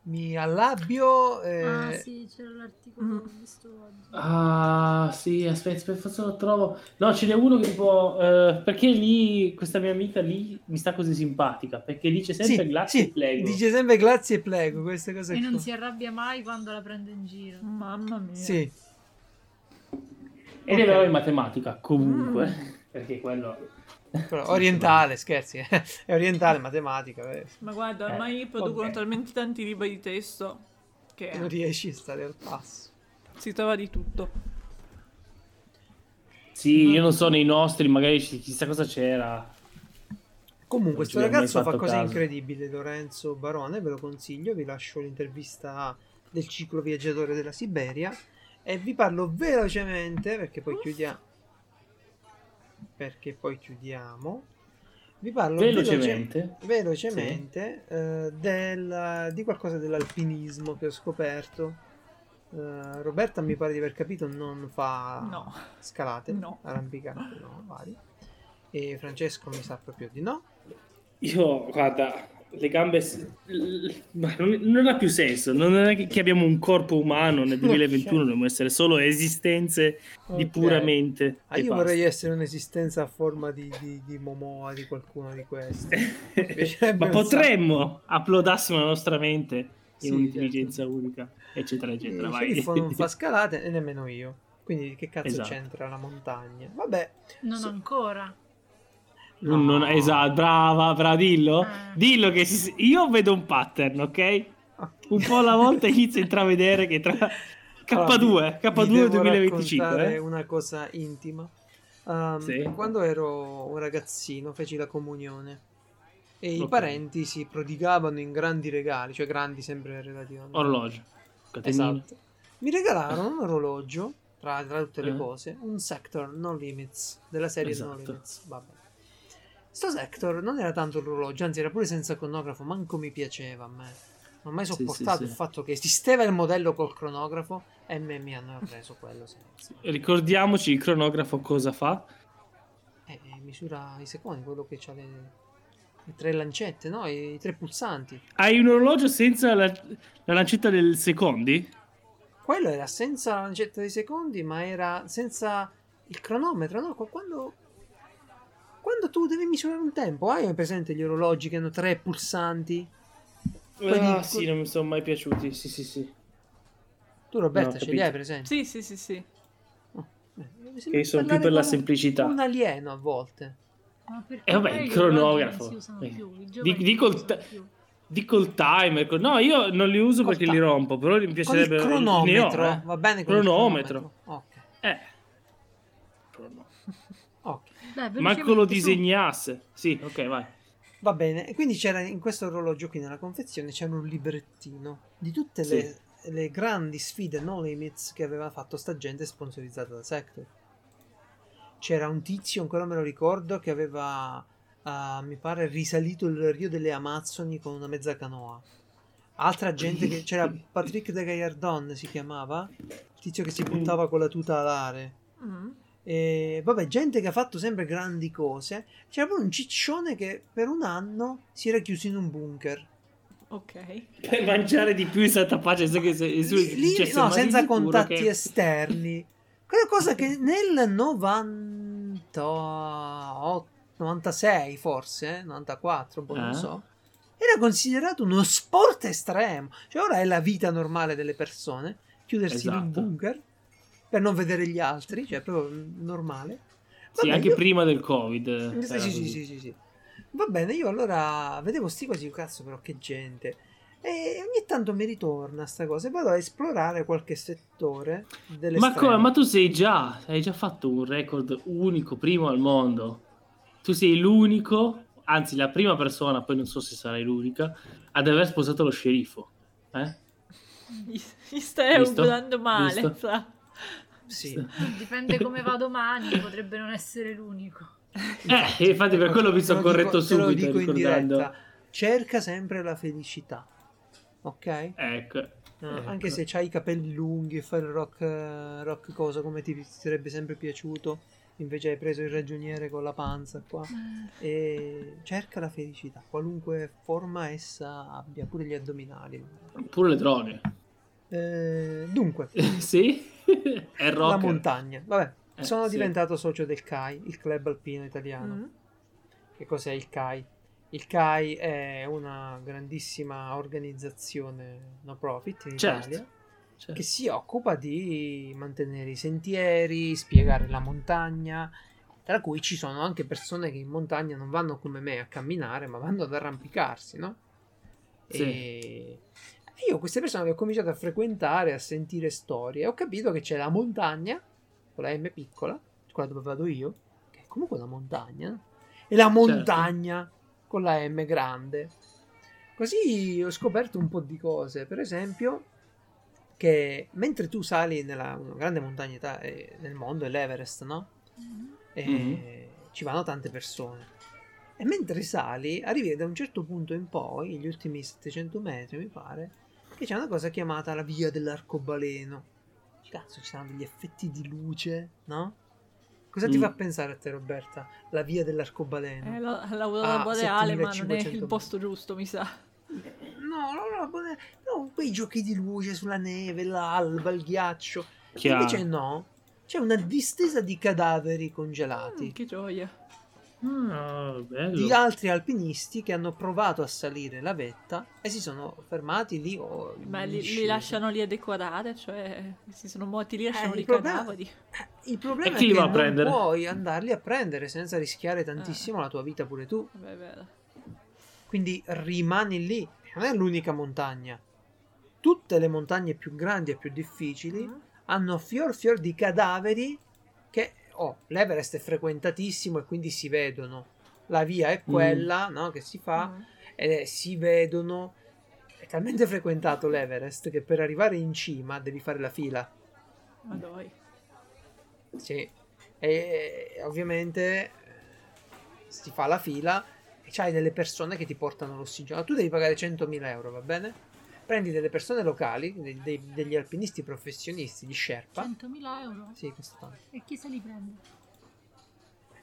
mi allabbio... eh, Ah, sì, c'era l'articolo Mm. che ho visto oggi. Ah, sì, aspetta, aspetta, forse lo trovo. No, ce n'è uno che tipo... eh, perché lì, questa mia amica lì mi sta così simpatica, perché dice sempre sì, grazie sì, e prego. Dice sempre grazie e prego, queste cose E non si arrabbia mai quando la prende in giro. Mamma mia. Sì, Ed ok. è bravo in matematica, comunque. Perché quello... però orientale, scherzi, è orientale, matematica, eh, Ma guarda, Eh, ormai producono ok. talmente tanti libri di testo che non riesci a stare al passo. si trova di tutto. Sì, io non so nei nostri, magari ci- chissà cosa c'era. Comunque, questo ragazzo fa cose caso. incredibili, Lorenzo Barone, ve lo consiglio, vi lascio l'intervista del ciclo viaggiatore della Siberia e vi parlo velocemente perché poi chiudiamo. Perché poi chiudiamo. Vi parlo Velocemente. veloce- velocemente eh, del- di qualcosa dell'alpinismo che ho scoperto. Eh, Roberta mi pare di aver capito non fa No. scalate, No. arrampicate, no, vari. E Francesco mi sa proprio di no. Io, guarda, le gambe... ma non, non ha più senso. Non è che- abbiamo un corpo umano nel 2021, dobbiamo essere solo esistenze di Ok. pura mente. Ah, io basta. vorrei essere un'esistenza a forma di, di, di Momoa, di qualcuno di questi. Ma potremmo aplodassimo la nostra mente in Sì, un'intelligenza unica, eccetera, Il eccetera. Vai. sceriffo non fa scalate e nemmeno io. Quindi che cazzo Esatto. c'entra la montagna? Vabbè, Non So- ancora. Non- non- No. esatto, brava, brava, dillo. Ah. Dillo che si- io vedo un pattern, ok? Un po' alla volta inizio a intravedere che tra K2, Allora, vi- K2 vi devo 2025, raccontare eh? una cosa intima. Um, Sì. Quando ero un ragazzino feci la comunione e i Ok. parenti si prodigavano in grandi regali, cioè grandi sempre relativamente. Orologio. Esatto. Mi regalarono un orologio, tra, tra tutte le Eh. cose, un Sector No Limits, della serie No Esatto. Limits. Vabbè. Sto Sector non era tanto l'orologio, anzi era pure senza cronografo, manco mi piaceva a me. Non ho mai Sì, sì, sopportato sì. il fatto che esisteva il modello col cronografo e me mi hanno preso quello senza. Ricordiamoci il cronografo cosa fa. E e misura i secondi, quello che ha le, le tre lancette, no? I, i tre pulsanti. Hai un orologio senza la, la lancetta del secondi? Quello era senza la lancetta dei secondi, ma era senza il cronometro, no? Qu- Quando, quando tu devi misurare un tempo, hai presente gli orologi che hanno tre pulsanti? Quelli- Ah, sì, non mi sono mai piaciuti. Sì, sì, sì. Tu Roberta No, ce li hai presenti? Sì, sì, sì, sì. Oh, eh, Che sono più per la semplicità. Un alieno a volte. Ma perché E vabbè, il cronografo. non si usano Eh, più, di- dico il più. Dico il timer. No, io non li uso Col perché li rompo, però mi Con il piacerebbe... ne ho, cronometro, eh. va bene con il Cronometro. cronometro. Ok, Eh. Dai, Manco lo velocemente, su. disegnasse. Sì, ok, vai. Va bene, e quindi c'era in questo orologio qui nella confezione c'era un librettino di tutte Sì. le, le grandi sfide no limits che aveva fatto sta gente sponsorizzata da Sector. C'era un tizio, ancora me lo ricordo, che aveva, ah, mi pare, risalito il Rio delle Amazzoni con una mezza canoa. Altra gente che c'era Patrick de Gaillardon si chiamava, il tizio che si buttava con la tuta alare. Mm. E, vabbè, gente che ha fatto sempre grandi cose. C'era pure un ciccione che per un anno si era chiuso in un bunker. Ok. Per mangiare di più in santa pace. so che se, se- Lì- cioè, no, senza contatti che- esterni. Quella cosa che nel 98, 96 forse, eh, 94, boh, non Eh? so, era considerato uno sport estremo. Cioè ora è la vita normale delle persone, chiudersi in un Esatto. bunker per non vedere gli altri, cioè proprio normale. Sì, Vabbè, anche io- prima del Covid. Sì, sì, sì, così. sì, sì, sì. Va bene, io allora vedevo sti cosi, cazzo, però che gente. E ogni tanto mi ritorna sta cosa e vado a esplorare qualche settore delle Ma come? Ma tu sei già, hai già fatto un record unico, primo al mondo. Tu sei l'unico, anzi la prima persona, poi non so se sarai l'unica, ad aver sposato lo sceriffo. Eh? Gli, gli stai augurando male. Visto? sa. Sì. Dipende come va domani, potrebbe non essere l'unico. Eh, infatti per quello mi sono dico- corretto te lo subito dico in diretta. Cerca sempre la felicità. Ok? Ecco. No, Ecco. Anche se hai i capelli lunghi e fai il rock, eh, rock cosa come ti sarebbe sempre piaciuto, invece hai preso il ragioniere con la panza qua. E cerca la felicità, qualunque forma essa abbia, pure gli addominali. Pure le droghe. Eh, dunque, sì? È la rock. montagna. Vabbè, Eh, sono sì. diventato socio del CAI, il club alpino italiano. Mm. Che cos'è il CAI? Il CAI è una grandissima organizzazione no profit in Certo. Italia Cioè, che si occupa di mantenere i sentieri, spiegare la montagna, tra cui ci sono anche persone che in montagna non vanno come me a camminare, ma vanno ad arrampicarsi, no? Sì. E io queste persone le ho cominciato a frequentare, a sentire storie, e ho capito che c'è la montagna, con la M piccola, quella dove vado io, che è comunque una montagna, e la montagna con la M grande. Così ho scoperto un po' di cose, per esempio che mentre tu sali nella una grande montagna eh, nel mondo, è l'Everest, no? E Mhm. ci vanno tante persone. E mentre sali, arrivi da un certo punto in poi, gli ultimi 700 metri, mi pare, che c'è una cosa chiamata la via dell'arcobaleno. Cazzo, ci saranno degli effetti di luce, no? Cosa ti Mm. fa pensare a te, Roberta? La via dell'arcobaleno? È la, l'aurora Ah, boreale, ma non è 7500 il posto giusto, mi sa. No, no, no, buona- no, quei giochi di luce sulla neve, l'alba, il ghiaccio. chiaro. Invece no, c'è una distesa di cadaveri congelati. Mm, che gioia. Ah, bello. di altri alpinisti che hanno provato a salire la vetta e si sono fermati lì o Beh, li, li lasciano lì a decorare, cioè si sono morti lì, lasciano Eh, lì i cadaveri. Il problema E è chi che li va a non prendere? puoi andarli a prendere senza rischiare Ah. tantissimo la tua vita pure tu. Vabbè. Quindi rimani lì. Non è l'unica montagna. Tutte le montagne più grandi e più difficili Mm. hanno fior fior di cadaveri oh, l'Everest è frequentatissimo e quindi si vedono. La via è quella no, che si fa Mm. ed è- si vedono. È talmente frequentato l'Everest che per arrivare in cima devi fare la fila. Ma dai. Sì. E ovviamente eh, si fa la fila e c'hai delle persone che ti portano l'ossigeno. Tu devi pagare 100.000 euro, va bene? Prendi delle persone locali, dei- dei- degli alpinisti professionisti di Sherpa. 100.000 euro? Sì, questo tanto. E chi se li prende?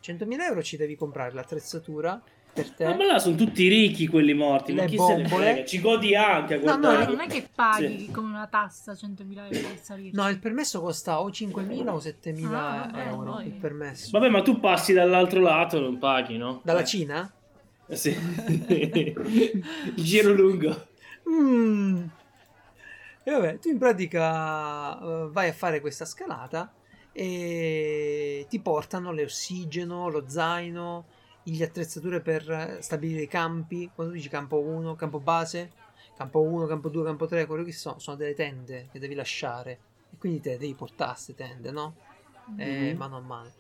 100.000 euro ci devi comprare l'attrezzatura per te. Ma là sono tutti ricchi quelli morti, ma Le chi se ne bombole. frega? Ci godi anche a no, guardare. Ah, non è che paghi Sì. come una tassa 100.000 euro per salire. No, il permesso costa o 5.000 o 7.000 Ah, vabbè, euro. poi. Il permesso. Vabbè, ma tu passi dall'altro lato e non paghi, no? Dalla Eh, Cina? eh, Sì. Il giro lungo. Mm. E vabbè, tu in pratica eh, vai a fare questa scalata e ti portano l'ossigeno, lo zaino, le attrezzature per eh, stabilire i campi. Quando dici campo 1, campo base, campo 1, campo 2, campo 3, quello che sono, sono delle tende che devi lasciare. E quindi te devi portare queste tende, no? Eh, Mhm. mano a mano.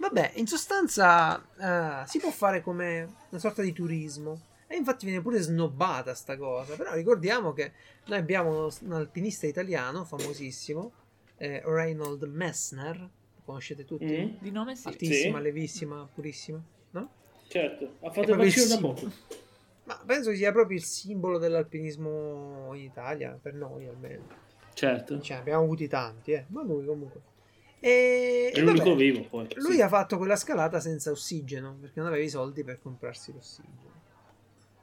Vabbè, in sostanza eh, si può fare come una sorta di turismo. E infatti viene pure snobbata sta cosa. Però ricordiamo che noi abbiamo un alpinista italiano famosissimo, eh, Reynold Messner. Lo conoscete tutti? Mm, Di nome sì. Altissima, Sì. levissima, purissima. No? certo, ha fatto il vaccino da poco. Ma penso che sia proprio il simbolo dell'alpinismo in Italia, per noi almeno. Certo. Ce ne abbiamo avuti tanti, eh. Ma lui comunque. E, È e l'unico vabbè, vivo poi. Lui sì. ha fatto quella scalata senza ossigeno perché non aveva i soldi per comprarsi l'ossigeno.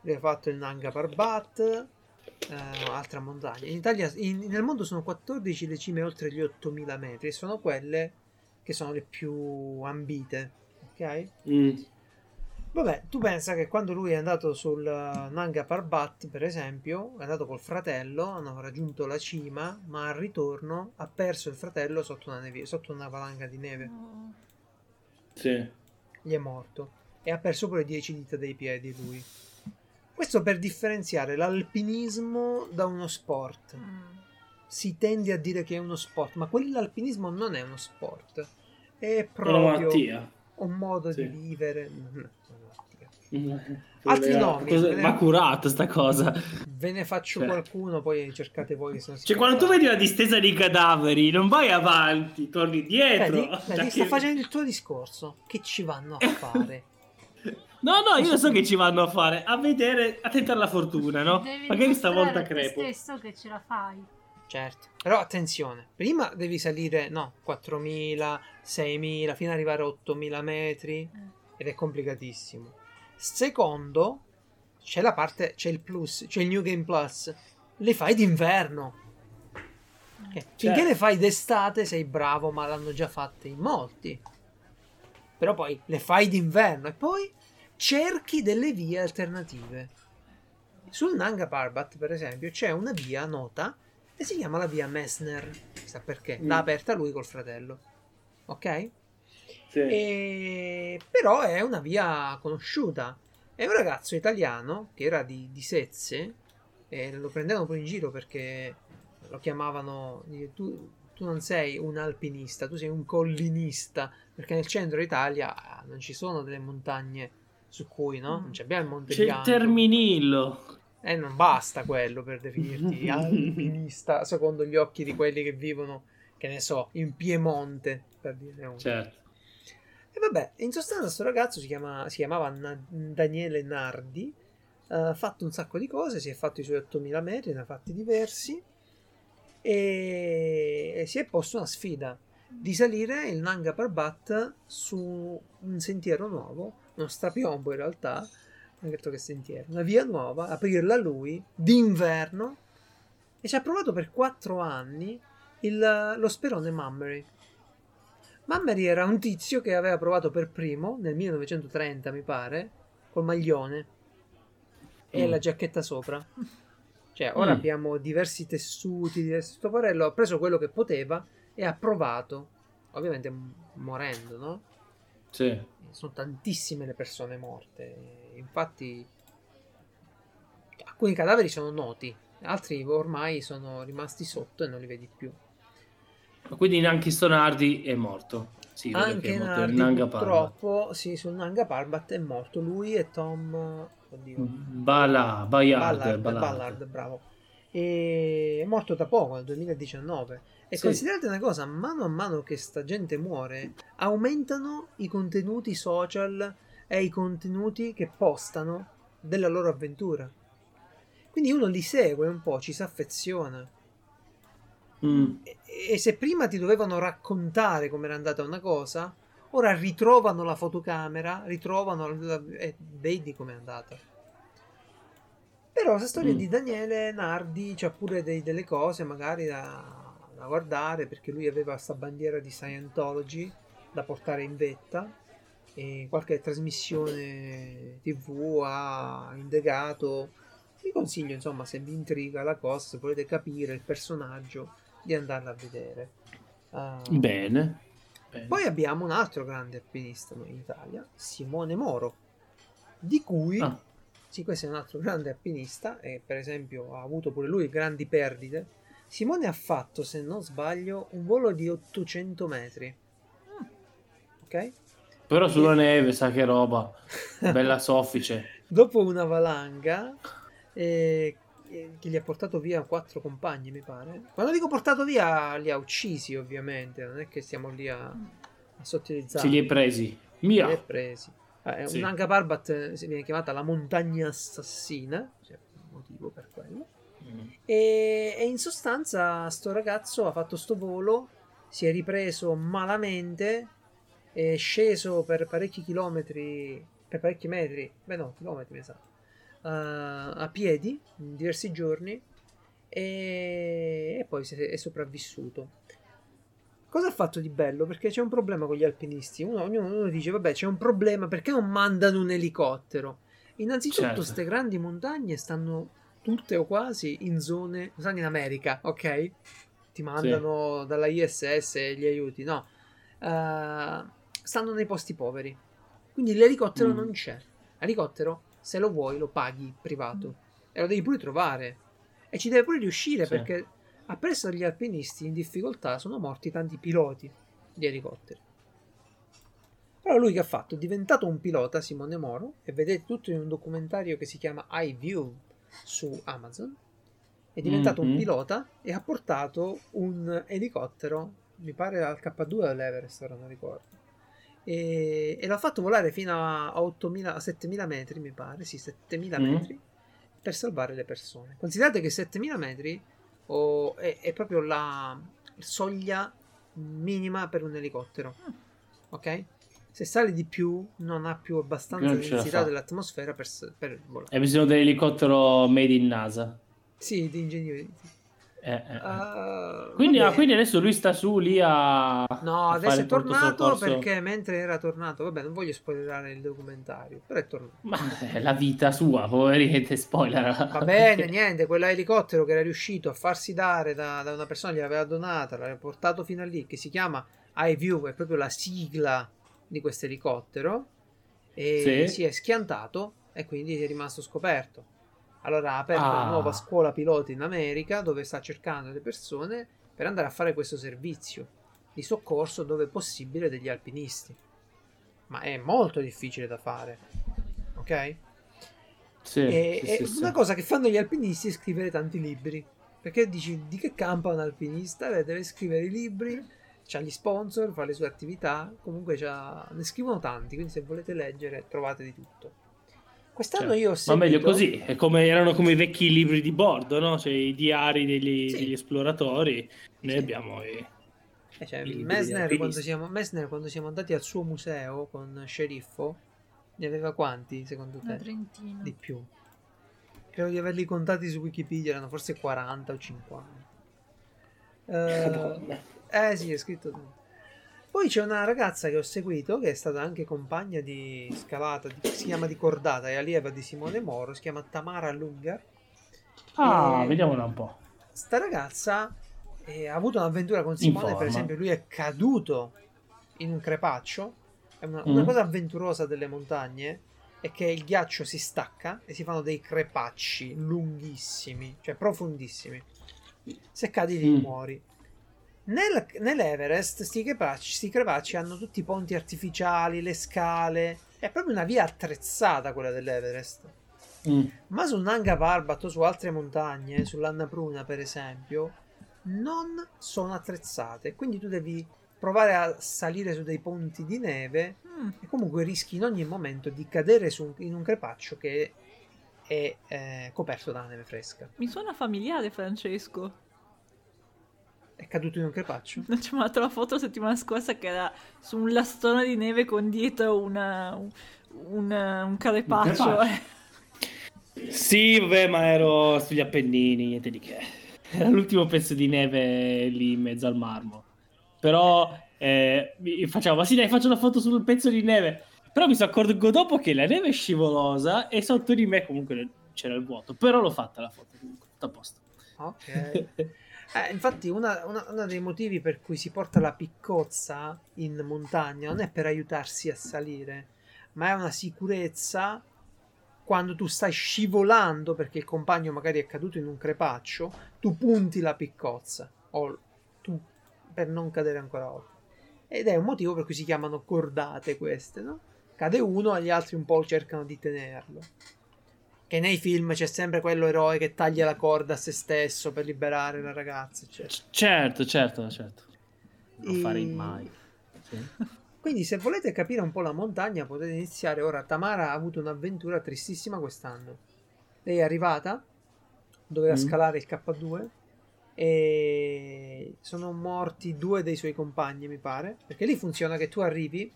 Lui ha fatto il Nanga Parbat, eh, altra montagna. In Italia, in- nel mondo sono 14 le cime oltre gli 8000 metri e sono quelle che sono le più ambite. Ok? Mm. Vabbè, tu pensa che quando lui è andato sul Nanga Parbat, per esempio, è andato col fratello, hanno raggiunto la cima, ma al ritorno ha perso il fratello sotto una, nevi- sotto una valanga di neve. Oh. Sì. gli è morto e ha perso pure 10 dita dei piedi lui. Questo per differenziare l'alpinismo da uno sport. Mm. Si tende a dire che è uno sport, ma quell'alpinismo non è uno sport. È Una proprio un modo Sì. di vivere. Non malattia. Altri nomi, Cosa- ne- Ma curato sta cosa. Ve ne faccio Cioè. qualcuno, poi cercate voi che sono Cioè, quando tu vedi una distesa di cadaveri, non vai avanti, torni dietro. Vedi, Cioè vedi, sta che- facendo il tuo discorso. Che ci vanno a fare? No, no, io so che ci vanno a fare. A vedere, a tentare la fortuna, no? Devi Magari stavolta crepo. stesso che ce la fai. Certo, però attenzione, prima devi salire, no, 4.000, 6.000, fino ad arrivare a 8.000 metri ed è complicatissimo. Secondo, c'è la parte, c'è il plus, c'è il New Game Plus, le fai d'inverno. Eh, Finché Certo. le fai d'estate sei bravo, ma l'hanno già fatte in molti. Però poi le fai d'inverno e poi cerchi delle vie alternative. Sul Nanga Parbat, per esempio, c'è una via nota e si chiama la via Messner. Chissà perché. Mm. L'ha aperta lui col fratello. Ok? Sì. E... Però è una via conosciuta. È un ragazzo italiano che era di, di Sezze e lo prendevano poi in giro perché lo chiamavano tu, tu non sei un alpinista, tu sei un collinista perché nel centro Italia ah, non ci sono delle montagne su cui no? Non c'è abbiamo il Monte C'è il Bianco. terminillo. E non basta quello per definirti alpinista secondo gli occhi di quelli che vivono, che ne so, in Piemonte, per dire uno. Certo. E vabbè, in sostanza sto ragazzo si, chiama- si chiamava Na- Daniele Nardi, eh, ha fatto un sacco di cose, si è fatto i suoi 8000 metri, ne ha fatti diversi e, e si è posto una sfida di salire il Nanga Parbat su un sentiero nuovo, uno strapiombo in realtà, non detto che sentiero, una via nuova, aprirla lui, d'inverno, e ci ha provato per 4 anni il- lo sperone Mammery. Mammery era un tizio che aveva provato per primo nel 1930, mi pare, col maglione e Mm. la giacchetta sopra. Cioè, ora Mm. abbiamo diversi tessuti, diversi stoparello, ha preso quello che poteva e ha provato, ovviamente morendo, no? Sì. Sono tantissime le persone morte, infatti alcuni cadaveri sono noti, altri ormai sono rimasti sotto e non li vedi più. Ma quindi neanche Stonardi è morto. Sì, Anche è morto il Nardi Nanga Parbat. purtroppo, sì, sul Nanga Parbat è morto lui e Tom, oddio, Bala, Bayard, Ballard, Ballard. Ballard, bravo. E è morto da poco, nel 2019. E Sì. considerate una cosa, mano a mano che sta gente muore, aumentano i contenuti social e i contenuti che postano della loro avventura. Quindi uno li segue un po', ci si affeziona. Mm. E, e se prima ti dovevano raccontare com'era andata una cosa, ora ritrovano la fotocamera, ritrovano la- e vedi com'è andata. Però questa storia Mm. di Daniele Nardi c'ha pure dei- delle cose magari da, da guardare perché lui aveva questa bandiera di Scientology da portare in vetta e qualche trasmissione tv ha indagato. Vi consiglio, insomma, se vi intriga la cosa, se volete capire il personaggio, di andarla a vedere. Ah, Bene. Bene. poi abbiamo un altro grande alpinista in Italia, Simone Moro, di cui, Ah. sì, questo è un altro grande alpinista e per esempio ha avuto pure lui grandi perdite. Simone ha fatto, se non sbaglio, un volo di 800 metri. Ok? Però sulla neve, sa che roba. Bella soffice. Dopo una valanga eh, che gli ha portato via quattro compagni, mi pare. Quando dico portato via, li ha uccisi, ovviamente. Non è che stiamo lì a, a sottilizzare. Se li è presi. Mia. li ha presi. Eh, Sì. Un Nanga Parbat eh, si viene chiamata la montagna assassina. C'è un motivo per quello. E, e in sostanza sto ragazzo ha fatto sto volo, si è ripreso malamente, è sceso per parecchi chilometri, per parecchi metri, beh no, chilometri mi sa, eh, a piedi in diversi giorni e, e poi è, sopravvissuto. Cosa ha fatto di bello? Perché c'è un problema con gli alpinisti. Uno, ognuno uno dice, vabbè, c'è un problema, perché non mandano un elicottero? Innanzitutto, Certo. queste grandi montagne stanno tutte o quasi in zone, stanno in America, ok? Ti mandano dalla ISS gli aiuti, no. Eh, stanno nei posti poveri. Quindi l'elicottero Mm. non c'è. L'elicottero, se lo vuoi, lo paghi privato. E lo devi pure trovare. E ci deve pure riuscire Sì. perché appresso agli alpinisti in difficoltà sono morti tanti piloti di elicotteri. Però lui che ha fatto? È diventato un pilota, Simone Moro, e vedete tutto in un documentario che si chiama iView su Amazon. È diventato un Mhm. pilota e ha portato un elicottero, mi pare al K2 all'Everest, ora non ricordo. E, e l'ha fatto volare fino a 8.000, a 7.000 metri, mi pare, sì, 7.000 Mm. metri, per salvare le persone. Considerate che 7.000 metri oh, è, è proprio la soglia minima per un elicottero. Ok? Se sale di più, non ha più abbastanza densità dell'atmosfera per, per volare. Hai bisogno dell'elicottero made in NASA. Sì, di ingegneri. Eh, eh, eh. Ah, quindi, ah, quindi adesso lui sta su lì a. No, a adesso è tornato perché mentre era tornato, vabbè, non voglio spoilerare il documentario, però è tornato. Ma è la vita sua, poverete, spoiler. Va bene, niente, quell'elicottero che era riuscito a farsi dare da, da una persona, gliel'aveva donata, l'aveva portato fino a lì, che si chiama iView, è proprio la sigla di questo elicottero, e Sì. si è schiantato e quindi è rimasto scoperto. Allora ha aperto una Ah. nuova scuola piloti in America dove sta cercando le persone per andare a fare questo servizio di soccorso dove è possibile degli alpinisti. Ma è molto difficile da fare, ok? Sì, E, sì, e sì, una cosa che fanno gli alpinisti è scrivere tanti libri. Perché dici di che campa un alpinista? Beh, deve scrivere i libri, c'ha gli sponsor, fa le sue attività. Comunque c'ha- ne scrivono tanti, quindi se volete leggere trovate di tutto. Quest'anno Cioè, io ho Ma seguito... meglio così, è come, erano come i vecchi libri di bordo, no? Cioè i diari degli, Sì. degli esploratori. Noi Sì. abbiamo i... Eh, cioè, Messner, quando siamo, Messner, quando siamo andati al suo museo con Sceriffo, ne aveva quanti secondo Una te? trentina. Di più. Credo di averli contati su Wikipedia, erano forse 40 o 50. Eh. Eh sì, è scritto tutto. Poi c'è una ragazza che ho seguito, che è stata anche compagna di scalata, di- si chiama di cordata, è allieva di Simone Moro, si chiama Tamara Lungar. Ah, Eh, vediamola un po'. Sta ragazza eh, ha avuto un'avventura con Simone, per esempio lui è caduto in un crepaccio, è una, una Mm. cosa avventurosa delle montagne è che il ghiaccio si stacca e si fanno dei crepacci lunghissimi, cioè profondissimi. Se cadi lì Mm. muori. Nel- nell'Everest sti crepacci, sti crepacci hanno tutti i ponti artificiali, le scale, è proprio una via attrezzata quella dell'Everest. Mm. Ma sul Nanga Parbat o su altre montagne, sull'Annapurna per esempio, non sono attrezzate. Quindi tu devi provare a salire su dei ponti di neve Mm. e comunque rischi in ogni momento di cadere su- in un crepaccio che è eh, coperto da neve fresca. Mi suona familiare, Francesco. È caduto in un crepaccio? Ci ho mandato la foto la settimana scorsa che era su un lastone di neve con dietro una, un, un, un carepaccio. Un eh. Sì, vabbè, ma ero sugli Appennini, niente di che. Era l'ultimo pezzo di neve lì in mezzo al marmo. Però eh, mi facciamo, ma sì, dai, faccio una foto sul pezzo di neve. Però mi sono accorgo dopo che la neve è scivolosa e sotto di me comunque c'era il vuoto. Però l'ho fatta la foto, comunque, tutto a posto. Ok. Eh, infatti, uno dei motivi per cui si porta la piccozza in montagna non è per aiutarsi a salire, ma è una sicurezza quando tu stai scivolando perché il compagno magari è caduto in un crepaccio, tu punti la piccozza o tu per non cadere ancora oltre. Ed è un motivo per cui si chiamano cordate queste, no? Cade uno e gli altri un po' cercano di tenerlo. Che nei film c'è sempre quello eroe che taglia la corda a se stesso per liberare la ragazza, eccetera. Certo, certo, certo. Non E- farei mai. Sì. Quindi, se volete capire un po' la montagna, potete iniziare ora. Tamara ha avuto un'avventura tristissima quest'anno. Lei è arrivata, doveva Mm. scalare il K2 e sono morti due dei suoi compagni, mi pare. Perché lì funziona che tu arrivi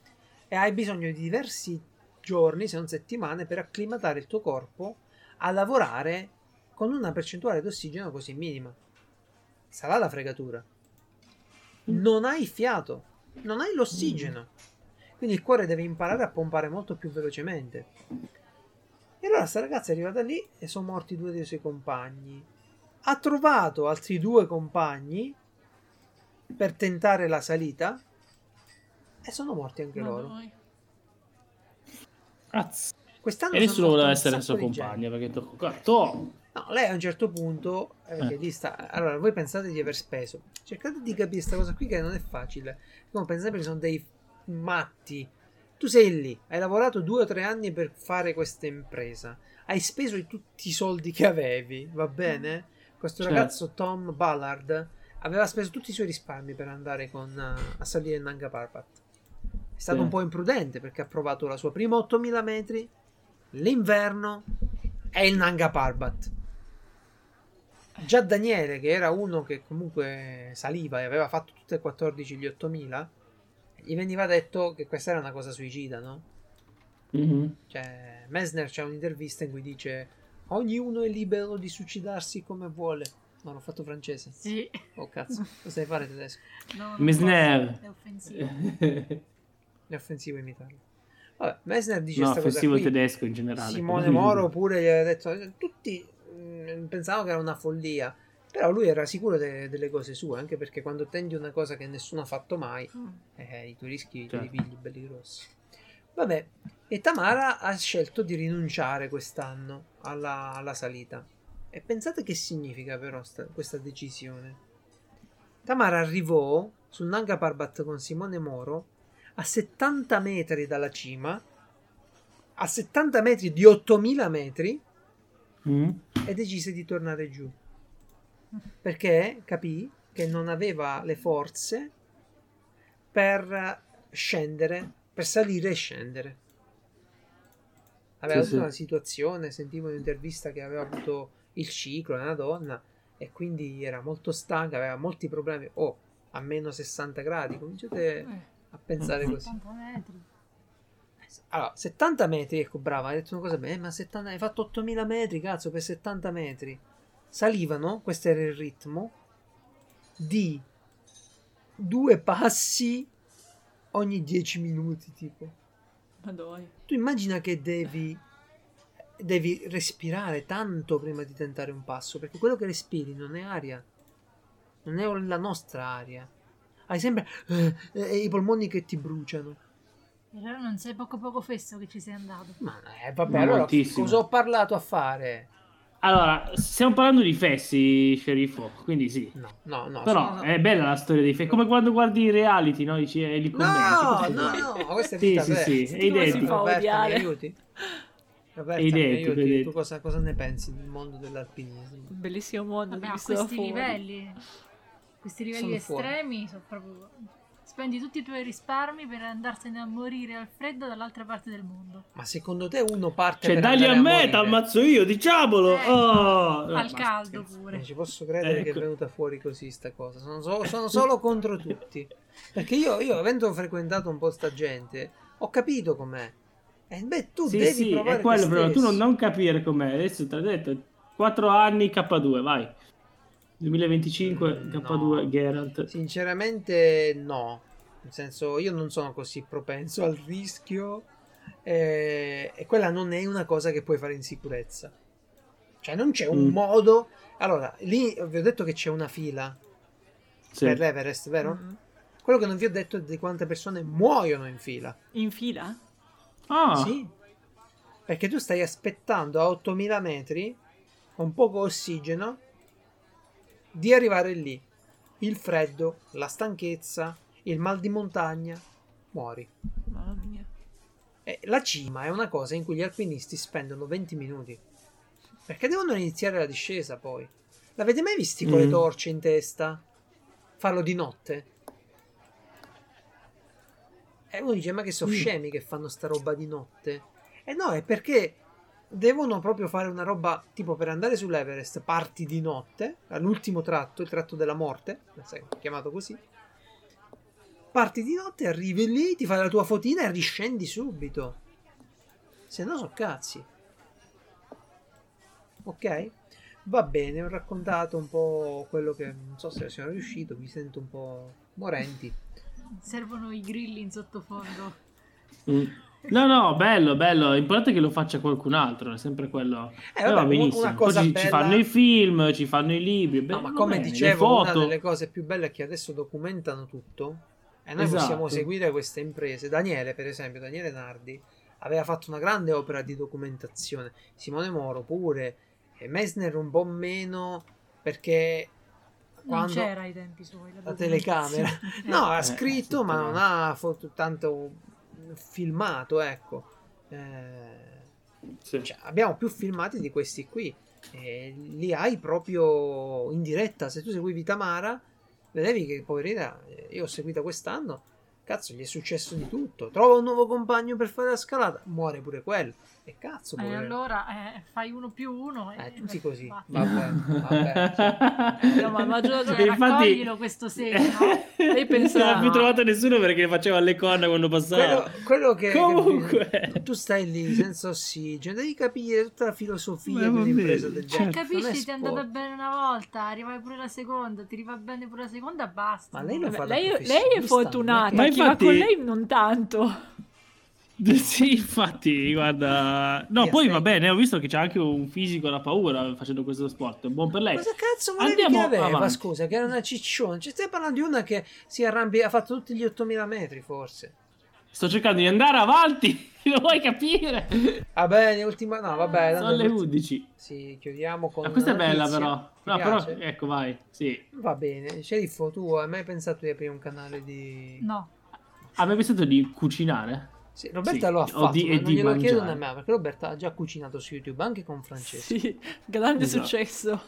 e hai bisogno di diversi giorni, se non settimane, per acclimatare il tuo corpo a lavorare con una percentuale d'ossigeno così minima. Sarà la fregatura. Non hai fiato, non hai l'ossigeno. Quindi il cuore deve imparare a pompare molto più velocemente. E allora sta ragazza è arrivata lì e sono morti due dei suoi compagni. Ha trovato altri due compagni per tentare la salita e sono morti anche Ma loro. dai. Quest'anno E nessuno voleva essere gente. compagna perché tocco cazzo. No, lei a un certo punto, eh, Eh. sta, allora voi pensate di aver speso, cercate di capire questa cosa qui che non è facile, come pensate che sono dei matti Tu sei lì, hai lavorato due o tre anni per fare questa impresa, hai speso tutti i soldi che avevi, va bene? Questo Certo. ragazzo Tom Ballard aveva speso tutti i suoi risparmi per andare con, eh, a salire il Nanga Parbat. È stato Sì. un po' imprudente perché ha provato la sua prima 8000 metri, l'inverno e il Nanga Parbat. Già Daniele, che era uno che comunque saliva e aveva fatto tutte e 14 gli 8000, gli veniva detto che questa era una cosa suicida, no? Mhm. Cioè, Messner c'è un'intervista in cui dice ognuno è libero di suicidarsi come vuole. No, l'ho fatto francese. Sì. Oh cazzo, lo sai fare tedesco? No, Messner. È offensivo. È offensivo imitarlo. Vabbè, Messner dice no, qui. tedesco in generale. Simone Moro pure gli aveva detto tutti mm, pensavano che era una follia però lui era sicuro de- delle cose sue anche perché quando tendi una cosa che nessuno ha fatto mai eh, i tuoi rischi te li Certo. pigli belli grossi vabbè e Tamara ha scelto di rinunciare quest'anno alla, alla salita e pensate che significa però sta- questa decisione Tamara arrivò sul Nanga Parbat con Simone Moro a 70 metri dalla cima a 70 metri di 8000 metri Mm? e decise di tornare giù perché capì che non aveva le forze per scendere, per salire e scendere. Aveva Sì, avuto sì. una situazione, sentivo un'intervista che aveva avuto il ciclo, è una donna, e quindi era molto stanca, aveva molti problemi. Oh, a meno 60 gradi, cominciate Eh, a pensare così. 80 metri. Allora, 70 metri, ecco, brava, hai detto una cosa bene, ma 70, hai fatto 8000 metri, cazzo, per 70 metri. Salivano, questo era il ritmo, di due passi ogni 10 minuti, tipo. Madonna. Tu immagina che devi, devi respirare tanto prima di tentare un passo, perché quello che respiri non è aria, non è la nostra aria. Hai sempre eh, eh, i polmoni che ti bruciano. E allora non sei poco poco fesso che ci sei andato. Ma eh, vabbè, Ma allora moltissimo. cosa ho parlato a fare? Allora, stiamo parlando di fessi, sceriffo, quindi sì. No, no, no. Però sono- è bella la storia dei fessi. Come quando guardi i reality, no? Dici, eh, li commenti. No, no, no, uguale. questa è Sì, vita sì, sì, Senti è identico. Roberta, mi odiare. aiuti? Roberta, È mi identico, aiuti? è identico. Tu cosa, cosa ne pensi del mondo dell'alpinismo? Bellissimo mondo Vabbè, a questi fuori. livelli, questi livelli Sono fuori. estremi, sono proprio... Spendi tutti i tuoi risparmi per andarsene a morire al freddo dall'altra parte del mondo. Ma secondo te uno parte Cioè, per dagli a me, t'ammazzo io, diciamolo. Eh, Oh! al caldo scherzo. pure. Non ci posso credere che è Ecco. venuta fuori così sta cosa. Sono, so- sono solo contro tutti. Perché io, io, avendo frequentato un po' sta gente, ho capito com'è. E beh, tu Sì, devi sì, provare è quello però. Tu non, non capire com'è. Adesso ti ho detto 4 anni K2, vai. 2025 Mm, K2 no. Geralt. Sinceramente no, nel senso io non sono così propenso al rischio eh, e quella non è una cosa che puoi fare in sicurezza. Cioè non c'è un Mm. modo... Allora, lì vi ho detto che c'è una fila Sì. per l'Everest, vero? Mhm. Quello che non vi ho detto è di quante persone muoiono in fila. In fila? Ah, Sì. Perché tu stai aspettando a 8000 metri, con poco ossigeno, di arrivare lì. Il freddo, la stanchezza, il mal di montagna, muori. Mamma mia. E la cima è una cosa in cui gli alpinisti spendono 20 minuti. Perché devono iniziare la discesa poi. L'avete mai visti con le Mm. torce in testa? Farlo di notte? E uno dice: Ma che sono Mm. scemi che fanno sta roba di notte? E no, è perché devono proprio fare una roba tipo per andare sull'Everest, parti di notte, all'ultimo tratto, il tratto della morte, chiamato così. Parti di notte, arrivi lì, ti fai la tua fotina e riscendi subito. Se no, so cazzi. Ok? Va bene, ho raccontato un po' quello che non so se sono riuscito, mi sento un po' morenti. Servono i grilli in sottofondo. Mm. No, no, bello, bello. L'importante è che lo faccia qualcun altro, è sempre quello. Eh, Eh, va vabbè, benissimo. una Poi cosa ci, ci bella- fanno i film, ci fanno i libri. No, bello ma come bene, dicevo, una delle cose più belle è che adesso documentano tutto e noi Esatto. possiamo seguire queste imprese. Daniele, per esempio, Daniele Nardi aveva fatto una grande opera di documentazione. Simone Moro pure, e Messner un po' meno perché Non quando c'era ai tempi suoi. la telecamera documentazione. no ha Eh, scritto ma non ha fatto tanto filmato, ecco. Eh, Sì. cioè, abbiamo più filmati di questi qui. E li hai proprio in diretta. Se tu seguivi Tamara, vedevi che poverina, io ho seguito quest'anno. Cazzo, gli è successo di tutto. Trova un nuovo compagno per fare la scalata, muore pure quello. E cazzo, E poverina. allora eh, fai uno più uno. e- Eh, tutti così. va. Vabbè, vabbè. No, ma ragione- Cioè, Infatti- raccoglilo questo segno. Lei pensa- Non ha più trovato nessuno perché faceva le corna quando passava. quello, quello che, Comunque. tu stai lì senza ossigeno, devi capire tutta la filosofia Ma di un'impresa del cioè, genere. Non è Capisci, ti è andata bene una volta, arrivai pure la seconda, ti riva bene pure la seconda, basta. Ma lei lo Vabbè, fa da lei, lei è fortunata, Ma chi va infatti- con lei non tanto. Sì, infatti, guarda. No, Sì, poi sì. va bene, ho visto che c'è anche un fisico da paura facendo questo sport. Buon per lei. Cosa cazzo volevi Andiamo che aveva? avanti. Scusa, che era una cicciona. Ci stai parlando di una che si arrampia, ha fatto tutti gli 8000 metri, forse. Sto cercando di andare avanti. Lo vuoi capire? Va bene, ultima. No, vabbè. Sono tanto le per- 11. Sì, chiudiamo con. Ma questa è bella, notizia. però. Ti No, però, piace? ecco, vai. Sì. Va bene. Sceriffo, tu hai mai pensato di aprire un canale di. No, Hai mai pensato di cucinare? Sì, Roberta Sì, lo ha fatto, di- ma e non glielo chiedo mangiare. nemmeno perché Roberta ha già cucinato su YouTube anche con Francesco. Sì, grande Esatto. successo.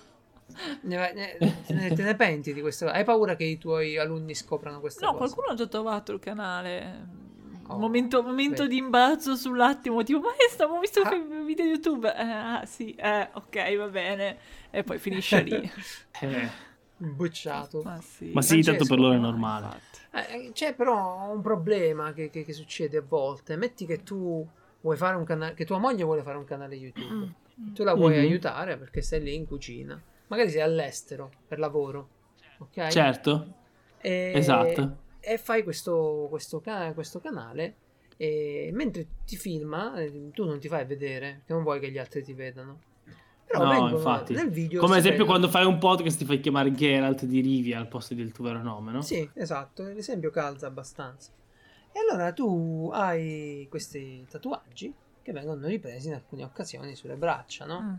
Ne- ne- te, ne, te ne penti di questa cosa? Hai paura che i tuoi alunni scoprano questa No, cosa? qualcuno ha già trovato il canale. Oh, momento momento di imbarazzo sull'attimo, tipo, maestra, ho visto Ah. il video YouTube. Eh, ah, sì, eh, ok, va bene. E poi finisce lì. Eh, Bocciato. Ma sì. Ma sì, tanto per loro è No, normale. infatti. Eh, c'è però un problema che, che- che succede a volte. Metti che tu vuoi fare un canale, che tua moglie vuole fare un canale YouTube. Mm. Tu la vuoi Mhm. aiutare perché stai lì in cucina. Magari sei all'estero per lavoro. Ok? Certo. E, Esatto. E fai questo, questo, questo canale. E mentre ti filma, eh, tu non ti fai vedere, che non vuoi che gli altri ti vedano. Però No, vengono infatti. nel video. Come esempio vedono- quando fai un podcast ti fai chiamare Geralt di Rivia al posto del tuo vero nome, no? Sì, esatto, l'esempio calza abbastanza. E allora tu hai questi tatuaggi che vengono ripresi in alcune occasioni sulle braccia, no? Mm.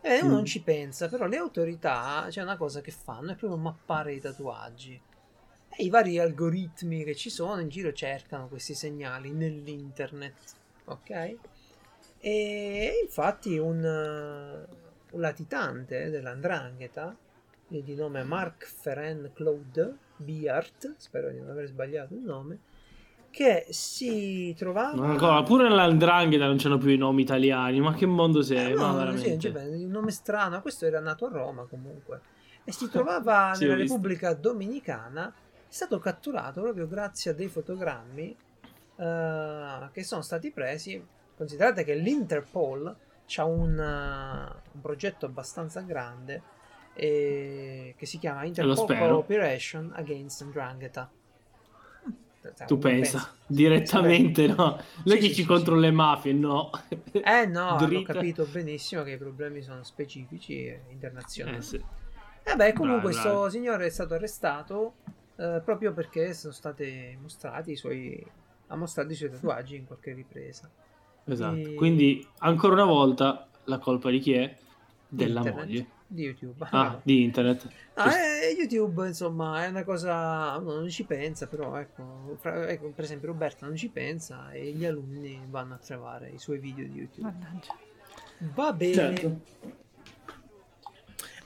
E uno Mm. non ci pensa, però le autorità, c'è una cosa che fanno, è proprio mappare i tatuaggi. E i vari algoritmi che ci sono in giro cercano questi segnali nell'internet, ok? E infatti un, eh, un latitante dell'andrangheta, eh, di nome Mark Feren Claude Biart, spero di non aver sbagliato il nome, che si trovava... Ancora, pure nell'andrangheta non c'hanno più i nomi italiani, ma che mondo Eh, sei? no, ma no, veramente. sì, un nome strano, questo era nato a Roma comunque. E si trovava Sì, nella. Repubblica Dominicana, è stato catturato proprio grazie a dei fotogrammi eh, che sono stati presi. Considerate che l'Interpol ha un, eh, un progetto abbastanza grande eh, che si chiama Interpol spero. Cooperation Against Ndrangheta. Cioè, Tu uno pensa, direttamente no? Noi Sì, che sì, ci sì, contro le mafie, no? Eh no, Dritta. capito benissimo che i problemi sono specifici e internazionali. Eh, sì. E beh, comunque Bravi, questo bravi. signore è stato arrestato eh, proprio perché sono stati mostrati i suoi ha mostrato i suoi tatuaggi in qualche ripresa. Esatto. E- Quindi, ancora una volta, la colpa di chi è? Della Internet, moglie. Di YouTube. Ah, di internet. No, eh, YouTube, insomma, è una cosa. Uno non ci pensa, però ecco, fra- ecco, per esempio, Roberta non ci pensa e gli alunni vanno a trovare i suoi video di YouTube. Mannaggia. Va bene. Certo.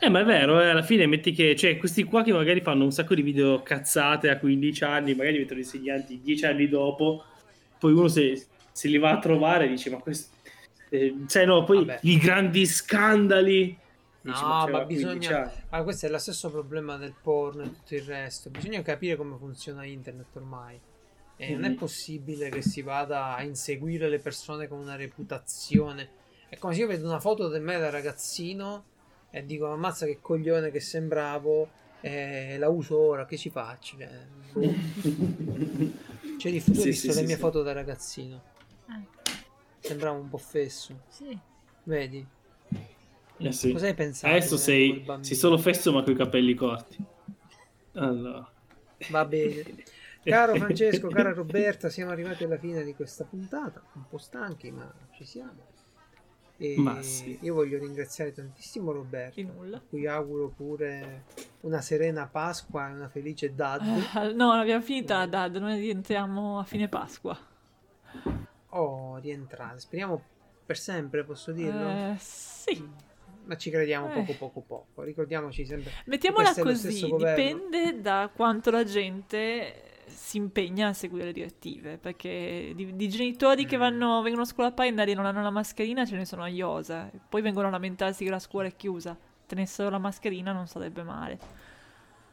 Eh, ma è vero, eh, alla fine metti che, cioè, questi qua che magari fanno un sacco di video cazzate a 15 anni, magari diventano insegnanti 10 anni dopo, poi uno se, se li va a trovare dice, ma questo... Eh, sai, no, poi Vabbè. i grandi scandali... No, c'aveva ma 15 bisogna. anni. Ma questo è lo stesso problema del porno e tutto il resto. Bisogna capire come funziona internet ormai. E non è possibile che si vada a inseguire le persone con una reputazione. È come se io vedo una foto di me da ragazzino e dico: Ammazza che coglione che sembravo. E la uso ora, che ci faccio? Cioè, boh. Cioè, di Sì, visto sì, le sì, mie foto da ragazzino. Sembrava un po' fesso. sì. Vedi? Eh sì. Cosa hai pensato? Adesso sei, sei solo fesso ma con i capelli corti. Allora. Va bene. Caro Francesco, cara Roberta, siamo arrivati alla fine di questa puntata, un po' stanchi ma ci siamo. E Ma sì. Io voglio ringraziare tantissimo a cui auguro pure una serena Pasqua e una felice Dad. Ah, no, l'abbiamo finita, Dad, noi rientriamo a fine Pasqua. Oh, rientrate. Speriamo per sempre, posso dirlo? Eh, sì. Ma ci crediamo Eh. poco poco poco. Ricordiamoci sempre. Mettiamola così, dipende da quanto la gente si impegna a seguire le direttive, perché di, di genitori che Mm. vanno, vengono a scuola a Pindari e non hanno la mascherina ce ne sono a iosa, poi vengono a lamentarsi che la scuola è chiusa. Tenessero la mascherina non sarebbe male.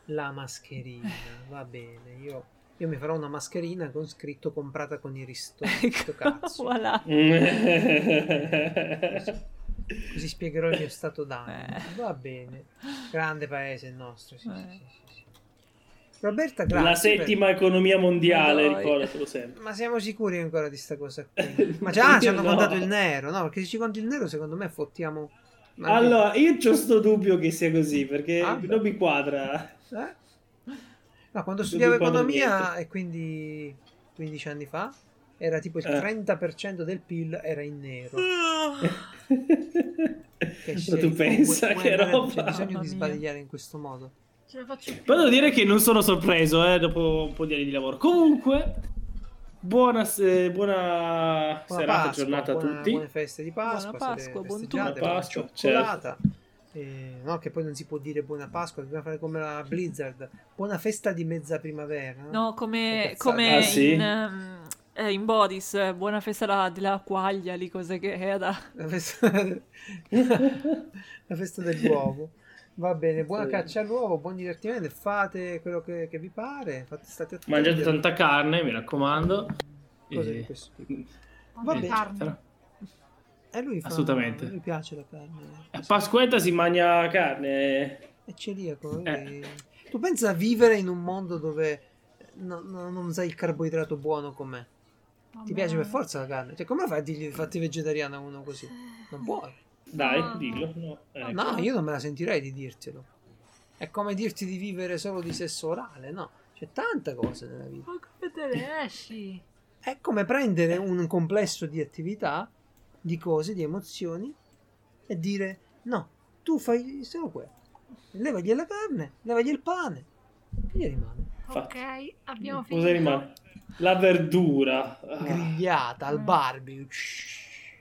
La mascherina, va bene. Io, io mi farò una mascherina con scritto comprata con i ristori. Sto cazzo. voilà. Così spiegherò il mio stato d'animo. Eh. Va bene. Grande paese il nostro. Sì, Eh. sì, sì, sì. Roberta, grazie. La per- settima economia mondiale, Dai. ricordatelo sempre. Ma siamo sicuri ancora di sta cosa qui? Ma già ci hanno No. contato il nero, no? Perché se ci conti il nero, secondo me fottiamo. Ma- Allora, io ho sto dubbio che sia così, perché Ah, beh. non mi quadra. Eh? No, quando studiavo economia, e quindi 15 anni fa, era tipo il Eh. 30% del PIL era in nero. Che Ma tu pensa vuoi- che vuoi avere- C'è roba? bisogno Mamma di mia. sbagliare in questo modo. Ce la faccio più. Poi devo dire che non sono sorpreso, eh, dopo un po' di anni di lavoro. Comunque, buona, se- buona, Buona serata, Pasqua, giornata a buona- tutti. Buone feste di Pasqua. Buona Pasqua, buon tutto. buona Pasqua, cioccolata. Eh, no, che poi non si può dire buona Pasqua, dobbiamo fare come la Blizzard. Buona festa di mezza primavera. no? No, come, come Ah, sì? in, ehm, eh, in Boris, eh, buona festa della, della quaglia, lì cose che era. La festa... la festa dell'uovo. Va bene, buona Sì. caccia all'uovo, buon divertimento, fate quello che, che vi pare, fate, state attenti. Mangiate tanta carne, mi raccomando. Cose E- di questo tipo. Va bene. E lui fa... Assolutamente. A lui piace la carne. A Pasquetta si mangia carne. È celiaco. Eh. Tu pensa a vivere in un mondo dove no- no- non sai il carboidrato buono com'è? Ti Vabbè. piace per forza la carne? Cioè, come fai a dirgli fatti vegetariano a uno così? Non puoi. Dai, No. dillo. No, ecco. No, io non me la sentirei di dirtelo. È come dirti di vivere solo di sesso orale, no? C'è tante cose nella vita. Ma come te ne esci? È come prendere un complesso di attività, di cose, di emozioni e dire no, tu fai solo quello. Levagli la carne, levagli il pane. Che gli rimane? Ok, abbiamo Cosa finito. rimane? La verdura. Ah. Grigliata al Mm. barbecue.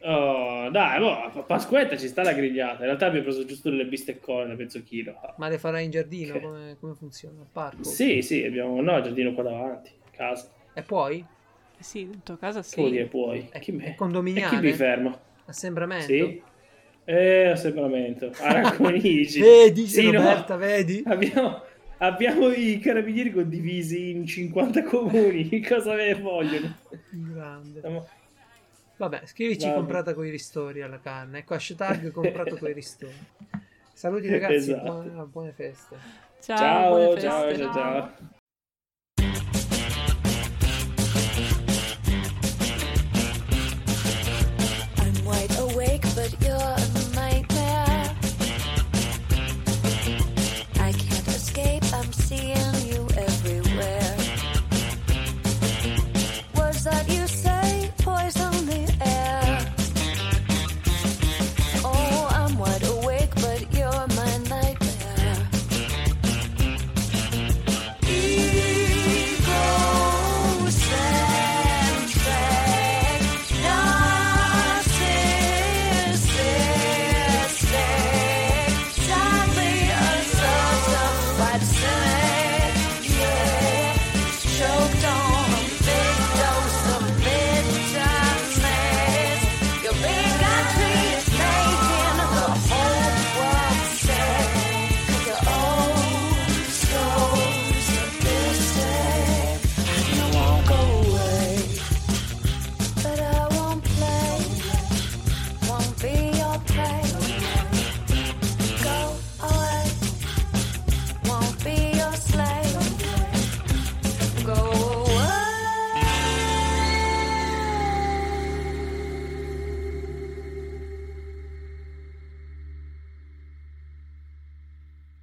Oh, dai, boh, a Pasquetta ci sta la grigliata. In realtà abbiamo preso giusto delle bisteccone mezzo chilo. Ma le farai in giardino? Ok. Come, come funziona? Al parco? Sì, sì, abbiamo no, il giardino qua davanti, casa. E poi? Sì, in tua casa Che vuol dire sì. puoi? È, Chi è me? E chi condominiale? mi ferma? Assembramento? Sì. Eh, assembramento. Aranconici. Vedi, Sì, no. Roberta, vedi? Abbiamo, abbiamo i carabinieri condivisi in 50 comuni. Cosa ne vogliono? Grande. Siamo- Vabbè, scrivici Vabbè. comprata con i ristori alla carne. Ecco, hashtag comprato con i ristori. Saluti ragazzi, Esatto. buone, buone feste. Ciao, Ciao, buone ciao, feste. ciao, ciao. I'm good, you're